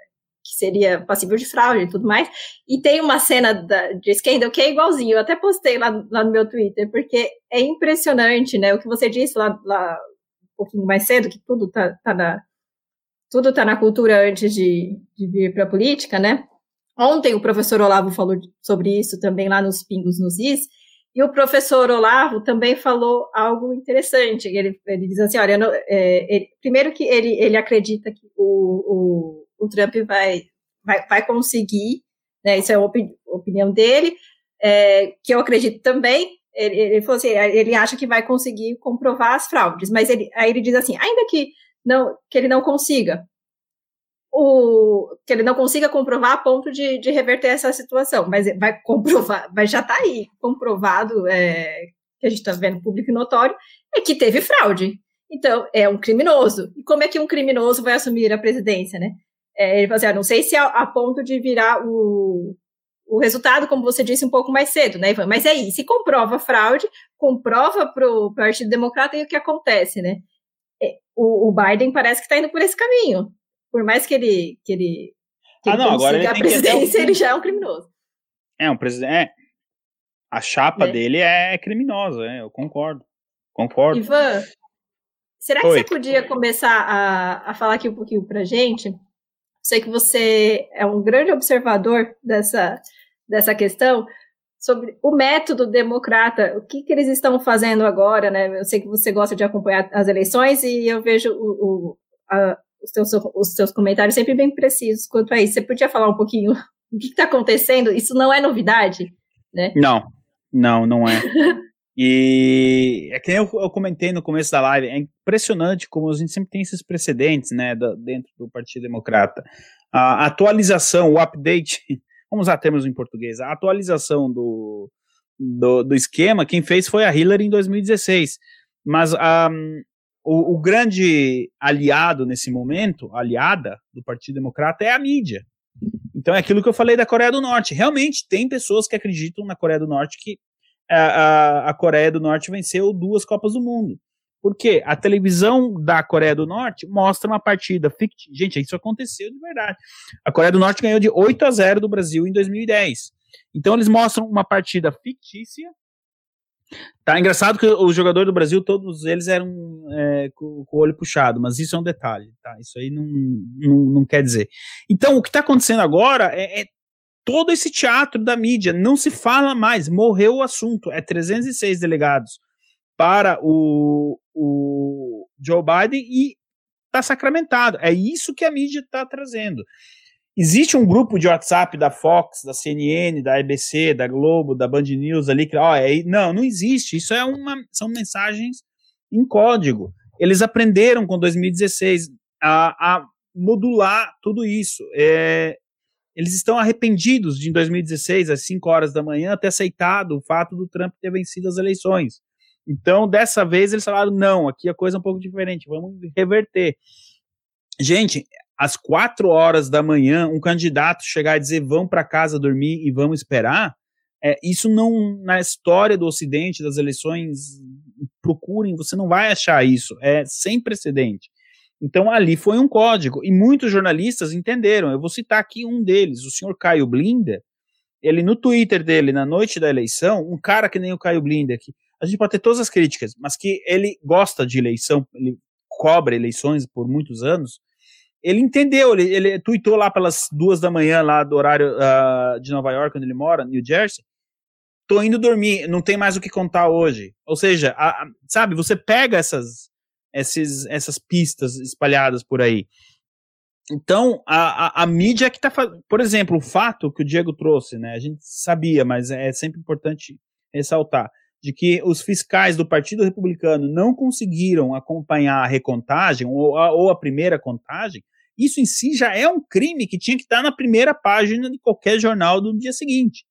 que seria passível de fraude e tudo mais. E tem uma cena da, de Scandal que é igualzinho. Eu até postei lá, lá no meu Twitter porque é impressionante, né? O que você disse lá, lá um pouquinho mais cedo que tudo tá, tá na tudo tá na cultura antes de, de vir para a política, né? Ontem o professor Olavo falou sobre isso também lá nos Pingos nos Is, e o professor Olavo também falou algo interessante. Ele, ele diz assim: olha, não, é, ele, primeiro que ele, ele acredita que o, o, o Trump vai, vai, vai conseguir, né, isso é a opini opinião dele, é, que eu acredito também. Ele, ele, falou assim, ele acha que vai conseguir comprovar as fraudes, mas ele, aí ele diz assim: ainda que, não, que ele não consiga, o, que ele não consiga comprovar a ponto de, de reverter essa situação, mas vai comprovar, mas já está aí comprovado, é, que a gente está vendo público e notório, é que teve fraude. Então, é um criminoso. E como é que um criminoso vai assumir a presidência, né? É, ele fala assim, ah, não sei se é a, ponto de virar o, o resultado, como você disse um pouco mais cedo, né, Ivan? Mas é isso, se comprova fraude, comprova para o Partido Democrata e o que acontece, né? É, o Biden parece que está indo por esse caminho por mais que ele, que ele, que ah, ele não, agora ele a presidência, um... ele já é um criminoso.
É, um presidente. É. A chapa é. dele é criminosa, é, eu concordo. Concordo.
Ivan, será que Oi. você podia começar a, a falar aqui um pouquinho pra gente? Sei que você é um grande observador dessa, dessa questão sobre o método democrata, o que, que eles estão fazendo agora, né? Eu sei que você gosta de acompanhar as eleições e eu vejo o, o a, os teus, os teus comentários sempre bem precisos quanto a isso. Você podia falar um pouquinho o que está acontecendo? Isso não é novidade, né?
Não, não, não é. E é que eu, eu, comentei no começo da live, é impressionante como a gente sempre tem esses precedentes, né, da, dentro do Partido Democrata. A atualização, o update, vamos usar termos em português, a atualização do, do, do esquema, quem fez foi a Hillary em 2016. Mas um, o, o, grande aliado nesse momento, aliada do Partido Democrata, é a mídia. Então é aquilo que eu falei da Coreia do Norte. Realmente tem pessoas que acreditam na Coreia do Norte que a, a, a Coreia do Norte venceu duas Copas do Mundo. Porque a televisão da Coreia do Norte mostra uma partida fictícia. Gente, isso aconteceu de verdade. A Coreia do Norte ganhou de 8 a 0 do Brasil em 2010. Então eles mostram uma partida fictícia Tá engraçado que os jogadores do Brasil, todos eles eram é, com, o olho puxado, mas isso é um detalhe, tá? Isso aí não, não, não quer dizer. Então, o que está acontecendo agora é, é, todo esse teatro da mídia, não se fala mais, morreu o assunto, é 306 delegados para o, o Joe Biden e está sacramentado. É isso que a mídia está trazendo. Existe um grupo de WhatsApp da Fox, da CNN, da ABC, da Globo, da Band News ali que, ó, é, não, não existe. Isso é uma, são mensagens em código. Eles aprenderam com 2016 a, a modular tudo isso. É, eles estão arrependidos de, em 2016, às 5 horas da manhã, ter aceitado o fato do Trump ter vencido as eleições. Então, dessa vez, eles falaram: não, aqui a coisa é um pouco diferente, vamos reverter. Gente, às 4 horas da manhã, um candidato chegar e dizer: vão para casa dormir e vamos esperar. É, isso não, na história do Ocidente, das eleições, procurem, você não vai achar isso. É sem precedente. Então ali foi um código e muitos jornalistas entenderam. Eu vou citar aqui um deles, o senhor Caio Blinder. Ele no Twitter dele na noite da eleição, um cara que nem o Caio Blinder que a gente pode ter todas as críticas, mas que ele gosta de eleição, ele cobra eleições por muitos anos. Ele entendeu, ele, ele lá pelas duas da manhã lá do horário uh, de Nova York, onde ele mora, New Jersey. Tô indo dormir, não tem mais o que contar hoje. Ou seja, a, a, sabe, você pega essas esses, essas pistas espalhadas por aí. Então, a, a, a mídia que está fazendo. Por exemplo, o fato que o Diego trouxe, né? A gente sabia, mas é sempre importante ressaltar, de que os fiscais do Partido Republicano não conseguiram acompanhar a recontagem ou a, ou a primeira contagem. Isso em si já é um crime que tinha que estar na primeira página de qualquer jornal do dia seguinte.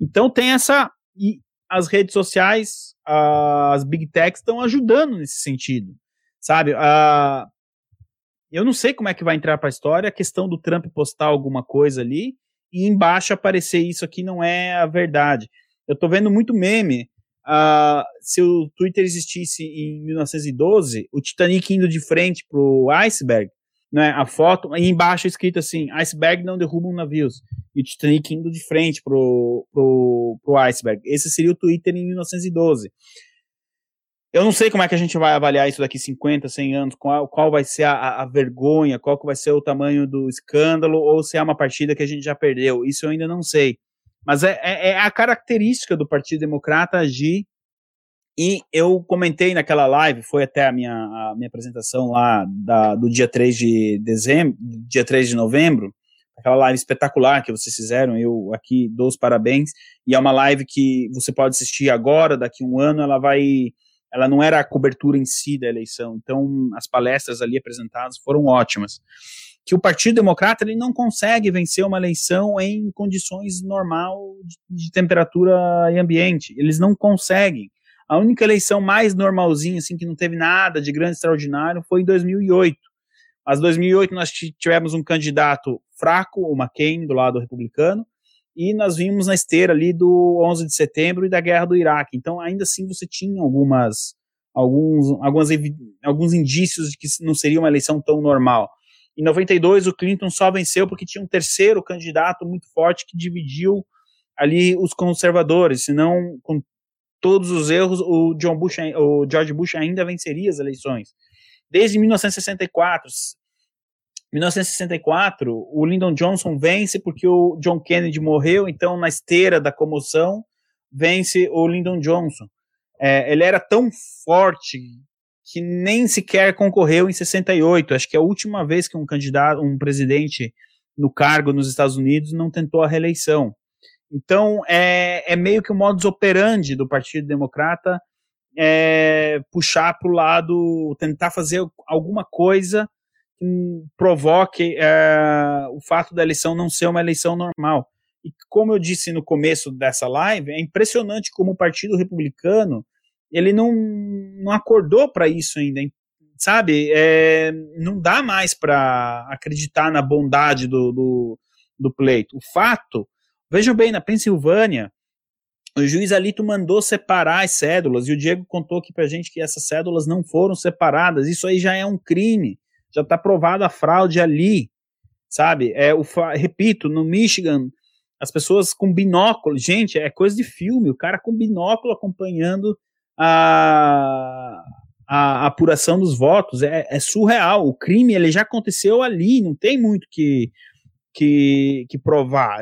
Então tem essa. E as redes sociais, as big techs estão ajudando nesse sentido. Sabe? Uh, eu não sei como é que vai entrar para a história a questão do Trump postar alguma coisa ali e embaixo aparecer isso aqui não é a verdade. Eu tô vendo muito meme. Uh, se o Twitter existisse em 1912, o Titanic indo de frente pro iceberg, né, a foto, e embaixo escrito assim, iceberg não derrubam navios, e o Titanic indo de frente pro, pro, pro iceberg. Esse seria o Twitter em 1912. Eu não sei como é que a gente vai avaliar isso daqui 50, 100 anos, qual, qual vai ser a, a, vergonha, qual que vai ser o tamanho do escândalo, ou se é uma partida que a gente já perdeu. Isso eu ainda não sei. Mas é, é, é a característica do Partido Democrata agir. E eu comentei naquela live, foi até a minha, a minha apresentação lá da, do dia 3 de dezembro, dia 3 de novembro, aquela live espetacular que vocês fizeram, eu aqui dou os parabéns, e é uma live que você pode assistir agora, daqui a um ano, ela vai ela não era a cobertura em si da eleição. Então, as palestras ali apresentadas foram ótimas. Que o Partido Democrata ele não consegue vencer uma eleição em condições normal de, de temperatura e ambiente. Eles não conseguem. A única eleição mais normalzinha, assim, que não teve nada de grande extraordinário, foi em 2008. Mas 2008 nós tivemos um candidato fraco, o McCain, do lado republicano, e nós vimos na esteira ali do 11 de setembro e da guerra do Iraque. Então, ainda assim, você tinha algumas, alguns, algumas, alguns indícios de que não seria uma eleição tão normal. Em 92, o Clinton só venceu porque tinha um terceiro candidato muito forte que dividiu ali os conservadores, senão com todos os erros, o John Bush, o George Bush ainda venceria as eleições. Desde 1964, 1964, o Lyndon Johnson vence porque o John Kennedy morreu, então na esteira da comoção vence o Lyndon Johnson. É, ele era tão forte que nem sequer concorreu em 68. Acho que é a última vez que um candidato, um presidente no cargo nos Estados Unidos não tentou a reeleição. Então é, é meio que o modus operandi do Partido Democrata é, puxar para o lado, tentar fazer alguma coisa provoque é, o fato da eleição não ser uma eleição normal. E como eu disse no começo dessa live, é impressionante como o Partido Republicano ele não, não acordou para isso ainda, sabe? É, não dá mais para acreditar na bondade do, do, do, pleito. O fato, vejam bem, na Pensilvânia, o juiz Alito mandou separar as cédulas e o Diego contou aqui para gente que essas cédulas não foram separadas. Isso aí já é um crime já está provada a fraude ali, sabe? É o repito, no Michigan, as pessoas com binóculo, gente, é coisa de filme, o cara com binóculo acompanhando a, a, a apuração dos votos, é, é, surreal. O crime ele já aconteceu ali, não tem muito que que, que provar.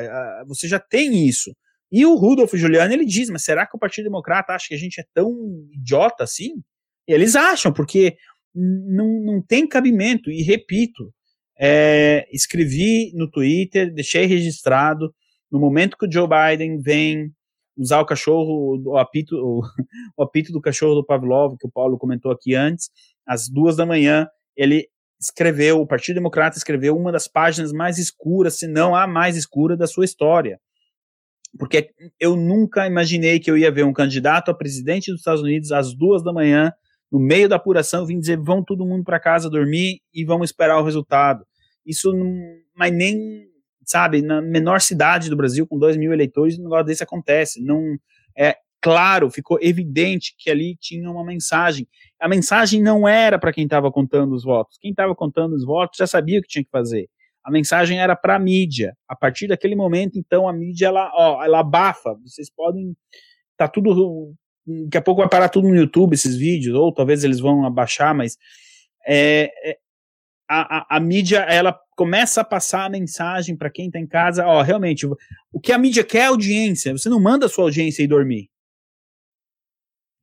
Você já tem isso. E o Rudolf Giuliani ele diz, mas será que o Partido Democrata acha que a gente é tão idiota assim? Eles acham, porque não, não tem cabimento. E repito, é, escrevi no Twitter, deixei registrado, no momento que o Joe Biden vem usar o cachorro, o apito, o, o apito do cachorro do Pavlov, que o Paulo comentou aqui antes, às duas da manhã, ele escreveu, o Partido Democrata escreveu uma das páginas mais escuras, se não a mais escura da sua história. Porque eu nunca imaginei que eu ia ver um candidato a presidente dos Estados Unidos às duas da manhã, no meio da apuração, vim dizer: vão todo mundo para casa dormir e vamos esperar o resultado. Isso não. Mas nem, sabe, na menor cidade do Brasil, com dois mil eleitores, um negócio desse acontece. Não. É, claro, ficou evidente que ali tinha uma mensagem. A mensagem não era para quem estava contando os votos. Quem estava contando os votos já sabia o que tinha que fazer. A mensagem era para a mídia. A partir daquele momento, então, a mídia ela, ó, ela abafa. Vocês podem. Tá tudo. Daqui a pouco vai parar tudo no YouTube esses vídeos, ou talvez eles vão abaixar, mas é, é a, a, a, mídia ela começa a passar a mensagem para quem está em casa, ó, realmente, o que a mídia quer é audiência. Você não manda a sua audiência ir dormir.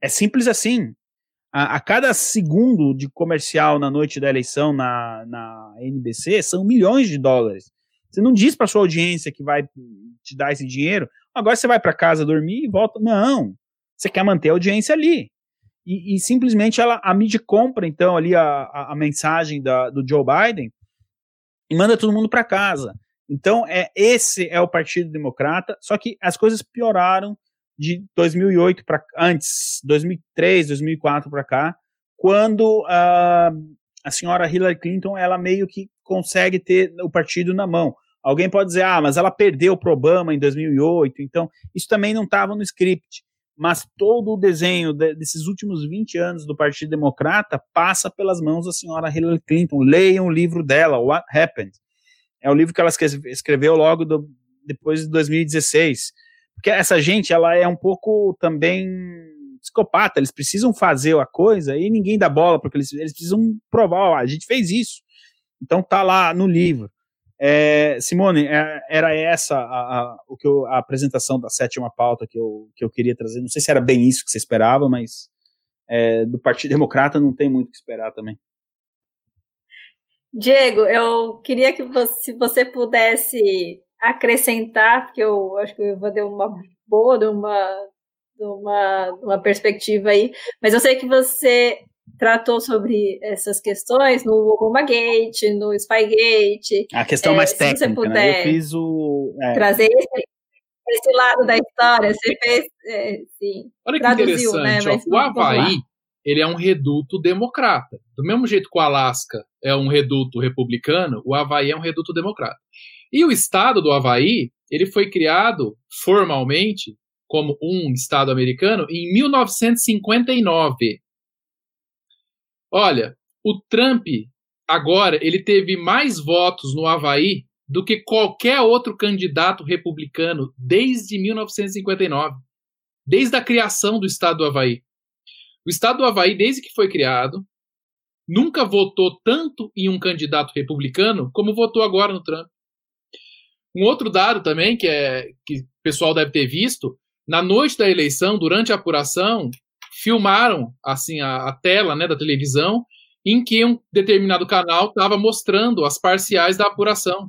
É simples assim. A, a, cada segundo de comercial na noite da eleição na, na NBC são milhões de dólares. Você não diz para sua audiência que vai te dar esse dinheiro, agora você vai para casa dormir e volta. Não. Você quer manter a audiência ali. E, e simplesmente ela, a mídia compra, então, ali a, a, a mensagem da, do Joe Biden e manda todo mundo para casa. Então, é esse é o Partido Democrata, só que as coisas pioraram de 2008 para antes, 2003, 2004 para cá, quando uh, a senhora Hillary Clinton ela meio que consegue ter o partido na mão. Alguém pode dizer, ah, mas ela perdeu para Obama em 2008, então isso também não estava no script. Mas todo o desenho de, desses últimos 20 anos do Partido Democrata passa pelas mãos da senhora Hillary Clinton. Leiam o livro dela, What Happened. É o livro que ela escreveu logo do, depois de 2016 porque essa gente, ela é um pouco também psicopata, eles precisam fazer a coisa e ninguém dá bola, porque eles, eles precisam provar, a gente fez isso. Então tá lá no livro. É, Simone, é, era essa a, a, o que eu, a apresentação da sétima pauta que eu, que eu queria trazer. Não sei se era bem isso que você esperava, mas é, do Partido Democrata não tem muito o que esperar também.
Diego, eu queria que você, se você pudesse acrescentar, porque eu acho que eu vou dar uma boa de uma, de uma, uma perspectiva aí, mas eu sei que você tratou sobre essas questões no Obama Gate, no Spygate.
A questão é, mais técnica, puder né? Eu fiz o...
É. Trazer esse, esse, lado da história, você fez, é, sim,
Olha que traduziu, né, interessante, né? Ó, o Havaí, ele é um reduto democrata. Do mesmo jeito que o Alasca é um reduto republicano, o Havaí é um reduto democrata. E o estado do Havaí, ele foi criado formalmente como um estado americano em 1959. Olha, o Trump agora ele teve mais votos no Havaí do que qualquer outro candidato republicano desde 1959, desde a criação do estado do Havaí. O estado do Havaí, desde que foi criado, nunca votou tanto em um candidato republicano como votou agora no Trump. Um outro dado também que, é, que o pessoal deve ter visto, na noite da eleição, durante a apuração, filmaram assim a, a tela né, da televisão em que um determinado canal estava mostrando as parciais da apuração.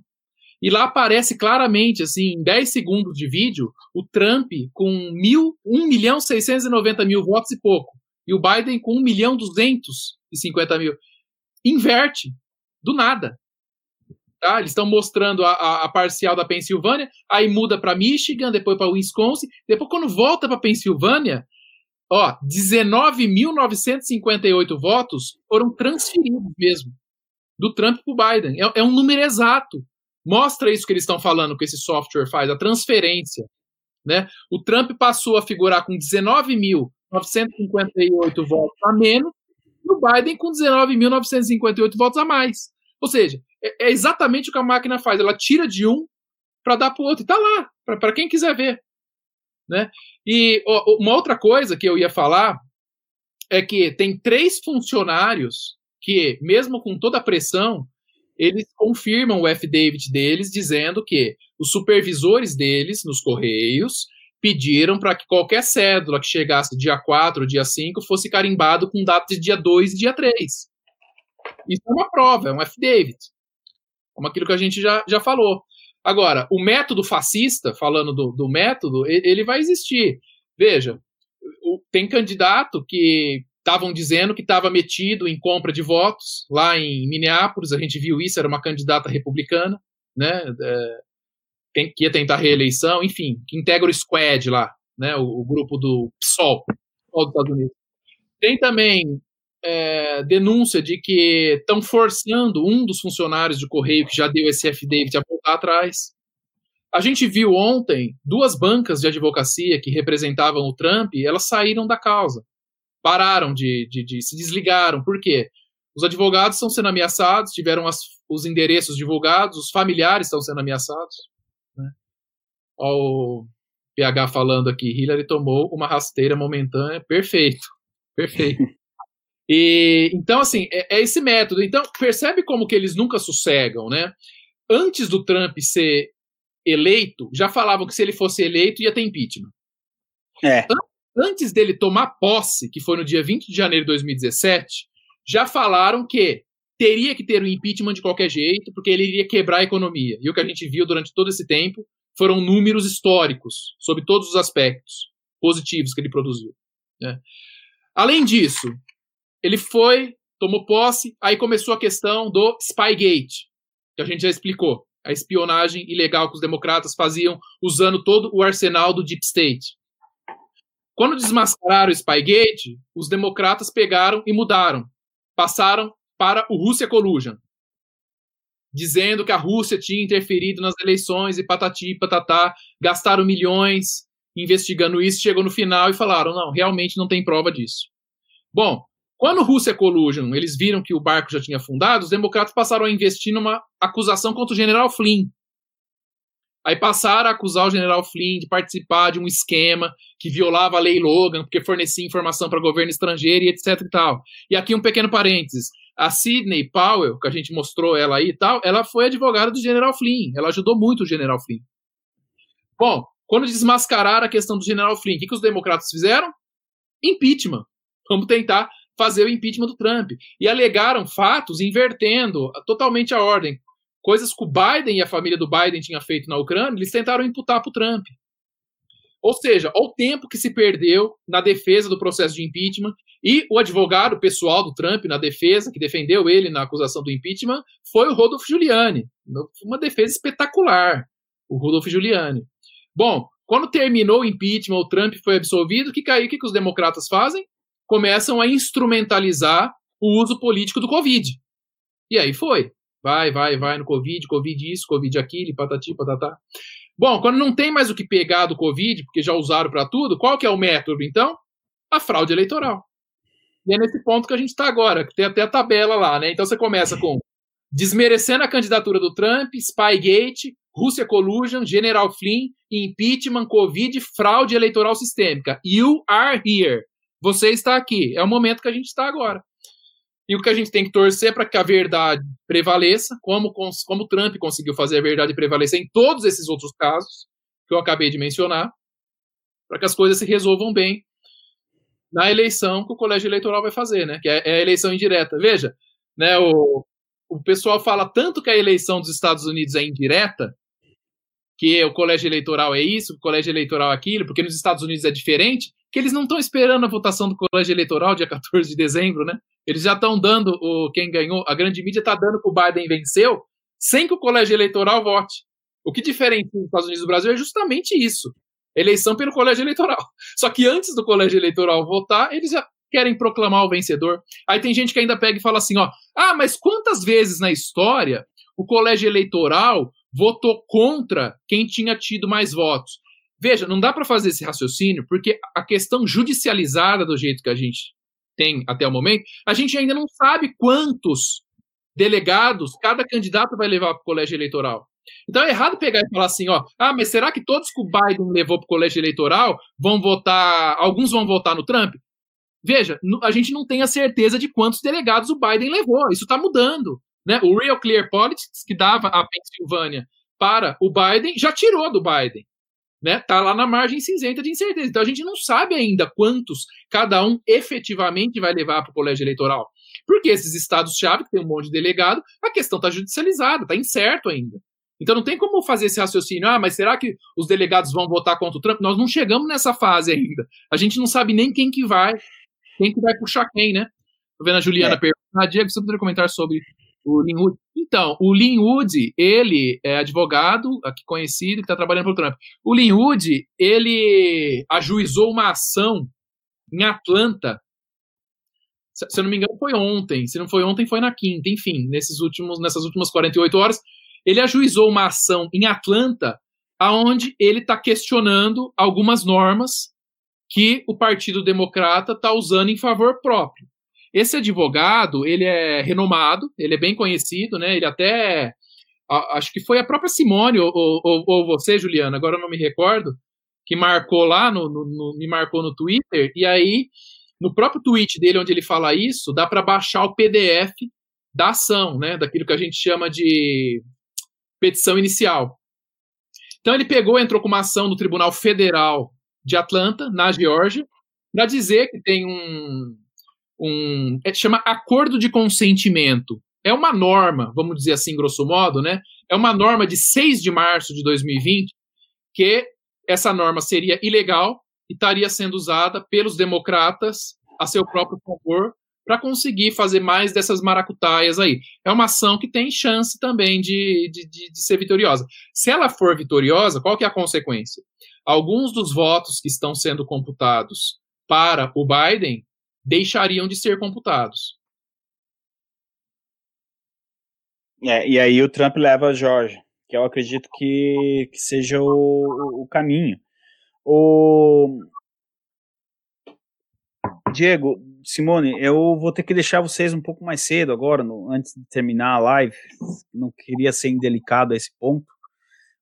E lá aparece claramente, assim, em 10 segundos de vídeo, o Trump com mil, 1 milhão 690 mil votos e pouco. E o Biden com 1 milhão 250 mil. Inverte. Do nada. Tá? Eles estão mostrando a, a, a, parcial da Pensilvânia, aí muda para Michigan, depois para Wisconsin, depois quando volta para Pensilvânia, ó, 19.958 votos foram transferidos mesmo do Trump para o Biden. É, é, um número exato. Mostra isso que eles estão falando que esse software faz, a transferência. Né? O Trump passou a figurar com 19.958 votos a menos e o Biden com 19.958 votos a mais. Ou seja, é, é, exatamente o que a máquina faz. Ela tira de um para dar para o outro. Está lá, para quem quiser ver. Né? E ó, uma outra coisa que eu ia falar é que tem três funcionários que, mesmo com toda a pressão, eles confirmam o F-David deles, dizendo que os supervisores deles, nos Correios, pediram para que qualquer cédula que chegasse dia 4 ou dia 5 fosse carimbado com data de dia 2 e dia 3. Isso é uma prova, é um F-David. Como aquilo que a gente já, já falou. Agora, o método fascista, falando do, do método, ele vai existir. Veja, tem candidato que estavam dizendo que estava metido em compra de votos lá em Minneapolis, a gente viu isso, era uma candidata republicana, né, é, que ia tentar reeleição, enfim, que integra o Squad lá, né, o, o grupo do PSOL, PSOL dos Estados Unidos. Tem também é, denúncia de que estão forçando um dos funcionários de correio que já deu esse David a voltar atrás. A gente viu ontem duas bancas de advocacia que representavam o Trump, elas saíram da causa. Pararam de, de, de se desligaram. Por quê? Os advogados estão sendo ameaçados, tiveram as, os endereços divulgados, os familiares estão sendo ameaçados. Né? Olha o PH falando aqui, Hillary tomou uma rasteira momentânea. Perfeito, perfeito. E, então, assim, é, é, esse método. Então, percebe como que eles nunca sossegam, né? Antes do Trump ser eleito, já falavam que se ele fosse eleito ia ter impeachment.
É.
Antes dele tomar posse, que foi no dia 20 de janeiro de 2017, já falaram que teria que ter um impeachment de qualquer jeito, porque ele iria quebrar a economia. E o que a gente viu durante todo esse tempo foram números históricos sobre todos os aspectos positivos que ele produziu. Né? Além disso, ele foi, tomou posse, aí começou a questão do Spygate, que a gente já explicou. A espionagem ilegal que os democratas faziam usando todo o arsenal do Deep State. Quando desmascararam o Spygate, os democratas pegaram e mudaram. Passaram para o Russia Collusion, dizendo que a Rússia tinha interferido nas eleições e patati patatá, gastaram milhões investigando isso, chegou no final e falaram: não, realmente não tem prova disso. Bom, quando Rússia Collusion, eles viram que o barco já tinha afundado, os democratas passaram a investir numa acusação contra o general Flynn. Aí passaram a acusar o general Flynn de participar de um esquema que violava a lei Logan, porque fornecia informação para governo estrangeiro e etc e tal. E aqui um pequeno parênteses. A Sidney Powell, que a gente mostrou ela aí e tal, ela foi advogada do general Flynn. Ela ajudou muito o general Flynn. Bom, quando desmascararam a questão do general Flynn, o que, que os democratas fizeram? Impeachment. Vamos tentar fazer o impeachment do Trump. E alegaram fatos invertendo totalmente a ordem. Coisas que o Biden e a família do Biden tinham feito na Ucrânia, eles tentaram imputar para o Trump. Ou seja, o tempo que se perdeu na defesa do processo de impeachment e o advogado pessoal do Trump na defesa, que defendeu ele na acusação do impeachment, foi o Rodolfo Giuliani. Uma defesa espetacular, o Rodolfo Giuliani. Bom, quando terminou o impeachment, o Trump foi absolvido, o que? O que os democratas fazem? Começam a instrumentalizar o uso político do Covid. E aí foi. Vai, vai, vai no Covid, Covid isso, Covid aquilo, patati, patatá. Bom, quando não tem mais o que pegar do Covid, porque já usaram para tudo, qual que é o método, então? A fraude eleitoral. E é nesse ponto que a gente está agora, que tem até a tabela lá, né? Então você começa com desmerecendo a candidatura do Trump, Spygate, Rússia Collusion, General Flynn, impeachment, Covid, fraude eleitoral sistêmica. You are here. Você está aqui. É o momento que a gente está agora. E o que a gente tem que torcer para que a verdade prevaleça, como, como Trump conseguiu fazer a verdade prevalecer em todos esses outros casos que eu acabei de mencionar, para que as coisas se resolvam bem na eleição que o colégio eleitoral vai fazer, né? Que é, é a eleição indireta. Veja, né? O, o pessoal fala tanto que a eleição dos Estados Unidos é indireta, que o colégio eleitoral é isso, o colégio eleitoral é aquilo, porque nos Estados Unidos é diferente, que eles não estão esperando a votação do colégio eleitoral dia 14 de dezembro, né? Eles já estão dando o quem ganhou, a grande mídia está dando que o Biden venceu, sem que o colégio eleitoral vote. O que diferencia os Estados Unidos do Brasil é justamente isso. Eleição pelo colégio eleitoral. Só que antes do colégio eleitoral votar, eles já querem proclamar o vencedor. Aí tem gente que ainda pega e fala assim, ó: "Ah, mas quantas vezes na história o colégio eleitoral votou contra quem tinha tido mais votos?" Veja, não dá para fazer esse raciocínio, porque a questão judicializada do jeito que a gente tem até o momento, a gente ainda não sabe quantos delegados cada candidato vai levar para o colégio eleitoral. Então é errado pegar e falar assim, ó, ah, mas será que todos que o Biden levou para o colégio eleitoral vão votar, alguns vão votar no Trump? Veja, a gente não tem a certeza de quantos delegados o Biden levou. Isso está mudando. Né? O Real Clear Politics, que dava a Pensilvânia para o Biden, já tirou do Biden né, tá lá na margem cinzenta de incerteza. Então a gente não sabe ainda quantos cada um efetivamente vai levar para o colégio eleitoral. Porque esses estados-chave, que tem um monte de delegado, a questão está judicializada, está incerto ainda. Então não tem como fazer esse raciocínio, ah, mas será que os delegados vão votar contra o Trump? Nós não chegamos nessa fase ainda. A gente não sabe nem quem que vai, quem que vai puxar quem, né? Tô vendo a Juliana é. perguntar, ah, Diego, você poderia comentar sobre o Linwood? Então, o Linwood, ele é advogado, aqui conhecido, que está trabalhando para o Trump. O Linwood, ele ajuizou uma ação em Atlanta se eu não me engano, foi ontem. Se não foi ontem, foi na quinta. Enfim, nesses últimos, nessas últimas 48 horas, ele ajuizou uma ação em Atlanta, aonde ele está questionando algumas normas que o Partido Democrata está usando em favor próprio. Esse advogado, ele é renomado, ele é bem conhecido, né? Ele até, acho que foi a própria Simone ou, ou, ou você, Juliana, agora eu não me recordo, que marcou lá, no, no, no, me marcou no Twitter, e aí, no próprio tweet dele, onde ele fala isso, dá para baixar o PDF da ação, né? Daquilo que a gente chama de petição inicial. Então ele pegou, entrou com uma ação no Tribunal Federal de Atlanta, na Geórgia, para dizer que tem um, um é, chama acordo de consentimento. É uma norma, vamos dizer assim, grosso modo, né? É uma norma de 6 de março de 2020 que essa norma seria ilegal e estaria sendo usada pelos democratas a seu próprio favor para conseguir fazer mais dessas maracutaias aí. É uma ação que tem chance também de, de, de, de, ser vitoriosa. Se ela for vitoriosa, qual que é a consequência? Alguns dos votos que estão sendo computados para o Biden deixariam de ser computados.
É, e aí o Trump leva a Georgia, que eu acredito que, que seja o, o caminho. O, Diego, Simone, eu vou ter que deixar vocês um pouco mais cedo agora, no, antes de terminar a live. Não queria ser indelicado a esse ponto,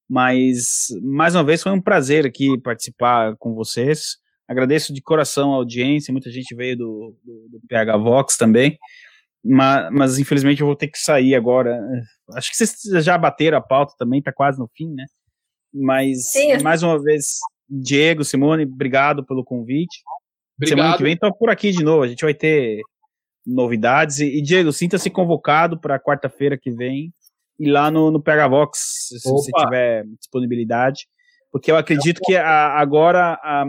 mas mais uma vez foi um prazer aqui participar com vocês. Agradeço de coração a audiência, muita gente veio do, do, do PH Vox também, mas, mas, infelizmente eu vou ter que sair agora. Acho que vocês já bateram a pauta também, tá quase no fim, né? Mas Sim. mais uma vez, Diego, Simone, obrigado pelo convite. Obrigado. Semana que vem tô por aqui de novo. A gente vai ter novidades. E, e Diego, sinta-se convocado para quarta-feira que vem e lá no, no Pegavox, se Opa. você tiver disponibilidade. Porque eu acredito que a, agora, a,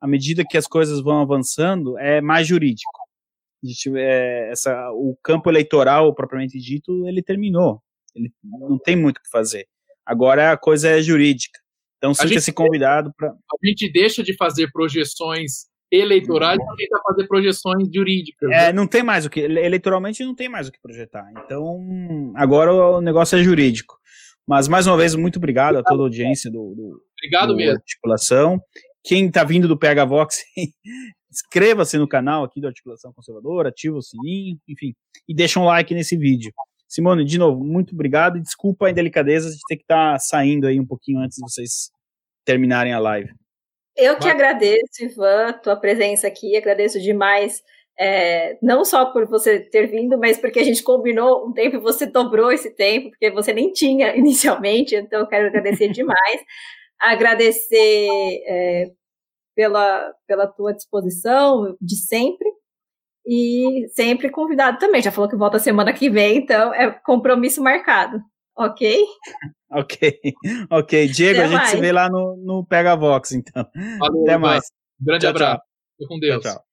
à medida que as coisas vão avançando, é mais jurídico. É, essa, o campo eleitoral, propriamente dito, ele terminou. Ele não tem muito o que fazer. Agora a coisa é jurídica. Então sinta-se convidado para.
A gente deixa de fazer projeções eleitorais para tentar fazer projeções jurídicas.
É, né? não tem mais o que. Eleitoralmente não tem mais o que projetar. Então, agora o negócio é jurídico. Mas, mais uma vez, muito obrigado, obrigado. a toda a audiência do, do,
obrigado do mesmo.
Articulação. Quem está vindo do PH Vox, inscreva-se no canal aqui do Articulação Conservadora, ativa o sininho, enfim, e deixa um like nesse vídeo. Simone, de novo, muito obrigado e desculpa a indelicadeza de ter que estar tá saindo aí um pouquinho antes de vocês terminarem a live.
Eu que agradeço, Ivan, tua presença aqui, agradeço demais, é, não só por você ter vindo, mas porque a gente combinou um tempo e você dobrou esse tempo, porque você nem tinha inicialmente, então eu quero agradecer demais, agradecer é, pela, pela tua disposição de sempre, e sempre convidado também, já falou que volta semana que vem, então é compromisso marcado, ok?
Ok, ok. Diego, Até a gente mais. se vê lá no, no Pega Vox, então.
Falou, Até mais. Um grande tchau, abraço. Tchau. com Deus. Tchau,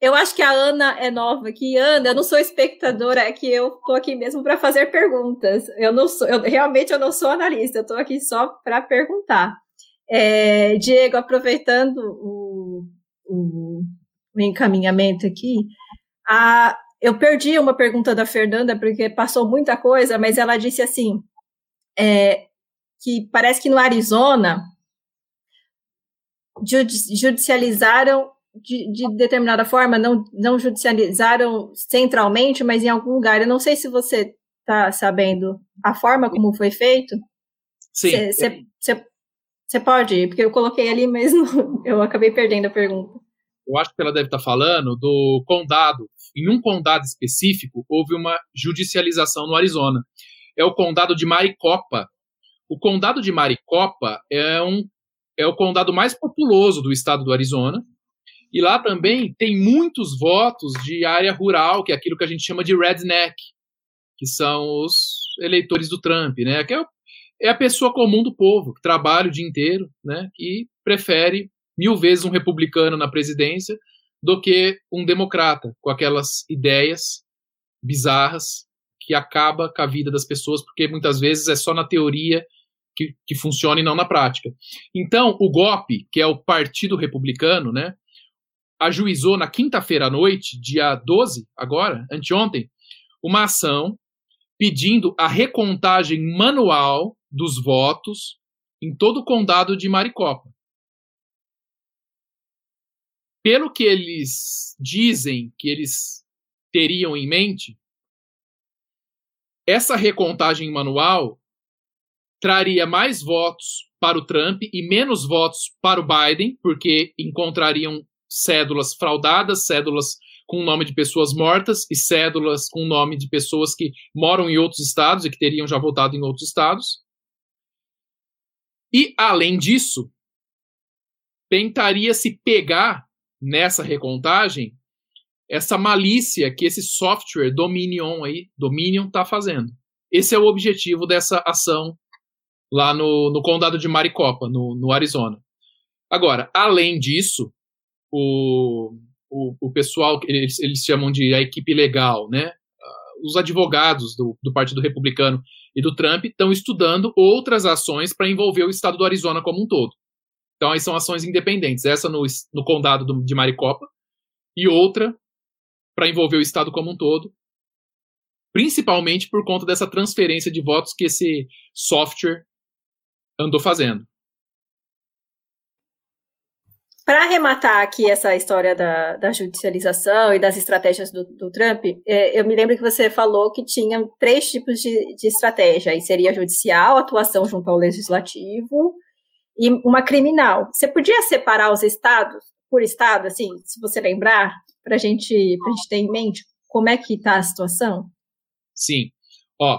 Eu acho que a Ana é nova aqui. Ana, eu não sou espectadora, é que eu tô aqui mesmo para fazer perguntas. Eu não sou, eu, realmente eu não sou analista, eu tô aqui só para perguntar. É, Diego, aproveitando o, o, o encaminhamento aqui, a, eu perdi uma pergunta da Fernanda, porque passou muita coisa, mas ela disse assim: é, que parece que no Arizona judicializaram de, de, determinada forma, não, não judicializaram centralmente, mas em algum lugar. Eu não sei se você está sabendo a forma como foi feito.
Sim.
Você pode, porque eu coloquei ali, mas não, eu acabei perdendo a pergunta.
Eu acho que ela deve estar falando do condado em um condado específico, houve uma judicialização no Arizona. É o condado de Maricopa. O condado de Maricopa é, um, é o condado mais populoso do estado do Arizona. E lá também tem muitos votos de área rural, que é aquilo que a gente chama de redneck, que são os eleitores do Trump, né? Que é, é a pessoa comum do povo, que trabalha o dia inteiro, né? Que prefere mil vezes um republicano na presidência do que um democrata, com aquelas ideias bizarras que acaba com a vida das pessoas, porque muitas vezes é só na teoria que, que funciona e não na prática. Então, o GOP, que é o Partido Republicano, né, ajuizou na quinta-feira à noite, dia 12, agora, anteontem, uma ação pedindo a recontagem manual dos votos em todo o condado de Maricopa. Pelo que eles dizem que eles teriam em mente, essa recontagem manual traria mais votos para o Trump e menos votos para o Biden, porque encontrariam cédulas fraudadas, cédulas com o nome de pessoas mortas e cédulas com o nome de pessoas que moram em outros estados e que teriam já votado em outros estados. E, além disso, tentaria se pegar nessa recontagem essa malícia que esse software Dominion aí, Dominion está fazendo. Esse é o objetivo dessa ação lá no, no condado de Maricopa, no, no Arizona. Agora, além disso, o, o, o pessoal, eles, eles chamam de a equipe legal, né? Ah, os advogados do, do Partido Republicano e do Trump estão estudando outras ações para envolver o estado do Arizona como um todo. Então, aí são ações independentes. Essa no, no condado do, de Maricopa e outra para envolver o Estado como um todo, principalmente por conta dessa transferência de votos que esse software andou fazendo.
Para arrematar aqui essa história da, da, judicialização e das estratégias do, do Trump, é, eu me lembro que você falou que tinha três tipos de, de estratégia. E seria judicial, atuação junto ao legislativo e uma criminal. Você podia separar os estados por estado, assim, se você lembrar, para gente, a gente ter em mente como é que está a situação?
Sim. Ó,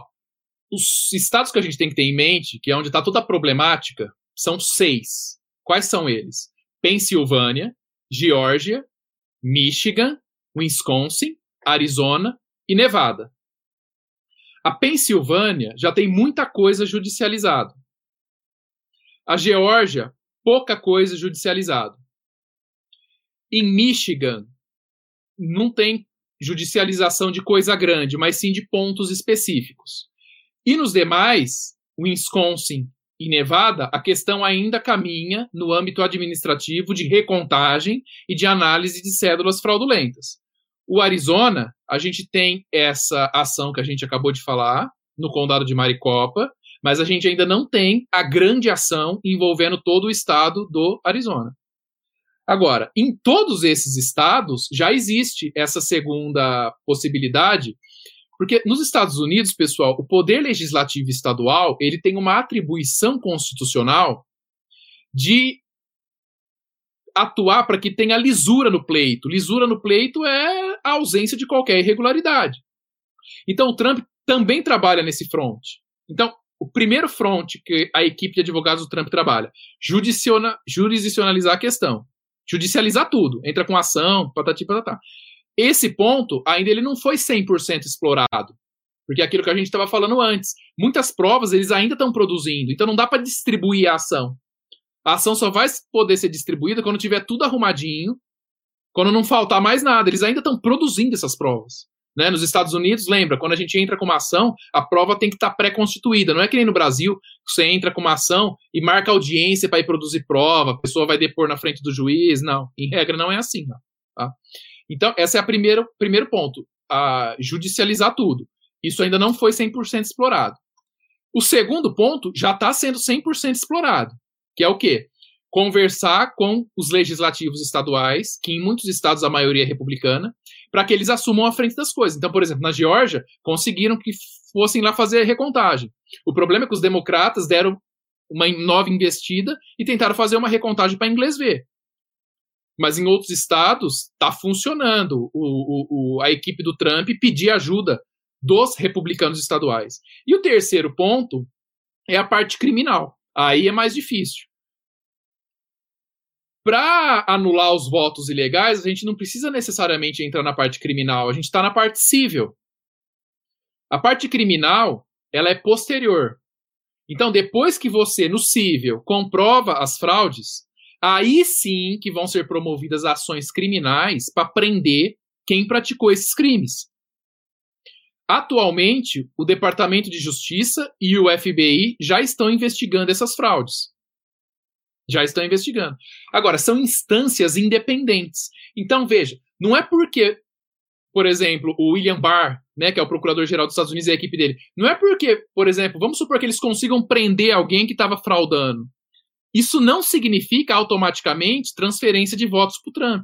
os estados que a gente tem que ter em mente, que é onde está toda a problemática, são seis. Quais são eles? Pensilvânia, Geórgia, Michigan, Wisconsin, Arizona e Nevada. A Pensilvânia já tem muita coisa judicializada. A Geórgia, pouca coisa judicializada. Em Michigan, não tem judicialização de coisa grande, mas sim de pontos específicos. E nos demais, Wisconsin e Nevada, a questão ainda caminha no âmbito administrativo de recontagem e de análise de cédulas fraudulentas. O Arizona, a gente tem essa ação que a gente acabou de falar, no condado de Maricopa, mas a gente ainda não tem a grande ação envolvendo todo o estado do Arizona. Agora, em todos esses estados já existe essa segunda possibilidade, porque nos Estados Unidos, pessoal, o poder legislativo estadual ele tem uma atribuição constitucional de atuar para que tenha lisura no pleito. Lisura no pleito é a ausência de qualquer irregularidade. Então, o Trump também trabalha nesse front. Então, o primeiro front que a equipe de advogados do Trump trabalha, jurisdicionalizar a questão judicializar tudo, entra com ação, patati patatá. Esse ponto ainda ele não foi 100% explorado, porque é aquilo que a gente estava falando antes, muitas provas eles ainda estão produzindo, então não dá para distribuir a ação. A ação só vai poder ser distribuída quando tiver tudo arrumadinho, quando não faltar mais nada. Eles ainda estão produzindo essas provas. Né? Nos Estados Unidos, lembra, quando a gente entra com uma ação, a prova tem que estar tá pré-constituída. Não é que nem no Brasil, você entra com uma ação e marca audiência para ir produzir prova, a pessoa vai depor na frente do juiz. Não, em regra não é assim. Não, tá? Então, esse é o primeiro, primeiro ponto, a judicializar tudo. Isso ainda não foi 100% explorado. O segundo ponto já está sendo 100% explorado, que é o quê? Conversar com os legislativos estaduais, que em muitos estados a maioria é republicana, para que eles assumam a frente das coisas. Então, por exemplo, na Geórgia, conseguiram que fossem lá fazer recontagem. O problema é que os democratas deram uma nova investida e tentaram fazer uma recontagem para inglês ver. Mas em outros estados está funcionando. O, o, a equipe do Trump pedir ajuda dos republicanos estaduais. E o terceiro ponto é a parte criminal. Aí é mais difícil. para anular os votos ilegais, a gente não precisa necessariamente entrar na parte criminal, a gente está na parte civil. A parte criminal, ela é posterior. Então, depois que você, no civil, comprova as fraudes, aí sim que vão ser promovidas ações criminais para prender quem praticou esses crimes. Atualmente, o Departamento de Justiça e o FBI já estão investigando essas fraudes. Já estão investigando. Agora, são instâncias independentes. Então, veja, não é porque, por exemplo, o William Barr, né, que é o procurador-geral dos Estados Unidos e a equipe dele, não é porque, por exemplo, vamos supor que eles consigam prender alguém que estava fraudando. Isso não significa automaticamente transferência de votos para o Trump.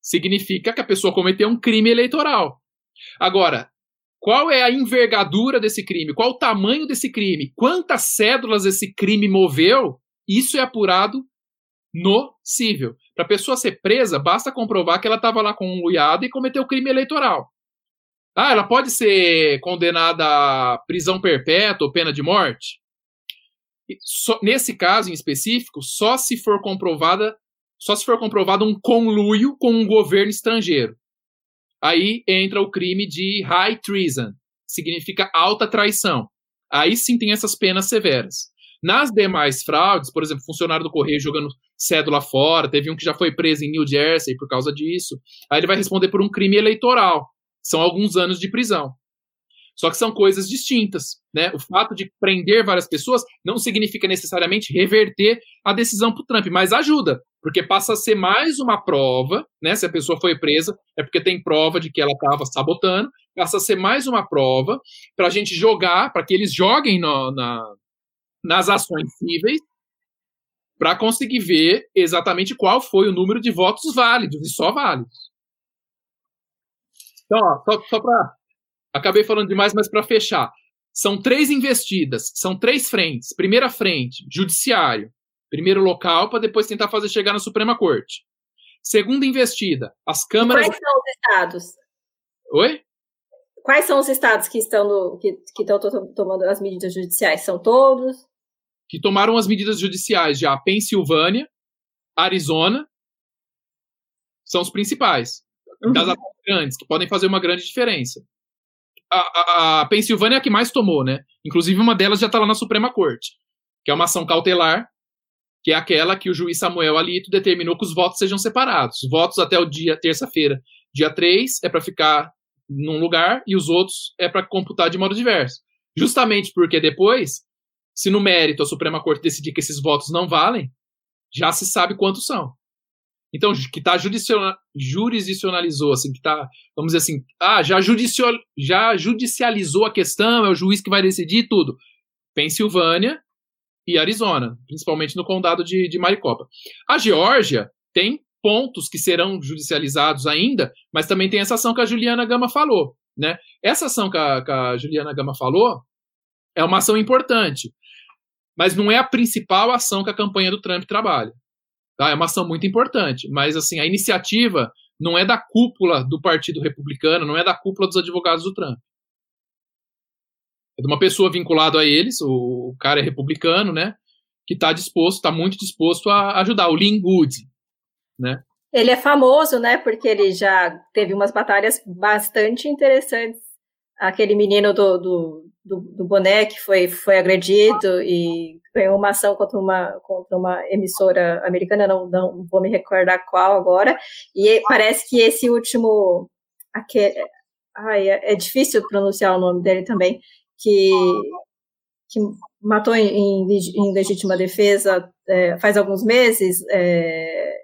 Significa que a pessoa cometeu um crime eleitoral. Agora, qual é a envergadura desse crime? Qual o tamanho desse crime? Quantas cédulas esse crime moveu? Isso é apurado no civil. Para a pessoa ser presa, basta comprovar que ela estava lá com um luiado e cometeu crime eleitoral. Ah, ela pode ser condenada a prisão perpétua ou pena de morte? Nesse caso em específico, só se for comprovada, só se for comprovado um conluio com um governo estrangeiro aí entra o crime de high treason, significa alta traição. Aí sim tem essas penas severas. Nas demais fraudes, por exemplo, funcionário do Correio jogando cédula fora, teve um que já foi preso em New Jersey por causa disso. Aí ele vai responder por um crime eleitoral, que são alguns anos de prisão. Só que são coisas distintas. Né? O fato de prender várias pessoas não significa necessariamente reverter a decisão para o Trump, mas ajuda, porque passa a ser mais uma prova, né? Se a pessoa foi presa, é porque tem prova de que ela estava sabotando, passa a ser mais uma prova para a gente jogar, para que eles joguem no, na, nas ações cíveis, para conseguir ver exatamente qual foi o número de votos válidos e só válidos. Então, ó, só, só para acabei falando demais, mas para fechar, são três investidas, são três frentes. Primeira frente, judiciário. Primeiro local, para depois tentar fazer chegar na Suprema Corte. Segunda investida, as câmaras.
Quais são os estados?
Oi?
Quais são os estados que estão, no, que, que estão tomando as medidas judiciais? São todos?
Que tomaram as medidas judiciais já Pensilvânia, Arizona, são os principais. Uhum. Das grandes, que podem fazer uma grande diferença a, a, Pensilvânia é a que mais tomou, né? Inclusive, uma delas já está lá na Suprema Corte, que é uma ação cautelar, que é aquela que o juiz Samuel Alito determinou que os votos sejam separados. Os votos até o dia terça-feira, dia 3, é para ficar num lugar e os outros é para computar de modo diverso. Justamente porque depois, se no mérito a Suprema Corte decidir que esses votos não valem, já se sabe quantos são. Então, que está jurisdicionalizou, assim, que está, vamos dizer assim, ah, já, já judicializou a questão, é o juiz que vai decidir tudo. Pensilvânia e Arizona, principalmente no condado de, de Maricopa. A Geórgia tem pontos que serão judicializados ainda, mas também tem essa ação que a Juliana Gama falou. Né? Essa ação que a, que a Juliana Gama falou é uma ação importante, mas não é a principal ação que a campanha do Trump trabalha. Tá? É uma ação muito importante, mas assim a iniciativa não é da cúpula do Partido Republicano, não é da cúpula dos advogados do Trump. É de uma pessoa vinculada a eles, o cara é republicano, né? Que está disposto, está muito disposto a ajudar, o Lin Wood, né?
Ele é famoso, né? Porque ele já teve umas batalhas bastante interessantes. Aquele menino do, do, do, do boné que foi, foi agredido e ganhou uma ação contra uma, contra uma emissora americana, não, não vou me recordar qual agora, e parece que esse último, aquele, ai, é, é difícil pronunciar o nome dele também, que, que matou em, em legítima defesa é, faz alguns meses, é,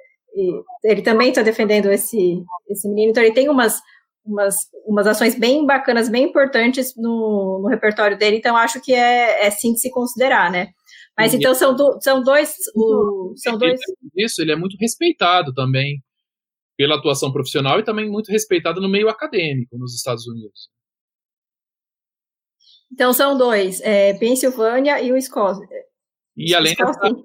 ele também está defendendo esse, esse menino, então ele tem umas umas, umas ações bem bacanas, bem importantes no, no repertório dele, então acho que é, é sim de se considerar, né? Mas então são, do, são dois. O, são dois.
Isso, ele é muito respeitado também pela atuação profissional e também muito respeitado no meio acadêmico nos Estados Unidos.
Então são dois, é, Pensilvânia e o Escócia.
E além Escócia,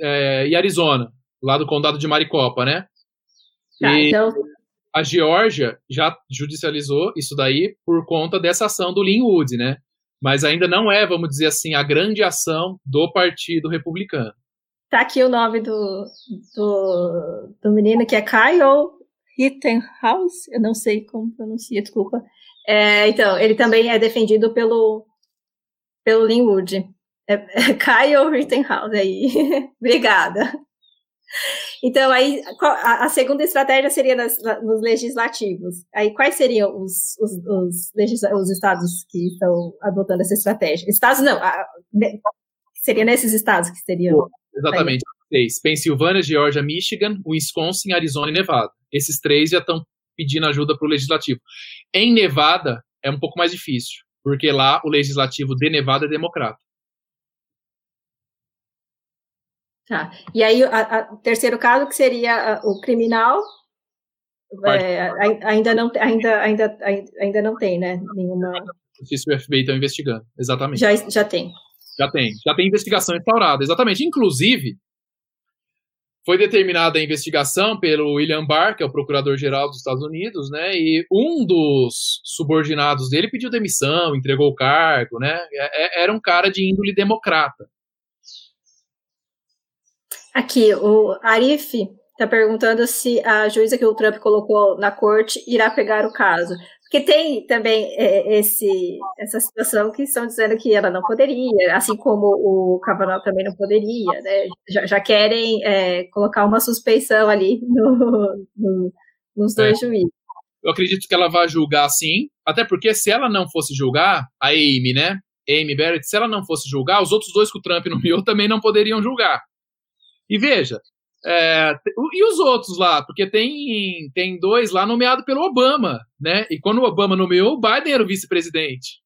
é, e Arizona, lá do condado de Maricopa, né? Tá, e então... a Geórgia já judicializou isso daí por conta dessa ação do Linwood, né? mas ainda não é, vamos dizer assim, a grande ação do Partido Republicano.
Tá aqui o nome do, do, do menino que é Kyle Rittenhouse, eu não sei como pronuncia, desculpa. É, então, ele também é defendido pelo, pelo Linwood. É, é Kyle Rittenhouse aí. Obrigada. Então, aí, a, segunda estratégia seria nas, nos legislativos. Aí, quais seriam os, os, os, os, estados que estão adotando essa estratégia? Estados não, a, seria nesses estados que seriam.
Exatamente. Três: Pensilvânia, Geórgia, Michigan, Wisconsin, Arizona e Nevada. Esses três já estão pedindo ajuda para o legislativo. Em Nevada, é um pouco mais difícil, porque lá o legislativo de Nevada é democrata.
Tá. E aí, o terceiro caso, que seria o criminal, é, ainda, não, ainda, ainda, ainda não tem, né? Nenhuma.
O FBI está investigando, exatamente.
Já, já tem.
Já tem. Já tem investigação instaurada, exatamente. Inclusive, foi determinada a investigação pelo William Barr, que é o procurador-geral dos Estados Unidos, né? E um dos subordinados dele pediu demissão, entregou o cargo, né? É, é, era um cara de índole democrata.
Aqui, o Arif está perguntando se a juíza que o Trump colocou na corte irá pegar o caso. Porque tem também é, esse, essa situação que estão dizendo que ela não poderia, assim como o Kavanaugh também não poderia, né? Já, já querem é, colocar uma suspeição ali no, no, nos dois é. juízes.
Eu acredito que ela vai julgar sim, até porque se ela não fosse julgar, a Amy, né? Amy Barrett, se ela não fosse julgar, os outros dois que o Trump nomeou também não poderiam julgar. E veja, é, e os outros lá? Porque tem, tem dois lá nomeados pelo Obama, né? E quando o Obama nomeou, o Biden era o vice-presidente.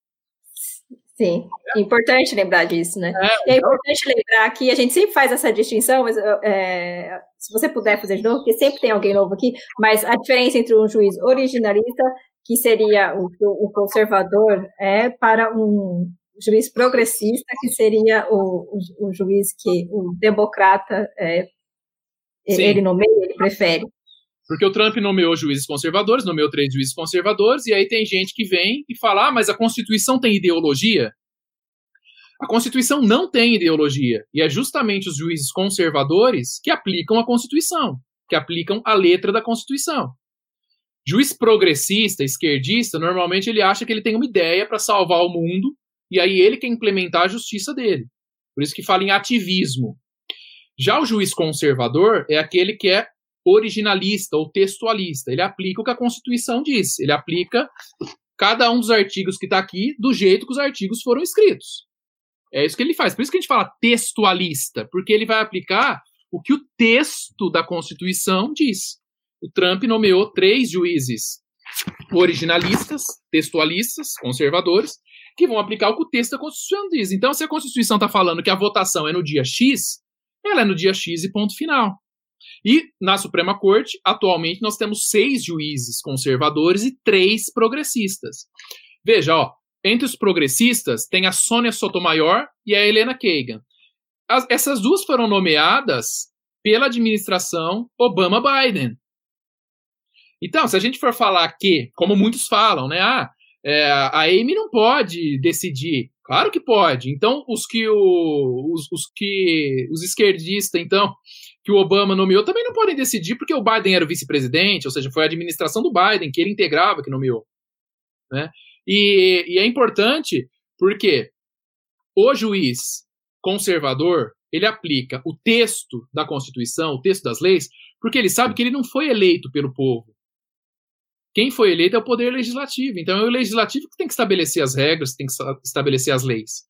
Sim, é importante lembrar disso, né? É, é então importante lembrar que a gente sempre faz essa distinção, mas é, se você puder fazer de novo, porque sempre tem alguém novo aqui, mas a diferença entre um juiz originalista, que seria o, o conservador, é para um juiz progressista, que seria o, o, o juiz que o democrata é. Ele nomeia, ele prefere.
Porque o Trump nomeou juízes conservadores, nomeou três juízes conservadores, e aí tem gente que vem e fala: ah, mas a Constituição tem ideologia? A Constituição não tem ideologia. E é justamente os juízes conservadores que aplicam a Constituição, que aplicam a letra da Constituição. Juiz progressista, esquerdista, normalmente ele acha que ele tem uma ideia para salvar o mundo, e aí ele quer implementar a justiça dele. Por isso que fala em ativismo. Já o juiz conservador é aquele que é originalista ou textualista. Ele aplica o que a Constituição diz. Ele aplica cada um dos artigos que está aqui do jeito que os artigos foram escritos. É isso que ele faz. Por isso que a gente fala textualista, porque ele vai aplicar o que o texto da Constituição diz. O Trump nomeou três juízes originalistas, textualistas, conservadores, que vão aplicar o que o texto da Constituição diz. Então, se a Constituição está falando que a votação é no dia X, ela é no dia X e ponto final. E na Suprema Corte, atualmente, nós temos seis juízes conservadores e três progressistas. Veja, ó, entre os progressistas tem a Sônia Sotomayor e a Helena Kagan. As, essas duas foram nomeadas pela administração Obama-Biden. Então, se a gente for falar que, como muitos falam, né, ah, é, a Amy não pode decidir Claro que pode. Então, os que o, os, os que os esquerdistas, então, que o Obama nomeou, também não podem decidir, porque o Biden era o vice-presidente, ou seja, foi a administração do Biden que ele integrava que nomeou. Né? E, e é importante porque o juiz conservador ele aplica o texto da Constituição, o texto das leis, porque ele sabe que ele não foi eleito pelo povo. Quem foi eleito é o poder legislativo. Então é o legislativo que tem que estabelecer as regras, tem que estabelecer as leis.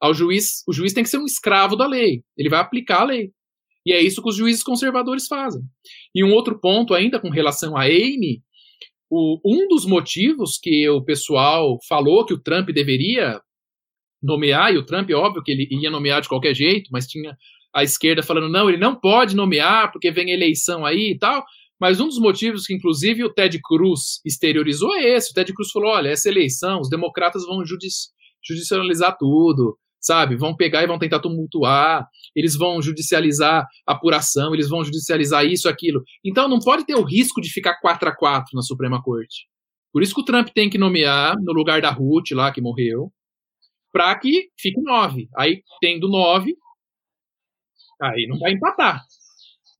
Ao juiz, o juiz tem que ser um escravo da lei. Ele vai aplicar a lei. E é isso que os juízes conservadores fazem. E um outro ponto ainda com relação a Amy, o, um dos motivos que o pessoal falou que o Trump deveria nomear, e o Trump, óbvio que ele ia nomear de qualquer jeito, mas tinha a esquerda falando, não, ele não pode nomear porque vem eleição aí e tal. Mas um dos motivos que, inclusive, o Ted Cruz exteriorizou é esse. O Ted Cruz falou: olha, essa eleição, os democratas vão judici judicializar tudo, sabe? Vão pegar e vão tentar tumultuar, eles vão judicializar apuração, eles vão judicializar isso, aquilo. Então não pode ter o risco de ficar 4 a 4 na Suprema Corte. Por isso que o Trump tem que nomear no lugar da Ruth lá, que morreu, para que fique 9. Aí, tendo 9, Aí não vai empatar.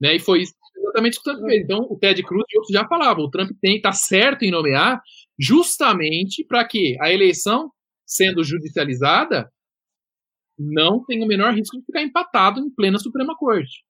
Né? E foi exatamente o que o Trump fez. Então, o Ted Cruz e outros já falavam, o Trump tem tá certo em nomear justamente para que a eleição, sendo judicializada, não tenha o menor risco de ficar empatado em plena Suprema Corte.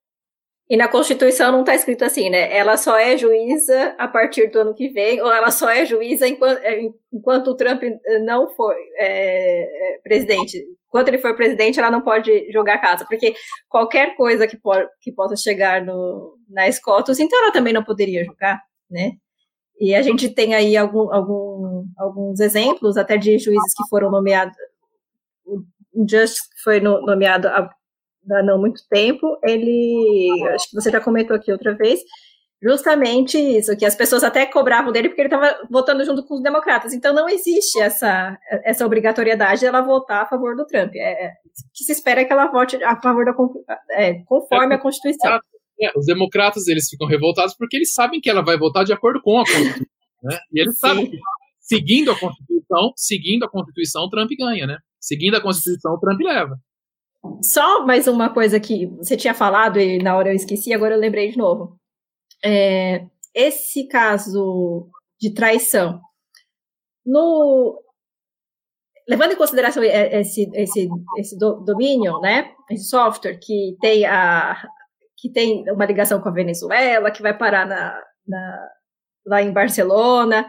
E na Constituição não está escrito assim, né? Ela só é juíza a partir do ano que vem, ou ela só é juíza enquanto, é, enquanto o Trump não for é, é, presidente. Enquanto ele for presidente, ela não pode jogar a casa, porque qualquer coisa que, por, que possa chegar no, na então ela também não poderia jogar, né? E a gente tem aí algum, algum, alguns exemplos até de juízes que foram nomeados. O Justice foi nomeado há há não muito tempo, ele, acho que você já comentou aqui outra vez, justamente isso, que as pessoas até cobravam dele porque ele estava votando junto com os democratas. Então não existe essa, essa obrigatoriedade de ela votar a favor do Trump. É, é que se espera é que ela vote a favor da é, conforme a Constituição.
É, os democratas eles ficam revoltados porque eles sabem que ela vai votar de acordo com a Constituição, né? E eles Sim. sabem que seguindo a Constituição, seguindo a Constituição, o Trump ganha, né? Seguindo a Constituição, o Trump leva.
Só mais uma coisa que você tinha falado e na hora eu esqueci, agora eu lembrei de novo. É, esse caso de traição, no, levando em consideração esse, esse, esse domínio, né, esse software que tem, a, que tem uma ligação com a Venezuela, que vai parar na, na lá em Barcelona,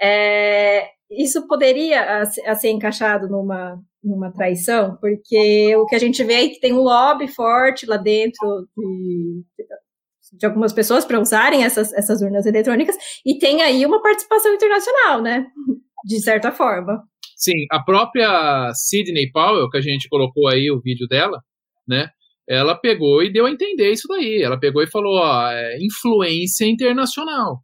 é, isso poderia ser encaixado numa, numa traição, porque o que a gente vê é que tem um lobby forte lá dentro de, de algumas pessoas para usarem essas, essas urnas eletrônicas, e tem aí uma participação internacional, né? De certa forma.
Sim, a própria Sidney Powell, que a gente colocou aí o vídeo dela, né? Ela pegou e deu a entender isso daí. Ela pegou e falou: ó, é influência internacional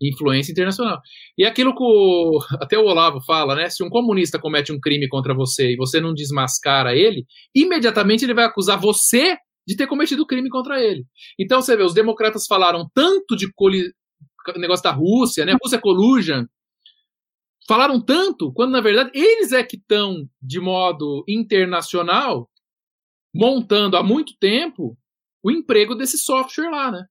influência internacional. E aquilo que o, até o Olavo fala, né? Se um comunista comete um crime contra você e você não desmascara ele, imediatamente ele vai acusar você de ter cometido crime contra ele. Então você vê, os democratas falaram tanto de coli, negócio da Rússia, né? Rússia collusion. Falaram tanto, quando na verdade eles é que estão de modo internacional montando há muito tempo o emprego desse software lá, né?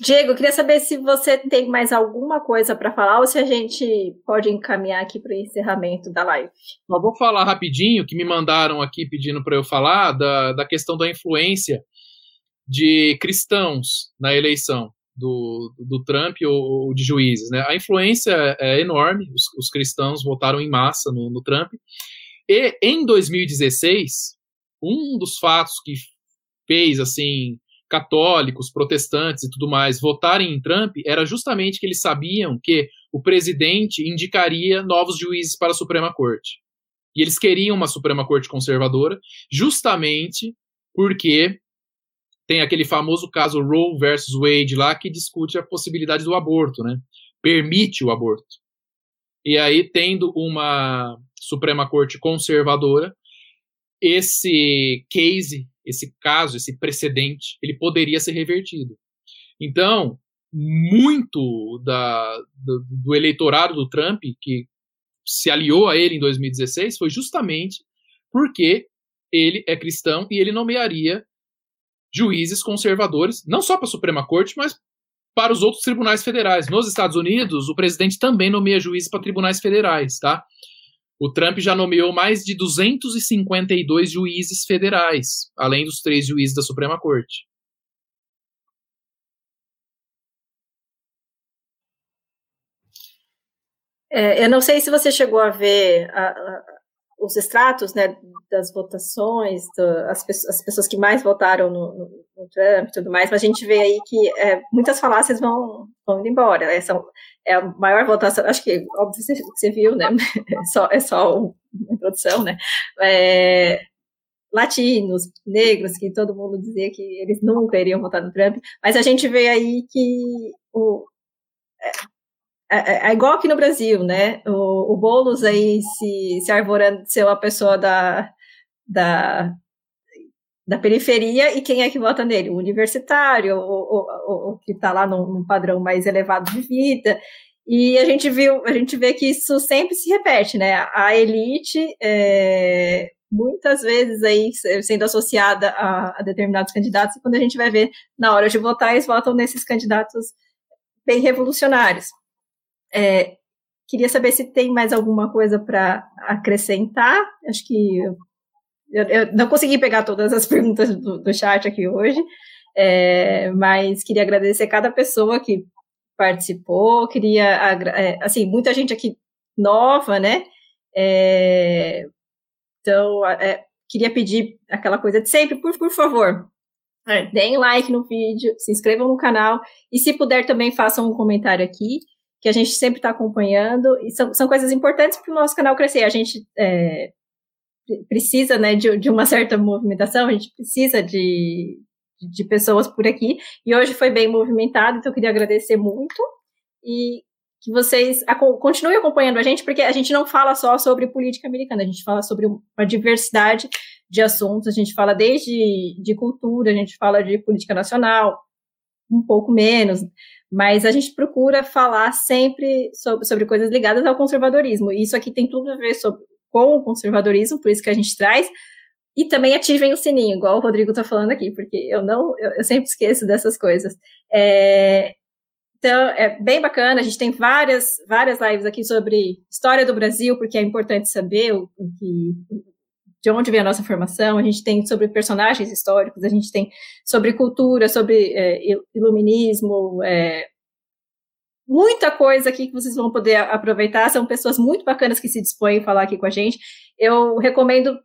Diego, queria saber se você tem mais alguma coisa para falar ou se a gente pode encaminhar aqui para o encerramento da live.
Eu vou falar rapidinho, que me mandaram aqui pedindo para eu falar da, da questão da influência de cristãos na eleição do, do Trump ou, ou de juízes. Né? A influência é enorme, os, os cristãos votaram em massa no, no Trump. E em 2016, um dos fatos que fez assim católicos, protestantes e tudo mais votarem em Trump era justamente que eles sabiam que o presidente indicaria novos juízes para a Suprema Corte. E eles queriam uma Suprema Corte conservadora, justamente porque tem aquele famoso caso Roe versus Wade lá que discute a possibilidade do aborto, né? Permite o aborto. E aí, tendo uma Suprema Corte conservadora, esse case esse caso, esse precedente, ele poderia ser revertido. Então, muito da, do, do, eleitorado do Trump, que se aliou a ele em 2016, foi justamente porque ele é cristão e ele nomearia juízes conservadores, não só para a Suprema Corte, mas para os outros tribunais federais. Nos Estados Unidos, o presidente também nomeia juízes para tribunais federais, tá? O Trump já nomeou mais de 252 juízes federais, além dos três juízes da Suprema Corte.
É, eu não sei se você chegou a ver a, a, os extratos né, das votações, do, as, as, pessoas que mais votaram no, no, no, Trump e tudo mais, mas a gente vê aí que é, muitas falácias vão, vão indo embora. Né, são, é a maior votação, acho que, óbvio, você, você viu, né? É só, é só uma introdução, né? É, latinos, negros, que todo mundo dizia que eles nunca iriam votar no Trump, mas a gente vê aí que o, é, é, é, igual aqui no Brasil, né? O, o Boulos aí se, se arvorando de ser uma pessoa da, da, da periferia, e quem é que vota nele? O universitário, o, que está lá num, num, padrão mais elevado de vida. E a gente viu, a gente vê que isso sempre se repete, né? A elite é, muitas vezes aí sendo associada a, a, determinados candidatos, e quando a gente vai ver na hora de votar, eles votam nesses candidatos bem revolucionários. É, queria saber se tem mais alguma coisa para acrescentar. Acho que eu, eu, não consegui pegar todas as perguntas do, do chat aqui hoje, é, mas queria agradecer cada pessoa que participou, queria, é, assim, muita gente aqui nova, né? É, então, é, queria pedir aquela coisa de sempre, por, por favor, é, deem like no vídeo, se inscrevam no canal e se puder também façam um comentário aqui, que a gente sempre está acompanhando e são, são coisas importantes para o nosso canal crescer. A gente é, precisa né, de, de, uma certa movimentação, a gente precisa de, de pessoas por aqui. E hoje foi bem movimentado, então eu queria agradecer muito. E que vocês continuem acompanhando a gente, porque a gente não fala só sobre política americana, a gente fala sobre uma diversidade de assuntos, a gente fala desde de cultura, a gente fala de política nacional, um pouco menos, mas a gente procura falar sempre sobre, sobre coisas ligadas ao conservadorismo, e isso aqui tem tudo a ver sobre, com o conservadorismo, por isso que a gente traz, e também ativem o sininho, igual o Rodrigo está falando aqui, porque eu não, eu, eu sempre esqueço dessas coisas. É, então, é bem bacana. A gente tem várias, várias lives aqui sobre história do Brasil, porque é importante saber o, o que, de onde vem a nossa formação. A gente tem sobre personagens históricos, a gente tem sobre cultura, sobre é, iluminismo, é, muita coisa aqui que vocês vão poder aproveitar. São pessoas muito bacanas que se dispõem a falar aqui com a gente. Eu recomendo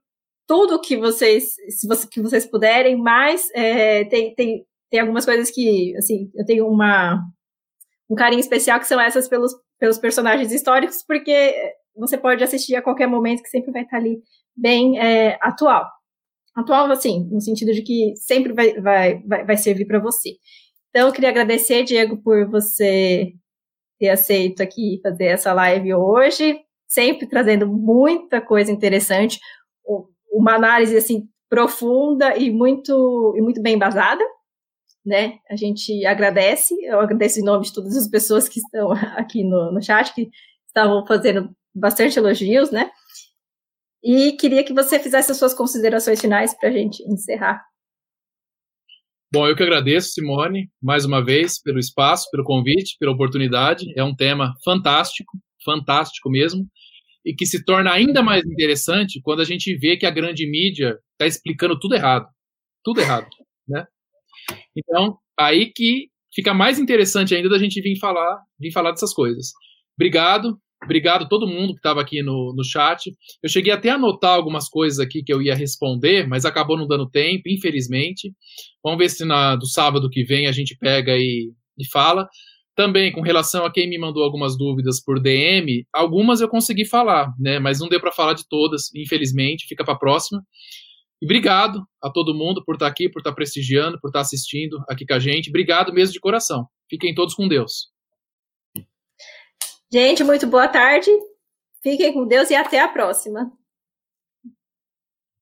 tudo que vocês, se você, que vocês puderem, mas é, tem, tem, tem algumas coisas que, assim, eu tenho uma um carinho especial que são essas pelos, pelos personagens históricos, porque você pode assistir a qualquer momento que sempre vai estar ali bem é, atual. Atual, assim, no sentido de que sempre vai, vai, vai, vai servir para você. Então, eu queria agradecer, Diego, por você ter aceito aqui fazer essa live hoje, sempre trazendo muita coisa interessante, uma análise, assim, profunda e muito, e muito bem embasada né? A gente agradece, eu agradeço em nome de todas as pessoas que estão aqui no, no chat, que estavam fazendo bastante elogios, né? E queria que você fizesse as suas considerações finais para a gente encerrar.
Bom, eu que agradeço, Simone, mais uma vez, pelo espaço, pelo convite, pela oportunidade. É um tema fantástico, fantástico mesmo, e que se torna ainda mais interessante quando a gente vê que a grande mídia está explicando tudo errado. Tudo errado, né? Então, aí que fica mais interessante ainda da gente vir falar, vir falar dessas coisas. Obrigado, obrigado a todo mundo que estava aqui no, no chat. Eu cheguei até a anotar algumas coisas aqui que eu ia responder, mas acabou não dando tempo, infelizmente. Vamos ver se na, do sábado que vem a gente pega e, e fala. Também com relação a quem me mandou algumas dúvidas por DM, algumas eu consegui falar, né? Mas não deu para falar de todas, infelizmente. Fica para a próxima. E obrigado a todo mundo por estar aqui, por estar prestigiando, por estar assistindo aqui com a gente. Obrigado mesmo de coração. Fiquem todos com Deus.
Gente, muito boa tarde. Fiquem com Deus e até a próxima.